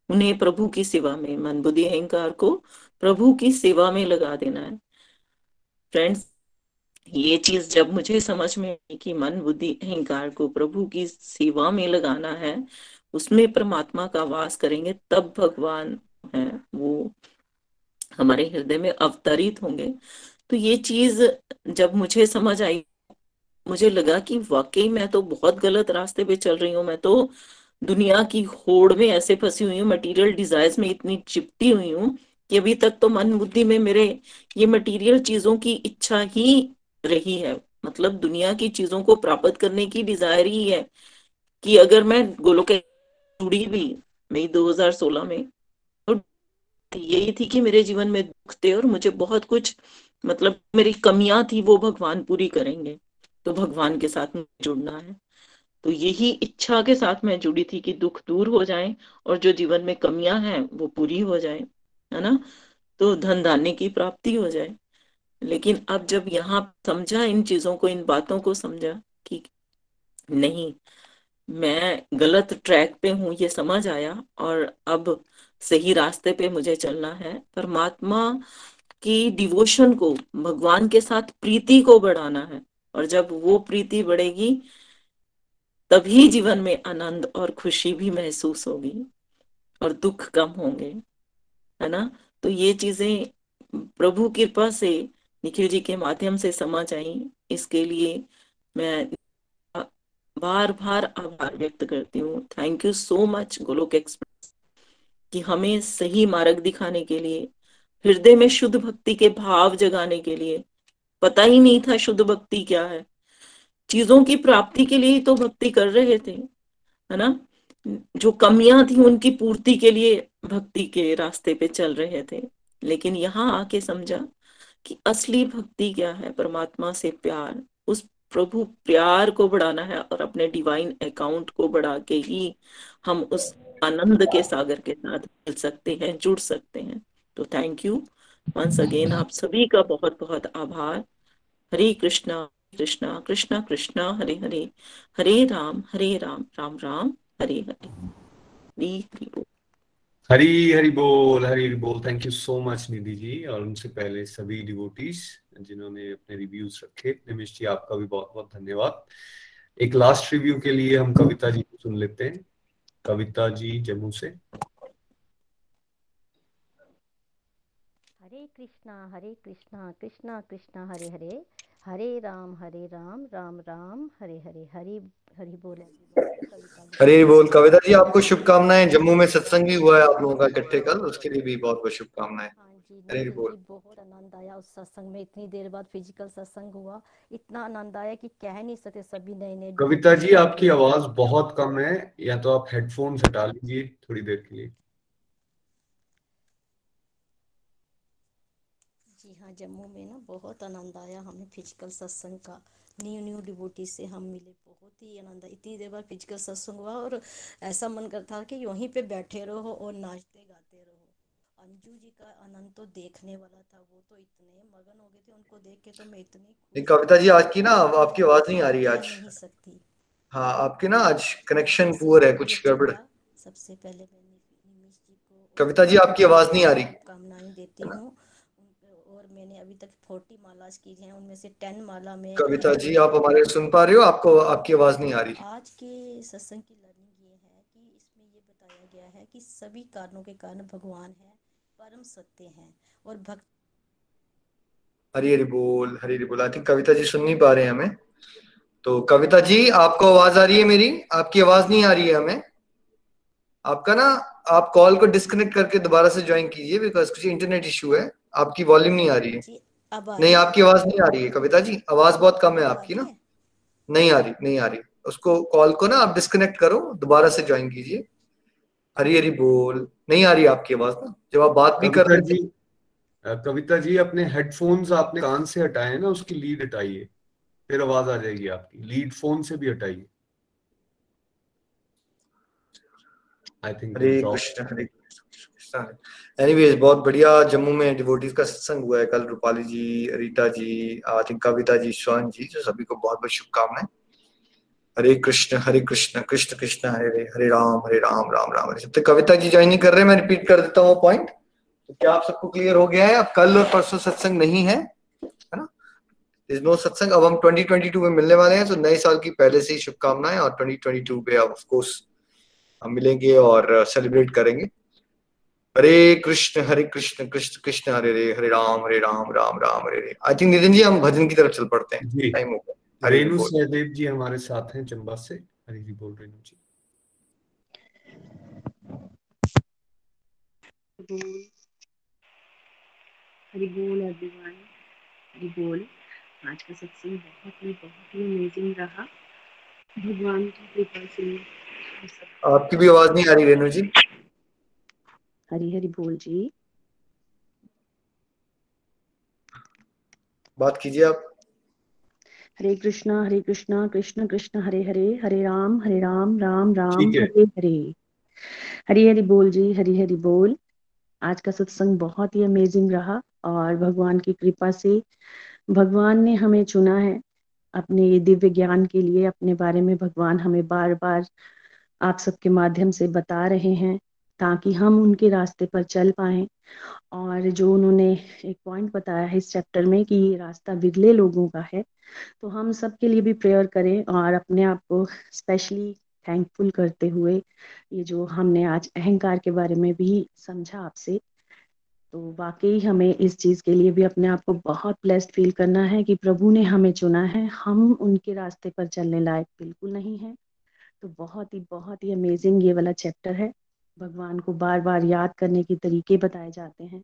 उन्हें प्रभु की सेवा में, मन बुद्धि अहंकार को प्रभु की सेवा में लगा देना है। फ्रेंड्स ये चीज़ जब मुझे समझ में आई कि मन बुद्धि अहंकार को प्रभु की सेवा में लगाना है, उसमें परमात्मा का वास करेंगे, तब भगवान है। वो हमारे हृदय में अवतरित होंगे। तो ये चीज़ जब मुझे समझ आई, मुझे लगा कि वाकई मैं तो बहुत गलत रास्ते पे चल रही हूँ, मैं तो दुनिया की होड़ में ऐसे फंसी हुई हूँ मटेरियल डिजायर्स में इतनी चिपटी हुई हूँ कि अभी तक तो मन बुद्धि में मेरे ये मटेरियल चीज़ों की इच्छा ही रही है। मतलब दुनिया की चीज़ों को प्राप्त करने की डिज़ायर ही है कि अगर मैं गोलोक जुड़ी भी मई 2016 में तो यही थी कि मेरे जीवन में दुख थे और मुझे बहुत कुछ मतलब मेरी कमियाँ थी, वो भगवान पूरी करेंगे। तो भगवान के साथ में जुड़ना है। तो यही इच्छा के साथ मैं जुड़ी थी कि दुख दूर हो जाए और जो जीवन में कमियाँ हैं, वो पूरी हो जाए, है ना? तो धन धान्य की प्राप्ति हो जाए। लेकिन अब जब यहाँ समझा इन चीज़ों को, इन बातों को समझा कि नहीं, मैं गलत ट्रैक पे हूँ, ये समझ आया और अब सही रास्ते पे मुझे चलना है। परमात्मा की डिवोशन को, भगवान के साथ प्रीति को बढ़ाना है। और जब वो प्रीति बढ़ेगी, तभी जीवन में आनंद और खुशी भी महसूस होगी और दुख कम होंगे, है ना? तो ये चीज़ें प्रभु कृपा से, निखिल जी के माध्यम से समझ आई। इसके लिए मैं बार बार आभार व्यक्त करती हूँ। Thank you so much Golok express कि हमें सही मार्ग दिखाने के लिए हृदय में शुद्ध भक्ति के भाव जगाने के लिए। पता ही नहीं था शुद्ध भक्ति क्या है। चीज़ों की प्राप्ति के लिए ही तो भक्ति कर रहे थे, है ना? जो कमियाँ थी उनकी पूर्ति के लिए भक्ति के रास्ते पे चल रहे थे। लेकिन यहाँ आके समझा कि असली भक्ति क्या है, परमात्मा से प्यार। उस प्रभु प्यार को बढ़ाना है और अपने डिवाइन अकाउंट को बढ़ा के ही हम उस आनंद के सागर के साथ मिल सकते हैं, जुड़ सकते हैं। तो थैंक यू वंस अगेन आप सभी का बहुत बहुत आभार। हरे कृष्णा कृष्णा कृष्णा कृष्णा, हरे हरे। हरे राम हरे राम राम राम, हरे हरे। हरी हरि बोल। हरी हरी बोल, हरी हरी बोल। Thank you so much Nidhi ji, और उनसे पहले सभी डिवोटीज जिन्होंने अपने रिव्यूज़ रखे। निमिश जी, आपका भी बहुत बहुत धन्यवाद। एक लास्ट रिव्यू के लिए हम कविता जी को सुन लेते हैं। कविता जी, जम्मू से। हरे कृष्णा हरे कृष्णा कृष्णा कृष्णा हरे हरे। हरे राम हरे राम राम राम हरे हरे। हरि हरि बोल। हरे बोल। कविता जी आपको शुभकामनाएँ। जम्मू में सत्संग भी हुआ है आप लोगों का इकट्ठे कल उसके लिए भी बहुत बहुत शुभकामनाएँ। हरे बोल। बहुत आनंद आया उस सत्संग में। इतनी देर बाद फ़िज़िकल सत्संग हुआ। इतना आनंद आया कि कह नहीं सकते सभी नए नए कविता जी आपकी आवाज़ बहुत कम है। या तो आप हेडफोन्स हटा लीजिए थोड़ी देर के लिए। जी हाँ जम्मू में ना बहुत आनंद आया हमें फ़िज़िकल सत्संग का। न्यू न्यू डिबोटी से हम मिले बहुत ही आनंद इतनी देर बाद फ़िज़िकल सत्संग हुआ और ऐसा मन करता कि यहीं पे बैठे रहो और नाचते गाते रहो। अंजू जी का आनंद तो देखने वाला था वो तो इतने मगन हो गए थे उनको देख के तो मैं इतनी कविता जी आज की ना आपकी आवाज़ नहीं आ रही आज। नहीं सकती। हाँ आपकी ना आज कनेक्शन पुअर है कुछ गड़बड़। सबसे पहले कविता जी आपकी आवाज़ नहीं आ रही। कामनाएँ देती हूँ। मैंने अभी तक फोर्टी मालाज की हैं उनमें से टेन माला में कविता जी आप हमारे सुन पा रहे हो? आपको आपकी आवाज़ नहीं आ रही। आज के सत्संग की लर्निंग ये है कि इसमें ये बताया गया है कि सभी कारणों के कारण भगवान है परम सत्य हैं और भक्त हरी हरी बोल हरी हरी बोल। आई थिंक कविता जी सुन नहीं पा रहे हैं हमें। तो कविता जी आपको आवाज़ आ रही है मेरी? आपकी आवाज़ नहीं आ रही है हमें? आपका ना आप कॉल को डिस्कनेक्ट करके दोबारा से ज्वाइन कीजिए बिकॉज़ कुछ इंटरनेट इशू है। आपकी वॉल्यूम नहीं आ रही है। नहीं आपकी आवाज़ नहीं आ रही है कविता जी। आवाज़ बहुत कम है आपकी ना। नहीं आ रही नहीं आ रही। उसको कॉल को ना आप डिस्कनेक्ट करो दोबारा से ज्वाइन कीजिए। हरी हरी बोल। नहीं आ रही आपकी आवाज़ ना। जब आप बात भी कर रहे जी कविता जी अपने हेडफोन्स आपने कान से हटाए ना उसकी लीड हटाइए। फिर आवाज़ आ जाएगी आपकी। लीड फ़ोन से भी हटाइए। I think Hare Krishna Hare Krishna. Anyways बहुत बढ़िया। जम्मू में डिवोटीज का सत्संग हुआ है कल। रूपाली जी, रीता जी आई थिंक कविता जी स्वर्ण जी तो सभी को बहुत बहुत शुभकामनाएँ। हरे कृष्ण हरे कृष्ण कृष्ण कृष्ण, हरे हरे हरे राम हरे राम राम राम, हरे तक कविता जी ज्वाइन नहीं कर रहे, मैं रिपीट कर देता हूँ वो पॉइंट तो क्या आप सबको क्लियर हो गया है? अब कल और परसों सत्संग नहीं है है ना? इज़ नो सत्संग। अब हम 2022 में मिलने वाले हैं तो नए साल की पहले से ही शुभकामनाएँ, और 2022 पे ऑफ़ कोर्स हम मिलेंगे और सेलिब्रेट करेंगे। हरे कृष्ण हरे कृष्ण कृष्ण कृष्ण हरे हरे हरे राम हरे राम राम राम हरे हरे आई थिंक नितिन जी हम भजन की तरफ़ चल पड़ते हैं। टाइम हो गया। हरी रेणु सहदेव जी हमारे साथ हैं चंबा से। हरी जी बोल रेणु जी। हरी बोल एवरीवन हरी बोल। आज का सत्संग बहुत ही बहुत ही अमेजिंग रहा। भगवान की कृपा से। आपकी भी आवाज़ नहीं आ रही रेणु जी। हरी हरी बोल जी। बात कीजिए आप। हरे कृष्णा हरे कृष्णा कृष्ण कृष्ण हरे हरे हरे राम हरे राम राम राम हरे हरे हरी। हरी बोल जी हरी हरी बोल। आज का सत्संग बहुत ही अमेजिंग रहा और भगवान की कृपा से भगवान ने हमें चुना है अपने दिव्य ज्ञान के लिए अपने बारे में भगवान हमें बार बार आप सबके माध्यम से बता रहे हैं। ताकि हम उनके रास्ते पर चल पाए। और जो उन्होंने एक पॉइंट बताया है इस चैप्टर में कि ये रास्ता विरले लोगों का है तो हम सबके लिए भी प्रेयर करें और अपने आप को स्पेशली थैंकफुल करते हुए ये जो हमने आज अहंकार के बारे में भी समझा आपसे तो वाकई हमें इस चीज़ के लिए भी अपने आप को बहुत ब्लेस्ड फील करना है कि प्रभु ने हमें चुना है। हम उनके रास्ते पर चलने लायक बिल्कुल नहीं है। तो बहुत ही बहुत ही अमेजिंग ये वाला चैप्टर है। भगवान को बार बार याद करने के तरीके बताए जाते हैं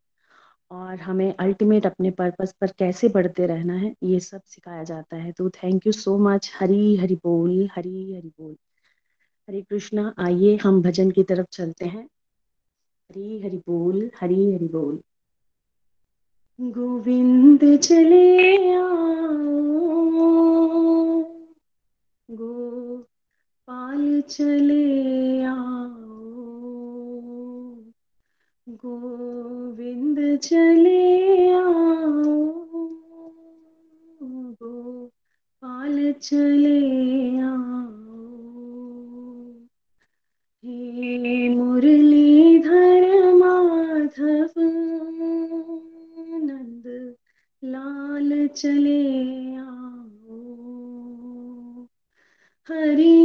और हमें अल्टीमेट अपने पर्पस पर कैसे बढ़ते रहना है, ये सब सिखाया जाता है। तो thank you so much Hari Hari बोल, हरी हरि बोल। हरे कृष्णा, आइए हम भजन की तरफ़ चलते हैं। हरी हरि बोल, हरी हरि बोल। गोविंद चले आओ। गोपाल चले आओ। गोविंद चले आओ गोपाल चले आओ। हे मुरलीधर माधव नंद लाल चले आओ। हरि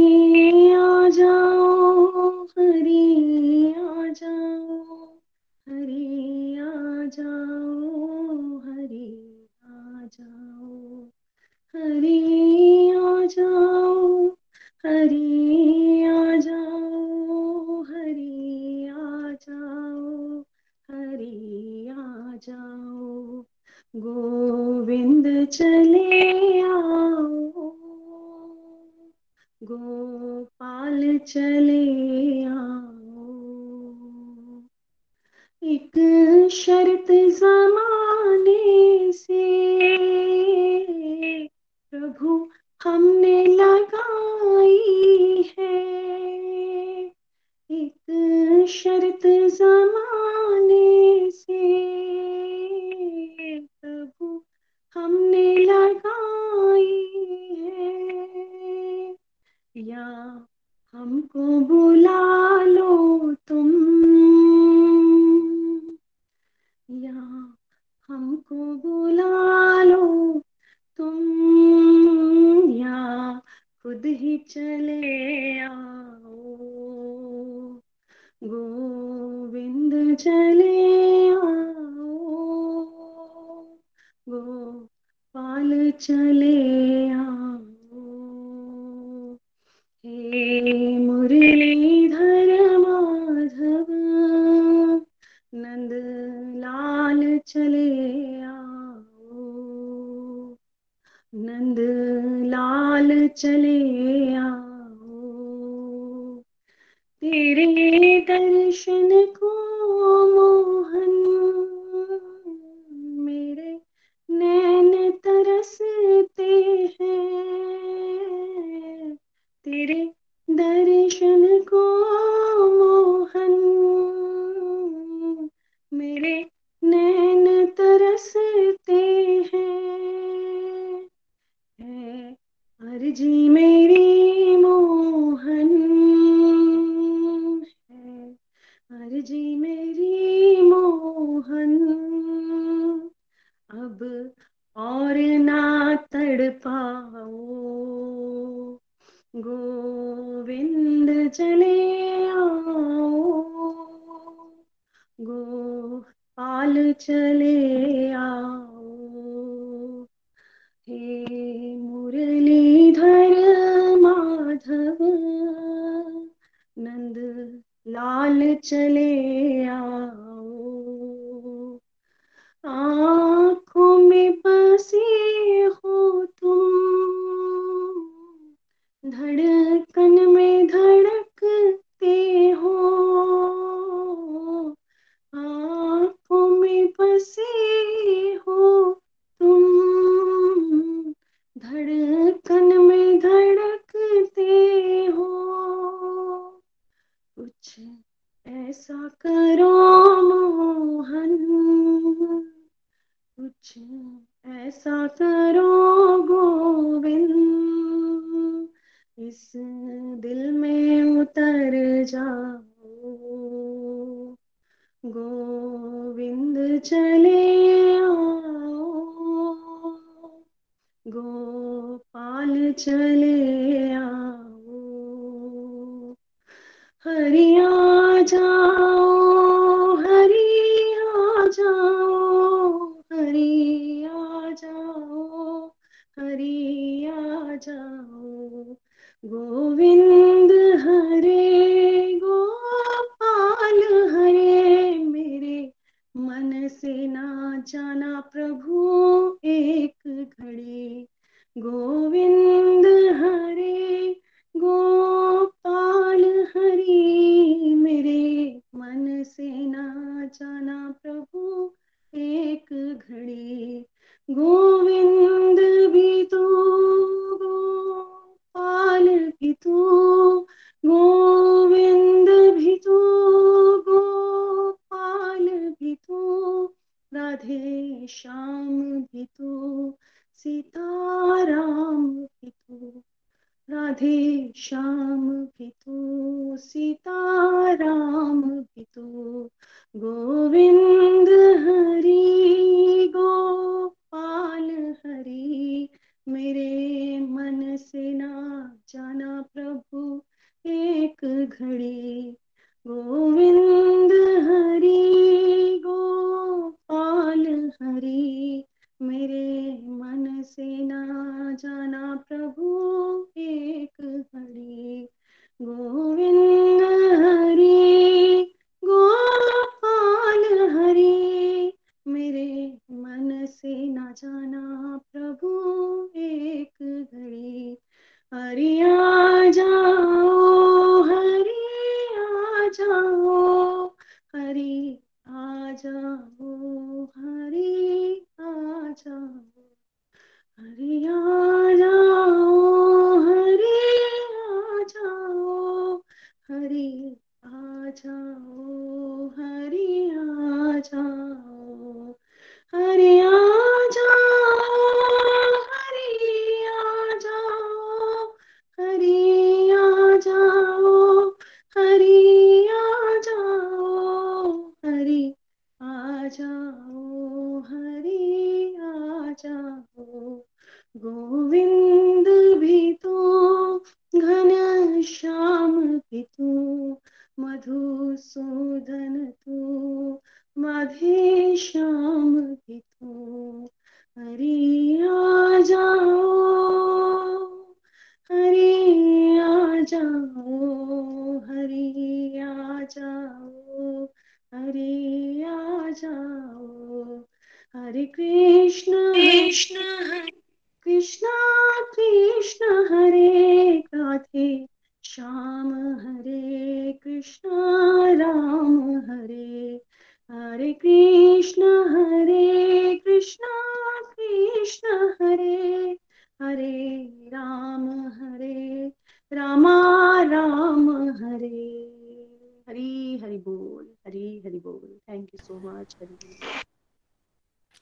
हरे आ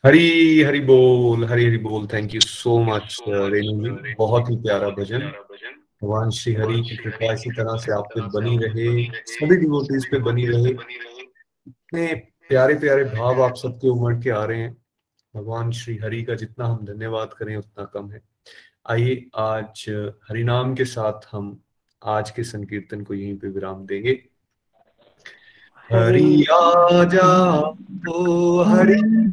हरी हरी बोल, हरी हरी बोल। Thank you so much Renu ji. बहुत ही प्यारा भजन। भगवान श्री हरि की कृपा इसी तरह से आप पे बनी रहे। सभी डिवोटीज पे बनी रहे। इतने प्यारे प्यारे भाव आप सबके उमड़ के आ रहे हैं। भगवान श्री हरि का जितना हम धन्यवाद करें, उतना कम है। आइए आज uh, हरिनाम के साथ हम आज के संकीर्तन को यहीं पे विराम देंगे। हरि आजा ओ तो हरि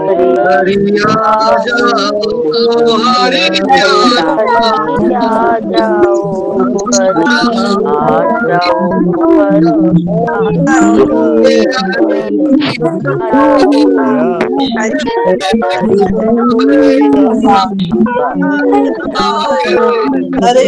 जाओ जाओ हरि हरि आ जाओ हरि आ जाओ हरे